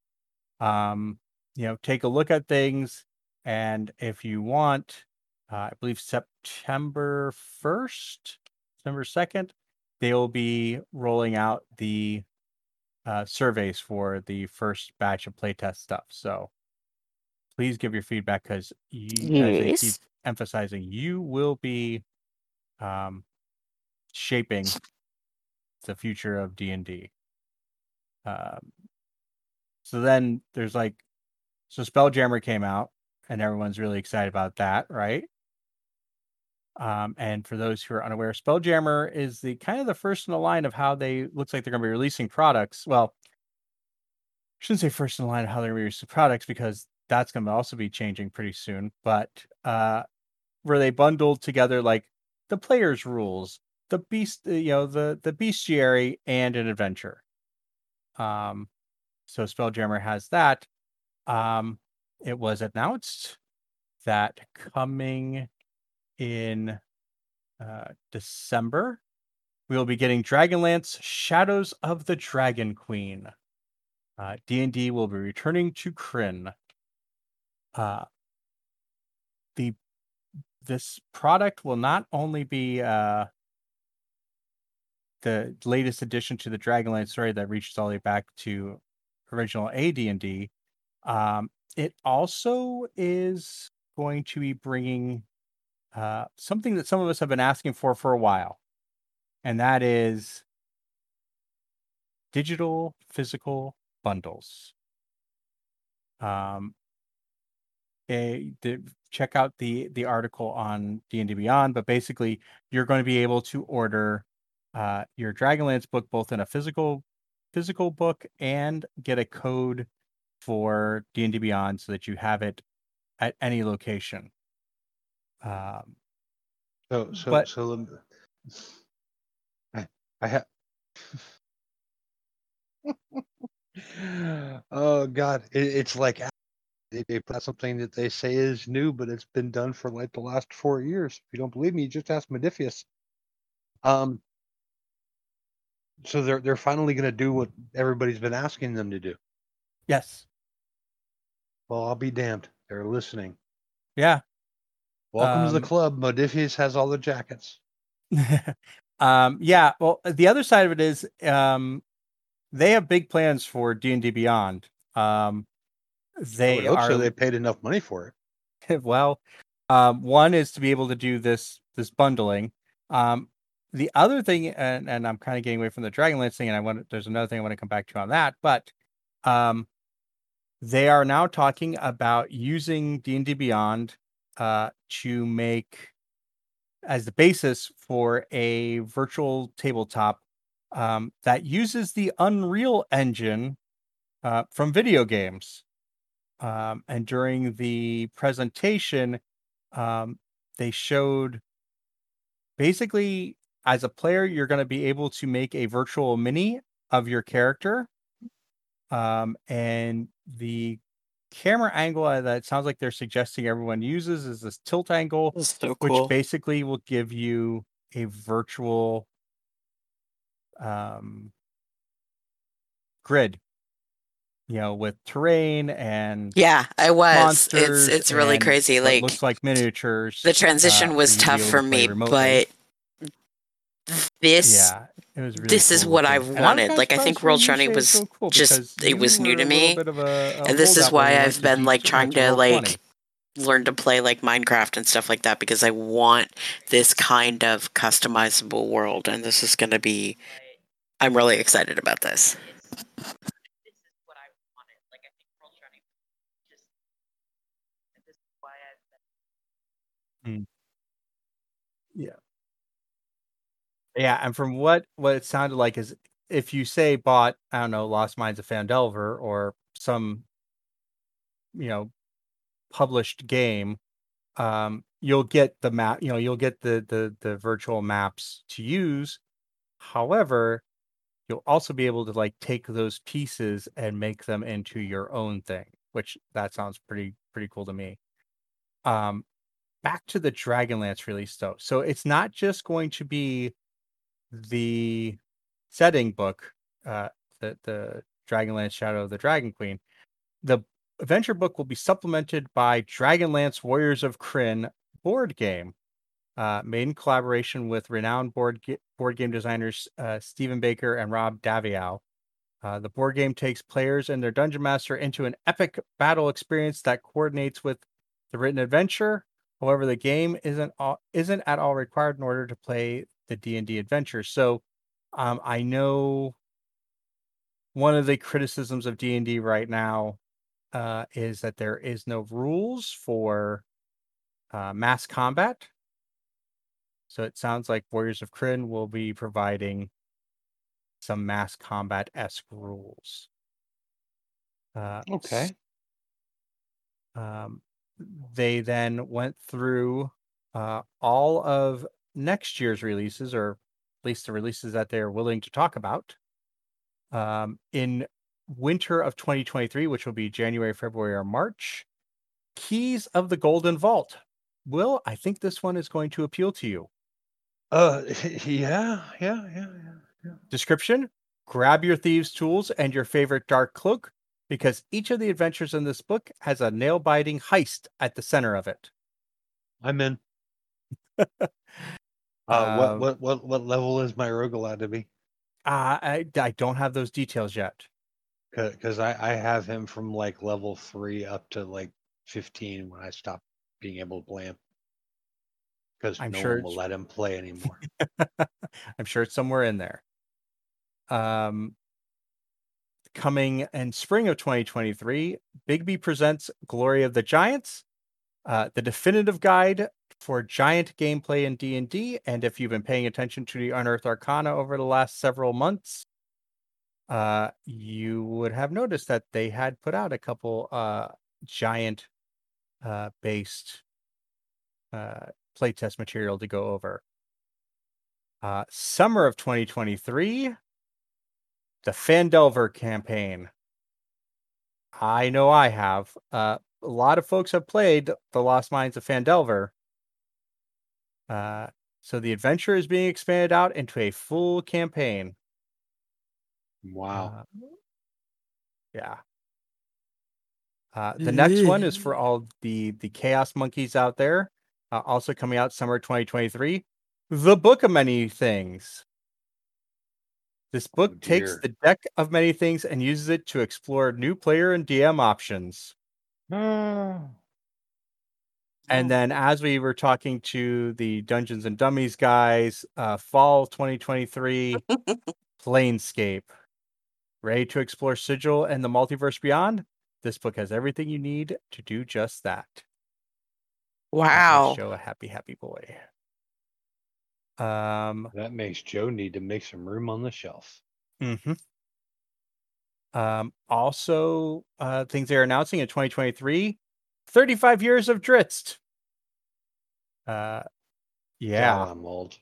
um, you know, take a look at things, and if you want, uh, I believe September first, September second, they will be rolling out the uh, surveys for the first batch of playtest stuff. So please give your feedback because they keep emphasizing, you will be um, shaping the future of D and D. Um, so then there's like, so Spelljammer came out, and everyone's really excited about that, right? Um, and for those who are unaware, Spelljammer is the kind of the first in the line of how they looks like they're going to be releasing products. Well, I shouldn't say first in the line of how they're going to be releasing products because that's going to also be changing pretty soon. But uh, where they bundled together like the player's rules, the beast, you know, the the bestiary, and an adventure. Um, so Spelljammer has that. Um, it was announced that coming in uh, December, we will be getting Dragonlance: Shadows of the Dragon Queen. Uh, D&D will be returning to Krynn. Uh, the this product will not only be uh, the latest addition to the Dragonlance story that reaches all the way back to original AD&D. Um, it also is going to be bringing uh, something that some of us have been asking for for a while, and that is digital physical bundles. Um, a, the, check out the the article on D and D Beyond, but basically you're going to be able to order uh, your Dragonlance book both in a physical physical book and get a code for D and D Beyond so that you have it at any location. Um, So so But- so I I have Oh God, it, it's like they, they put something that they say is new, but it's been done for like the last four years. If you don't believe me, just ask Modiphius. Um so they're they're finally gonna do what everybody's been asking them to do. yes, Well, I'll be damned. They're listening. yeah. Welcome to Um, the club. Modiphius has all the jackets. um yeah well the other side of it is um they have big plans for d&d beyond um they are so. They paid enough money for it. well Um, one is to be able to do this this bundling. Um, the other thing, and, and I'm kind of getting away from the Dragonlance thing, and I want there's another thing I want to come back to on that, but um, they are now talking about using D and D Beyond uh, to make as the basis for a virtual tabletop um, that uses the Unreal Engine uh, from video games. Um, and during the presentation, um, they showed basically as a player, you're going to be able to make a virtual mini of your character. Um, and the camera angle uh, that sounds like they're suggesting everyone uses is this tilt angle, so which basically will give you a virtual um, grid, you know, with terrain and yeah, I was. It's it's really crazy. Like looks like miniatures. the transition uh, was tough for to me, remotely. but this yeah, really this is cool what. I've wanted. Like, I think World you Journey say it's was so cool just it was new to a me, of a- a and this is why I've been like trying to Roll20. like learn to play like Minecraft and stuff like that because I want this kind of customizable world, and this is going to be. I'm really excited about this. Yeah, and from what what it sounded like is if you say bought, I don't know, Lost Mines of Phandelver or some you know published game, um, you'll get the map, you know, you'll get the the the virtual maps to use. However, you'll also be able to like take those pieces and make them into your own thing, which that sounds pretty pretty cool to me. Um back to the Dragonlance release though. So it's not just going to be the setting book, uh, the the Dragonlance Shadow of the Dragon Queen. The adventure book will be supplemented by Dragonlance Warriors of Krynn board game, uh, made in collaboration with renowned board ga- board game designers uh, Stephen Baker and Rob Daviau. Uh, the board game takes players and their dungeon master into an epic battle experience that coordinates with the written adventure. However, the game isn't all, isn't at all required in order to play the D and D adventure. So, um, I know one of the criticisms of D and D right now uh, is that there is no rules for uh, mass combat. So it sounds like Warriors of Krynn will be providing some mass combat esque rules. Uh, Okay. um, they then went through uh, all of next year's releases, or at least the releases that they're willing to talk about. Um, in winter of 2023, which will be January, February, or March, Keys of the Golden Vault. Will, I think this one is going to appeal to you. Uh, yeah, yeah, yeah, yeah. Description Grab your thieves' tools and your favorite dark cloak because each of the adventures in this book has a nail biting heist at the center of it. I'm in. Uh, what Um, what what what level is my rogue allowed to be? Uh, I, I don't have those details yet. Because I I have him from like level three up to like fifteen when I stopped being able to play him. Because I'm no sure one will let him play anymore. I'm sure it's somewhere in there. Um, coming in spring of 2023, Bigby presents Glory of the Giants, uh, the definitive guide for giant gameplay in D&D. And if you've been paying attention to the Unearthed Arcana over the last several months, uh, you would have noticed that they had put out a couple uh, giant uh, based uh, playtest material to go over. Uh, summer of 2023, the Phandelver campaign. I know I have. Uh, a lot of folks have played the Lost Mines of Phandelver. Uh, so the adventure is being expanded out into a full campaign. wow. Uh, yeah. Uh, the next one is for all the the chaos monkeys out there. Uh, also coming out summer 2023, the Book of Many Things. This book takes the deck of many things and uses it to explore new player and DM options. Ah. And then as we were talking to the Dungeons and Dummies guys, uh, fall 2023, Planescape. Ready to explore Sigil and the multiverse beyond? This book has everything you need to do just that. Wow. Show a happy, happy boy. Um, That makes Joe need to make some room on the shelf. Mm-hmm. Um, also, uh, things they're announcing in 2023 35 years of Drizzt. Uh, yeah. God, I'm old.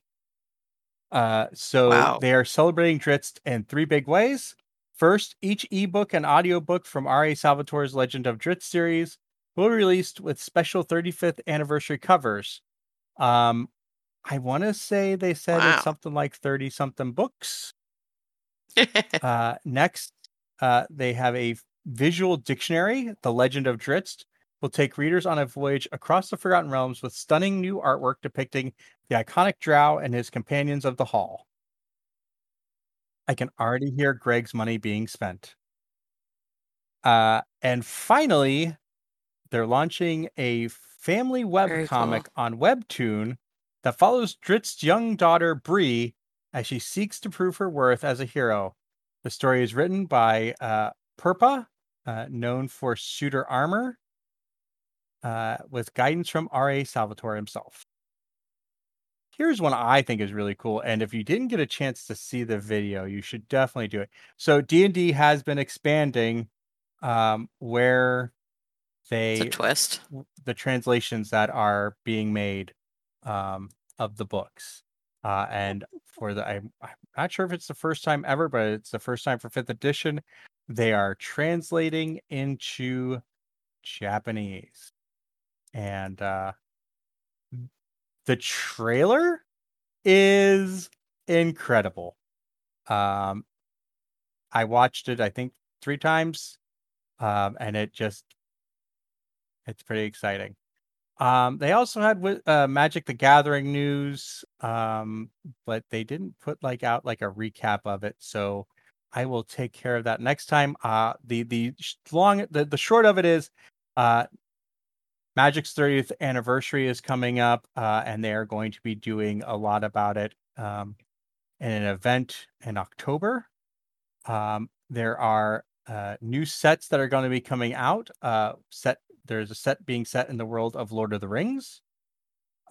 Uh, so Wow. they are celebrating Drizzt in three big ways. First, each ebook and audiobook from R.A. Salvatore's Legend of Drizzt series will be released with special 35th anniversary covers. Um, I want to say they said Wow. it's something like 30 something books. Uh, next, uh, they have a visual dictionary, The Legend of Drizzt, will take readers on a voyage across the Forgotten Realms with stunning new artwork depicting the iconic Drow and his companions of the Hall. I can already hear Greg's money being spent. Uh, and finally, they're launching a family web Very comic on Webtoon that follows Drizzt's young daughter Bree as she seeks to prove her worth as a hero. The story is written by uh, Purpa, uh, known for Shooter Armor, uh, with guidance from R.A. Salvatore himself. Here's one I think is really cool, and if you didn't get a chance to see the video, you should definitely do it. So D and D has been expanding, um, where they twist. the translations that are being made um, of the books. Uh, and for the, I'm, I'm not sure if it's the first time ever, but it's the first time for fifth edition. They are translating into Japanese, and uh, the trailer is incredible. Um, I watched it, I think, three times, um, and it just it's pretty exciting. Um, they also had uh, Magic the Gathering news, um, but they didn't put like out like a recap of it. So I will take care of that next time. Uh, the the long the, the short of it is, uh, Magic's 30th anniversary is coming up, uh, and they are going to be doing a lot about it um, in an event in October. Um, there are uh, new sets that are going to be coming out. Uh, set there's a set being set in the world of Lord of the Rings,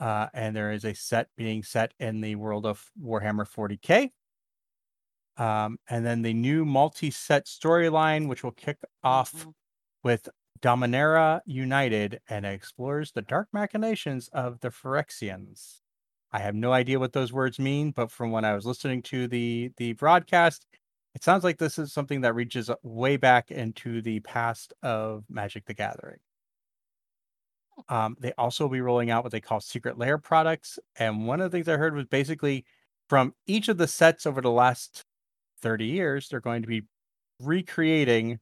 uh, and there is a set being set in the world of Warhammer 40k. Um, and then the new multi-set storyline, which will kick off Mhm. with Dominaria United and explores the dark machinations of the Phyrexians. I have no idea what those words mean, but from when I was listening to the the broadcast, it sounds like this is something that reaches way back into the past of Magic the Gathering. Um, they also will be rolling out what they call secret layer products. And one of the things I heard was basically from each of the sets over the last 30 years, they're going to be recreating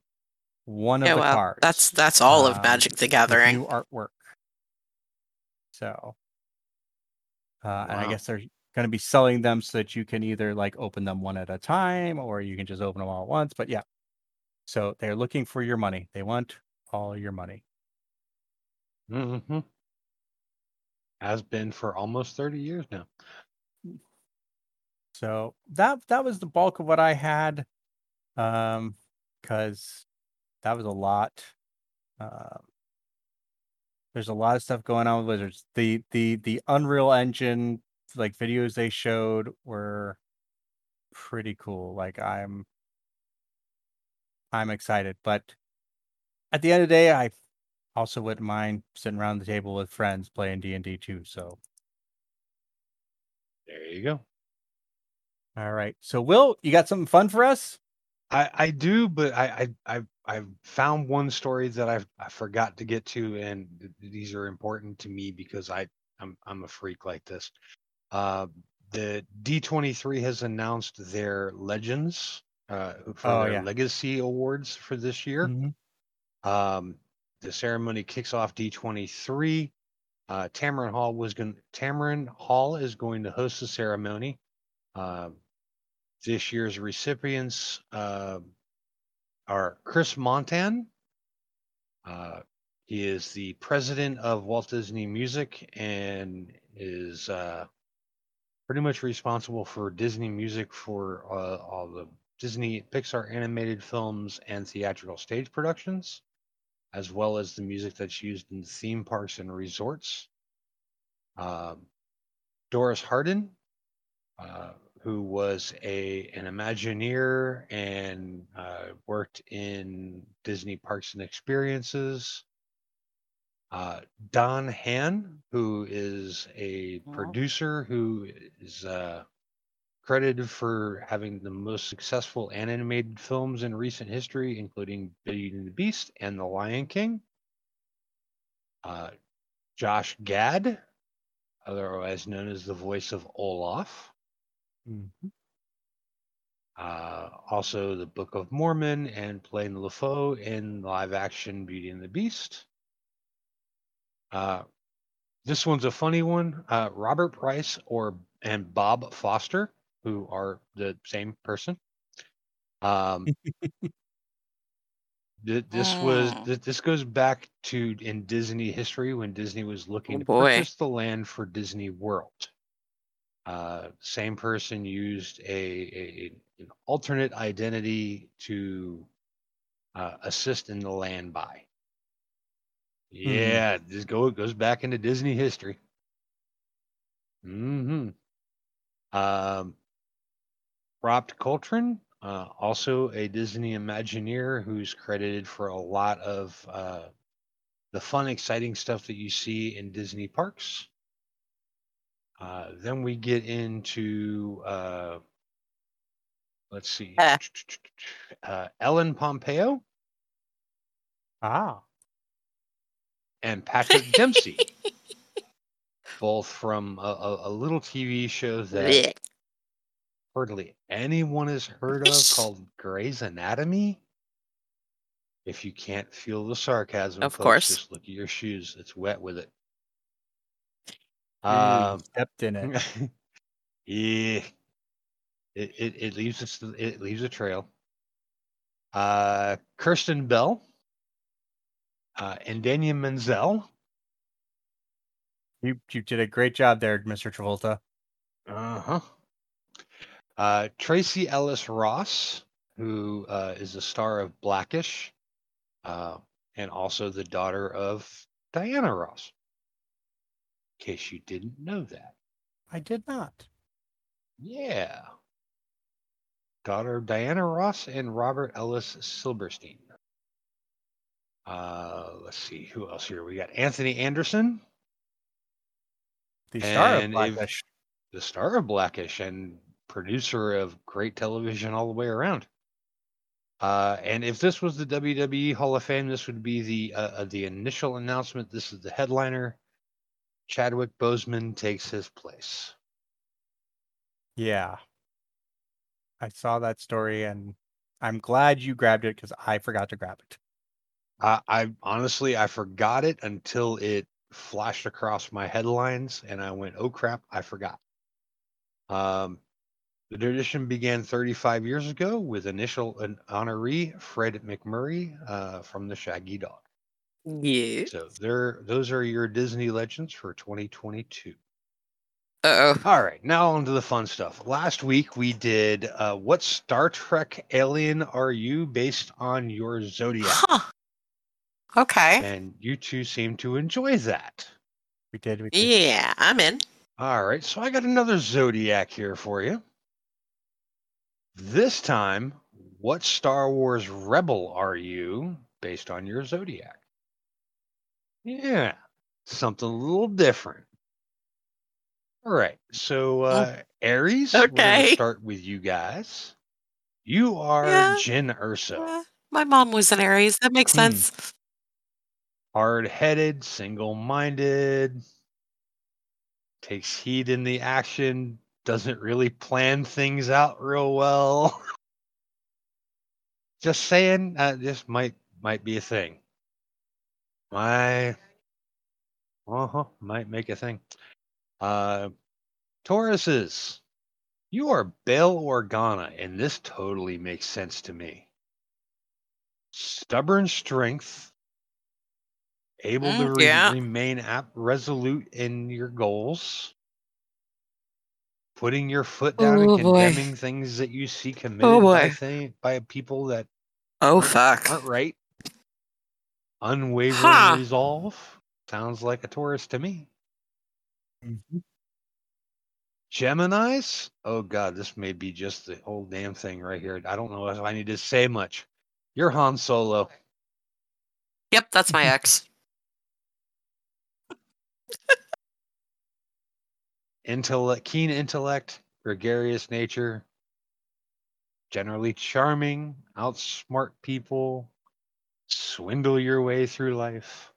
one of Yeah, the well, cards. that's that's all of um, Magic the Gathering. New artwork. So, uh, and I guess they're going to be selling them so that you can either like open them one at a time or you can just open them all at once. But yeah, so they're looking for your money. They want all your money. hmm Has been for almost 30 years now. So that that was the bulk of what I had, um, because that was a lot. Um, there's a lot of stuff going on with Wizards. The the the Unreal Engine like videos they showed were pretty cool. Like I'm I'm excited, but at the end of the day, I also wouldn't mind sitting around the table with friends playing D and D too. So There you go. all right. So Will, you got something fun for us? I, I do, but I, I I I found one story that I I forgot to get to, and th- these are important to me because I I'm I'm a freak like this. Uh, the D23 has announced their legends uh, for Oh, their yeah. legacy awards for this year. Mhm. Um, the ceremony kicks off D23. Uh, Tamron Hall was going. Tamron Hall is going to host the ceremony. Uh, this year's recipients uh, are Chris Montan, uh, he is the president of Walt Disney Music and is uh, pretty much responsible for Disney music for uh, all the Disney Pixar animated films and theatrical stage productions, as well as the music that's used in theme parks and resorts. Um, Doris Hardoon, uh, who was a an Imagineer and uh, worked in Disney Parks and Experiences. Uh, Don Hahn, who is a Oh. producer who is uh, credited for having the most successful animated films in recent history, including Beauty and the Beast and The Lion King. Uh, Josh Gad, otherwise known as the voice of Olaf. Uh, also, the Book of Mormon and playing LeFou in live action Beauty and the Beast. Uh, this one's a funny one. Uh, Robert Price or and Bob Foster, who are the same person. Um, th- this was th- this goes back to in Disney history when Disney was looking Oh, to boy. purchase the land for Disney World. Uh, same person used a, a an alternate identity to uh, assist in the land buy. Yeah, this go goes back into Disney history. Mm-hmm. Um, Robt Coltrane, uh, also a Disney Imagineer, who's credited for a lot of uh, the fun, exciting stuff that you see in Disney parks. Uh, then we get into uh, let's see, Uh. uh, Ellen Pompeo Ah. and Patrick Dempsey, both from a, a, a little TV show that hardly anyone has heard of called Grey's Anatomy. If you can't feel the sarcasm, Of folks, course. just look at your shoes. It's wet with it. Ooh, Um, stepped in it. yeah, it, it it leaves its, it leaves a trail. Uh, Kirsten Bell, uh, and Daniel Menzel. You you did a great job there, Mr. Travolta. Uh-huh. Uh Tracee Ellis Ross, who uh, is the star of Blackish, uh, and also the daughter of Diana Ross. Case you didn't know that. I did not. Yeah. Daughter of Diana Ross and Robert Ellis Silberstein. Uh, let's see who else here. We got Anthony Anderson, The star of And if- Blackish. the star of Blackish and producer of great television all the way around. Uh, and if this was the WWE Hall of Fame, this would be the uh, uh, the initial announcement. This is the headliner. Chadwick Boseman takes his place. Yeah. I saw that story and I'm glad you grabbed it because I forgot to grab it. I, I honestly I forgot it until it flashed across my headlines, and I went, "Oh crap, I forgot." Um, the tradition began 35 years ago with initial an honoree Fred MacMurray uh, from the Shaggy Dog. Yeah. So there, those are your Disney legends for 2022. Uh oh. All right, now on to the fun stuff. Last week we did uh, what Star Trek alien are you based on your zodiac, Huh. Okay. and you two seem to enjoy that. We did. We did. Yeah, I'm in. All right, so I got another zodiac here for you. This time, what Star Wars rebel are you based on your zodiac? Yeah, something a little different. All right, so uh, Aries, we're Okay. start with you guys. You are Yeah. Jyn Erso, Uh, my mom was an Aries. That makes Hmm. sense. hard-headed, single-minded, takes heed in the action, doesn't really plan things out real well. Just saying, uh, this might might be a thing. My, uh huh, might make a thing. Uh, Tauruses, you are Bail Organa, and this totally makes sense to me. Stubborn strength, able to Mm, re- yeah. remain ap- resolute in your goals, putting your foot down Oh, and boy. condemning things that you see committed by, boy. thi- by people that Oh fuck. aren't right. Unwavering Huh. resolve sounds like a Taurus to me. Mhm. Gemini's? Oh god, this may be just the whole damn thing right here. I don't know if I need to say much. You're Han Solo. Yep, that's my ex. Intellect, keen intellect, gregarious nature, generally charming, outsmart people, swindle your way through life.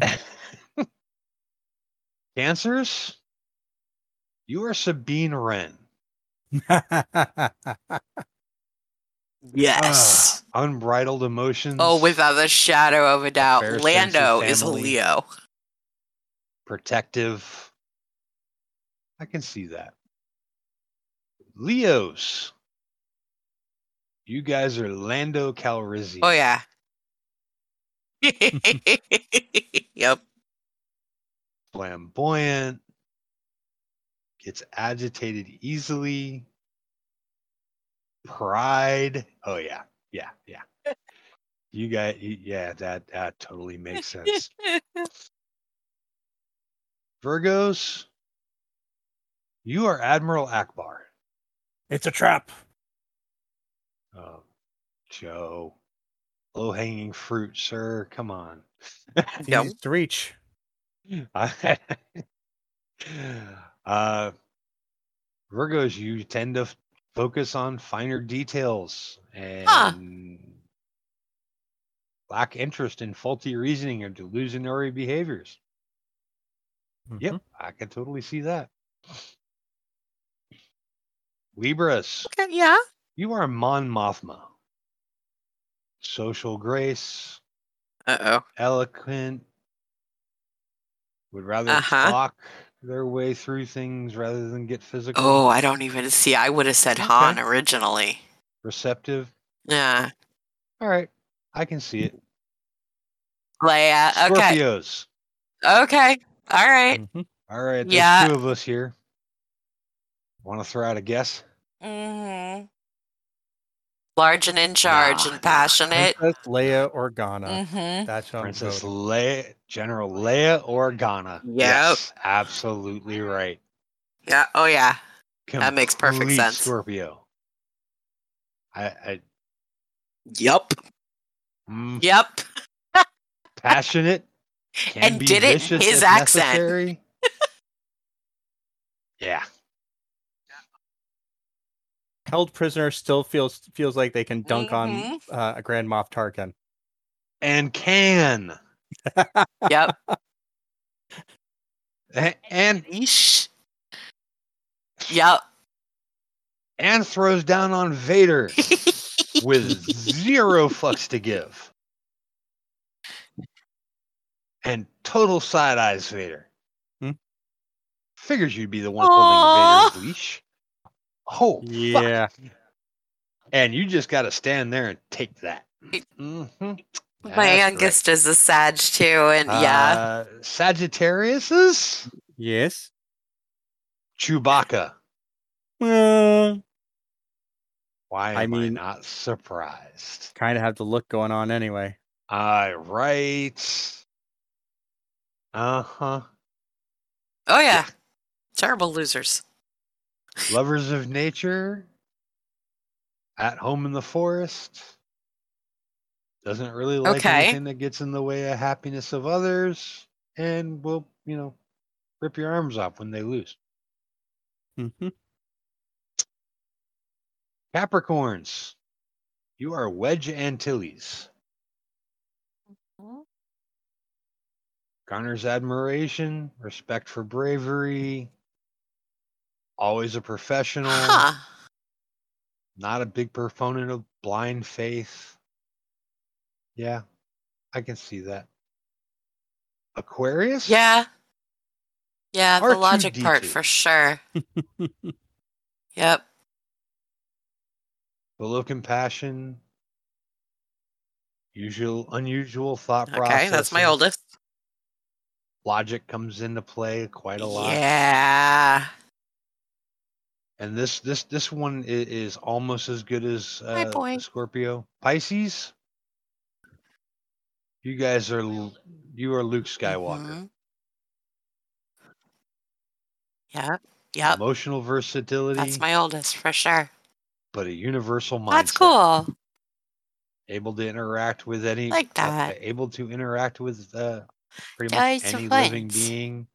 Cancers? You are Sabine Wren. Yes. Ah, unbridled emotions. oh, without a shadow of a doubt, Fair Lando is a. Leo. protective. I can see that. Leos. You guys are Lando Calrissian. Oh yeah. yep. Flamboyant. Gets agitated easily. Pride. Oh yeah. Yeah. Yeah. You guys, yeah, that that totally makes sense. Virgos, you are Admiral Ackbar. it's a trap. Oh, Joe. Low hanging fruit, sir. Come on. yeah, to reach. Uh, Virgos, you tend to focus on finer details and Huh. lack interest in faulty reasoning or delusionary behaviors. Yep, I can totally see that. Libras, Okay, yeah. You are Mon Mothma. Social grace, Uh oh. eloquent, would rather Uh-huh. talk their way through things rather than get physical. Oh, I don't even see. I would have said Han originally. Receptive. Yeah. All right, I can see it. Leia. Okay. Scorpios. Okay. All right. Mhm. All right, there's Yeah. two of us here. Want to throw out a guess? Mm-hmm. Large and in charge Nah, and passionate. Princess Leia Organa. Mm-hmm. That's what Princess voting. Leia, General Leia Organa. Yep. Yes, absolutely right. Yeah. Oh yeah. That makes perfect sense. Scorpio. I, I Yep. mm, Yep. passionate. Can And be did it vicious his if accent. necessary. yeah. Held prisoner still feels feels like they can dunk on Mhm. uh, a Grand Moff Tarkin. And can. Yep. A- And Yeesh. Yep. and throws down on Vader with zero fucks to give. And total side eyes Vader. Hmm? Figures you'd be the one Aw. holding Vader's leash. Oh, fuck. Yeah. And you just got to stand there and take that. Mhm. My That's youngest is a Sag too, and right. yeah. Uh, Sagittarius's Yes. Chewbacca. Well, Why I am I, mean- not surprised? kind of have the look going on anyway. Uh, right. Uh huh. Oh yeah. Terrible losers. Lovers of nature. At home in the forest. Doesn't really like Okay. anything that gets in the way of happiness of others. And will, you know, rip your arms off when they lose. hmm Capricorns. You are Wedge Antilles. Garners admiration, respect for bravery. Always a professional. Huh. Not a big proponent of blind faith. Yeah, I can see that. Aquarius? Yeah. Yeah, the logic part R2D2. for sure. Yep. Full of compassion. Usual, unusual thought process. Okay, that's my oldest. Logic comes into play quite a lot. Yeah. And this this this one is, is almost as good as uh, Scorpio. Pisces. You guys are you are Luke Skywalker. Mhm. Yeah, Yep. Emotional versatility, That's my oldest for sure. but a universal mindset. That's cool. Able to interact with any Like uh, that. able to interact with uh, pretty much any living being.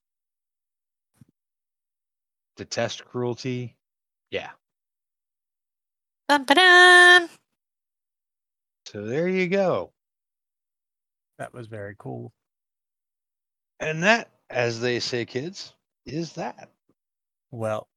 Detest cruelty. Yeah. Dun, ba-dun. So there you go. That was very cool. And that, as they say, kids, is that. Well,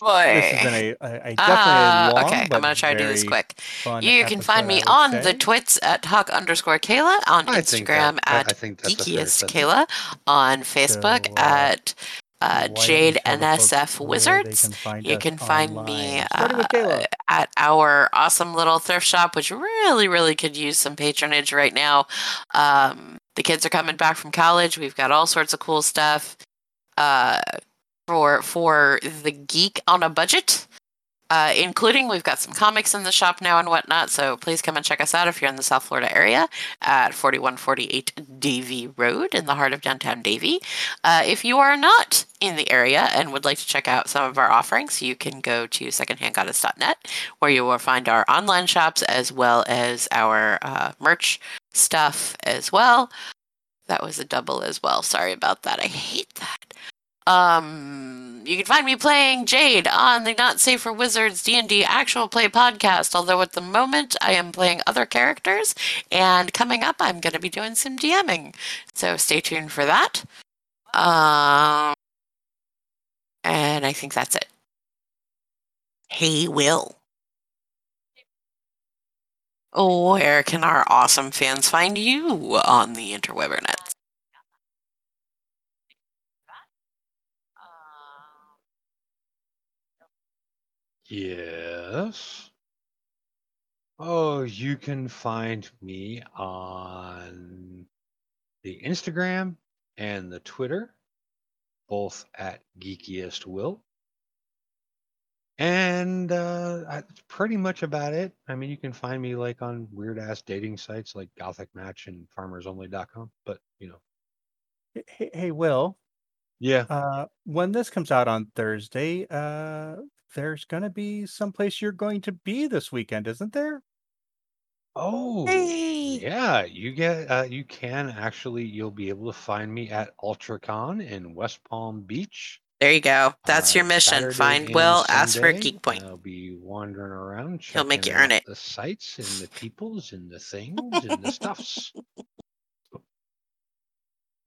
Boy. this has been a, a, a definitely Uh, a long, okay, but I'm gonna try to do this quick. You can find me on would the twits at Huck underscore Kaila, on I Instagram that- at I think that's a fair Geekiest. Kaila, on Facebook So, uh, at uh, Why don't you Jade tell the folks NSF Wizards. can You can find me online? Starting with uh, at our awesome little thrift shop, which really, really could use some patronage right now. Um, the kids are coming back from college. We've got all sorts of cool stuff uh, for for the geek on a budget. Uh, including we've got some comics in the shop now and whatnot. So please come and check us out if you're in the South Florida area at 4148 Davie Road in the heart of downtown Davie. Uh, if you are not in the area and would like to check out some of our offerings, you can go to secondhandgoddess.net where you will find our online shops as well as our uh, merch stuff as well. That was a double as well. Sorry about that. I hate that. Um, you can find me playing Jade on the Not Safe for Wizards D&D actual play podcast. Although at the moment I am playing other characters, and coming up I'm going to be doing some DMing. So stay tuned for that. Um, and I think that's it. Hey, Will. Where can our awesome fans find you on the interwebernets? Yes. Oh, you can find me on the Instagram and the Twitter, both at Geekiest Will. And uh, that's pretty much about it. I mean, you can find me like on weird ass dating sites like Gothic Match and FarmersOnly.com. But you know, Hey, hey, Will. yeah. Uh, when this comes out on Thursday, uh, there's going to be someplace you're going to be this weekend, isn't there? Oh, Hey. yeah. You get uh, you can actually you'll be able to find me at UltraCon in West Palm Beach. There you go. That's uh, your mission. Saturday Find and Will, ask for a geek point. I'll be wandering around. He'll make you earn it. The sites and the peoples and the things and the stuffs.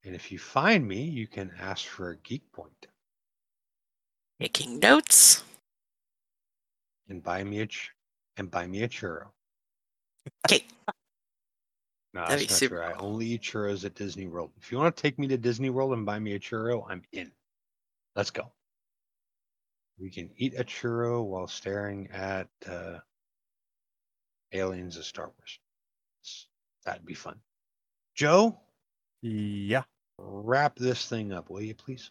And if you find me, you can ask for a geek point Making notes. And buy me a ch- and buy me a churro. Okay. No, That'd that's be not super true. I only eat churros at Disney World. If you want to take me to Disney World and buy me a churro, I'm in. Let's go. We can eat a churro while staring at uh, aliens of Star Wars. That'd be fun. Joe, Yeah. wrap this thing up, will you please?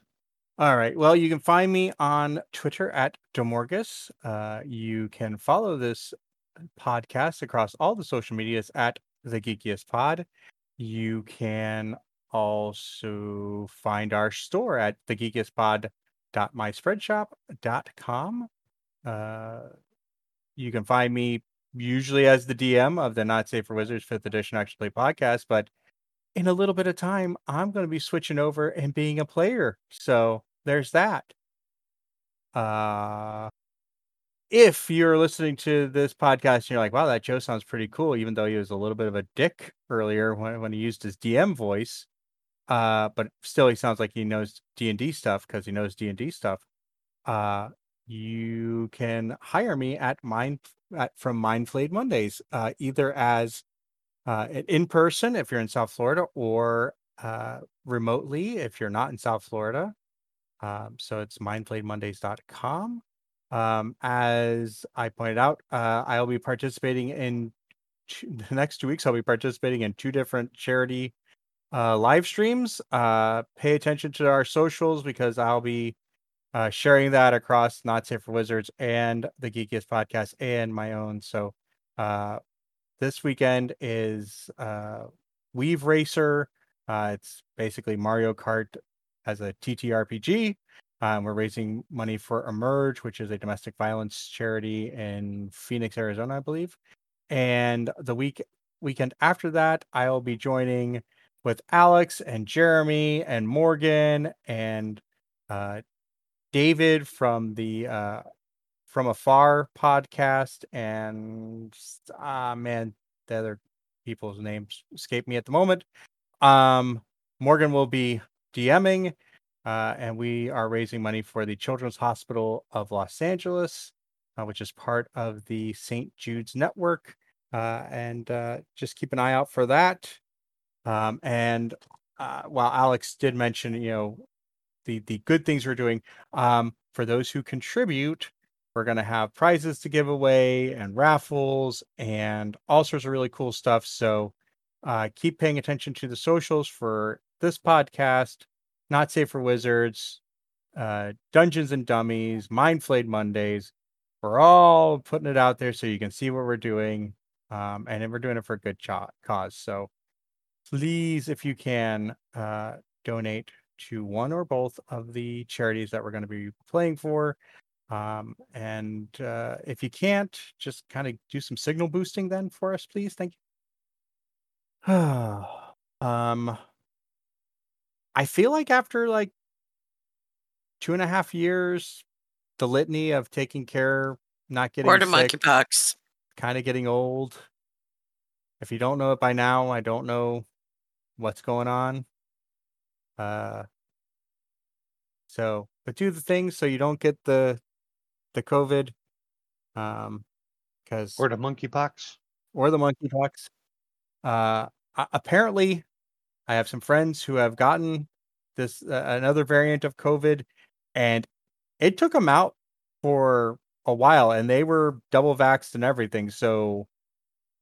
All right. Well, you can find me on Twitter at Demorgus. Uh, you can follow this podcast across all the social medias at the Geekiest Pod. You can also find our store at The Geekiest Pod. thegeekiestpod.myspreadshop.com. Uh, you can find me usually as the DM of the Not Safe for Wizards 5th Edition Actually Play podcast, but in a little bit of time, I'm going to be switching over and being a player. So there's that. Uh, if you're listening to this podcast and you're like, wow, that Joe sounds pretty cool, even though he was a little bit of a dick earlier when, when he used his DM voice, uh, but still he sounds like he knows D&D stuff because he knows D&D stuff. Uh, you can hire me at Mind at, from Mindflayed Mondays, uh, either as uh, in- person if you're in South Florida or uh, remotely if you're not in South Florida. Um, so it's mindflayedmondays.com. Um, as I pointed out, uh, I'll be participating in two, the next two weeks, I'll be participating in two different charity uh, live streams. Uh, pay attention to our socials because I'll be uh, sharing that across Not Safe for Wizards and the Geekiest podcast and my own. So uh, this weekend is uh, Weave Racer. Uh, it's basically Mario Kart as a TTRPG. Um, we're raising money for Emerge, which is a domestic violence charity in Phoenix, Arizona, I believe. And the week weekend after that, I'll be joining with Aleks and Jeremi and Morgan and uh, David from the uh, From Afar podcast and ah man, the other people's names escape me at the moment. Um, Morgan will be DMing, uh, and we are raising money for the Children's Hospital of Los Angeles, uh, which is part of the St. Jude's Network. Uh, and uh, just keep an eye out for that. Um, and uh, while Aleks did mention, you know, the the good things we're doing, um, for those who contribute, we're going to have prizes to give away and raffles and all sorts of really cool stuff. So uh, keep paying attention to the socials for this podcast, Not Safe for Wizards, uh, Dungeons and Dummies, Mindflayed Mondays. We're all putting it out there so you can see what we're doing. Um, and we're doing it for a good cho- cause. So please, if you can, uh, donate to one or both of the charities that we're going to be playing for. Um, and uh, if you can't, just kind of do some signal boosting then for us, please. Thank you. um, I feel like after like two and a half years, the litany of taking care, not getting Or to sick, monkeypox. kind of getting old. If you don't know it by now, I don't know what's going on. Uh, so, but do the things so you don't get the the COVID, um, because Or the monkeypox. or the monkeypox. Uh, apparently, I have some friends who have gotten this uh, another variant of COVID, and it took them out for a while, and they were double vaxxed and everything. So,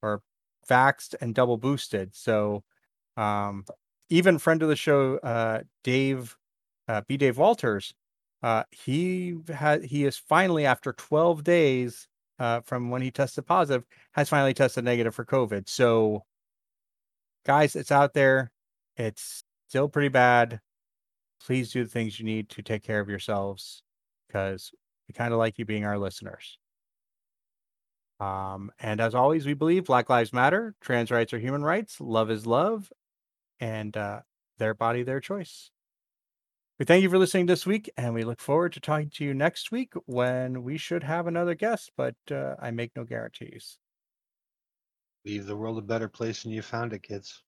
or vaxxed and double boosted. So, um, even friend of the show, uh, Dave, uh, B. Dave Walters, uh, he had he is finally after 12 days uh, from when he tested positive, has finally tested negative for COVID. So, guys, it's out there. It's still pretty bad. Please do the things you need to take care of yourselves because we kind of like you being our listeners. Um, and as always, we believe Black Lives Matter, trans rights are human rights, love is love, and uh, their body, their choice. We thank you for listening this week, and we look forward to talking to you next week when we should have another guest, but uh, I make no guarantees. Leave the world a better place than you found it, kids.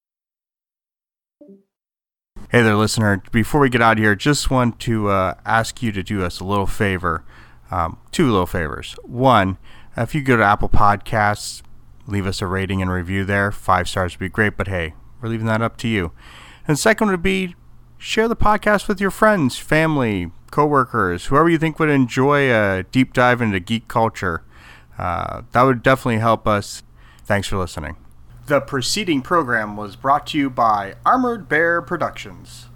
Hey there, listener. Before we get out of here, just want to uh, ask you to do us a little favor. Um, two little favors. One, if you go to Apple Podcasts, leave us a rating and review there. Five stars would be great, but hey, we're leaving that up to you. And second would be share the podcast with your friends, family, coworkers, whoever you think would enjoy a deep dive into geek culture. Uh, that would definitely help us. Thanks for listening. The preceding program was brought to you by Armored Bear Productions.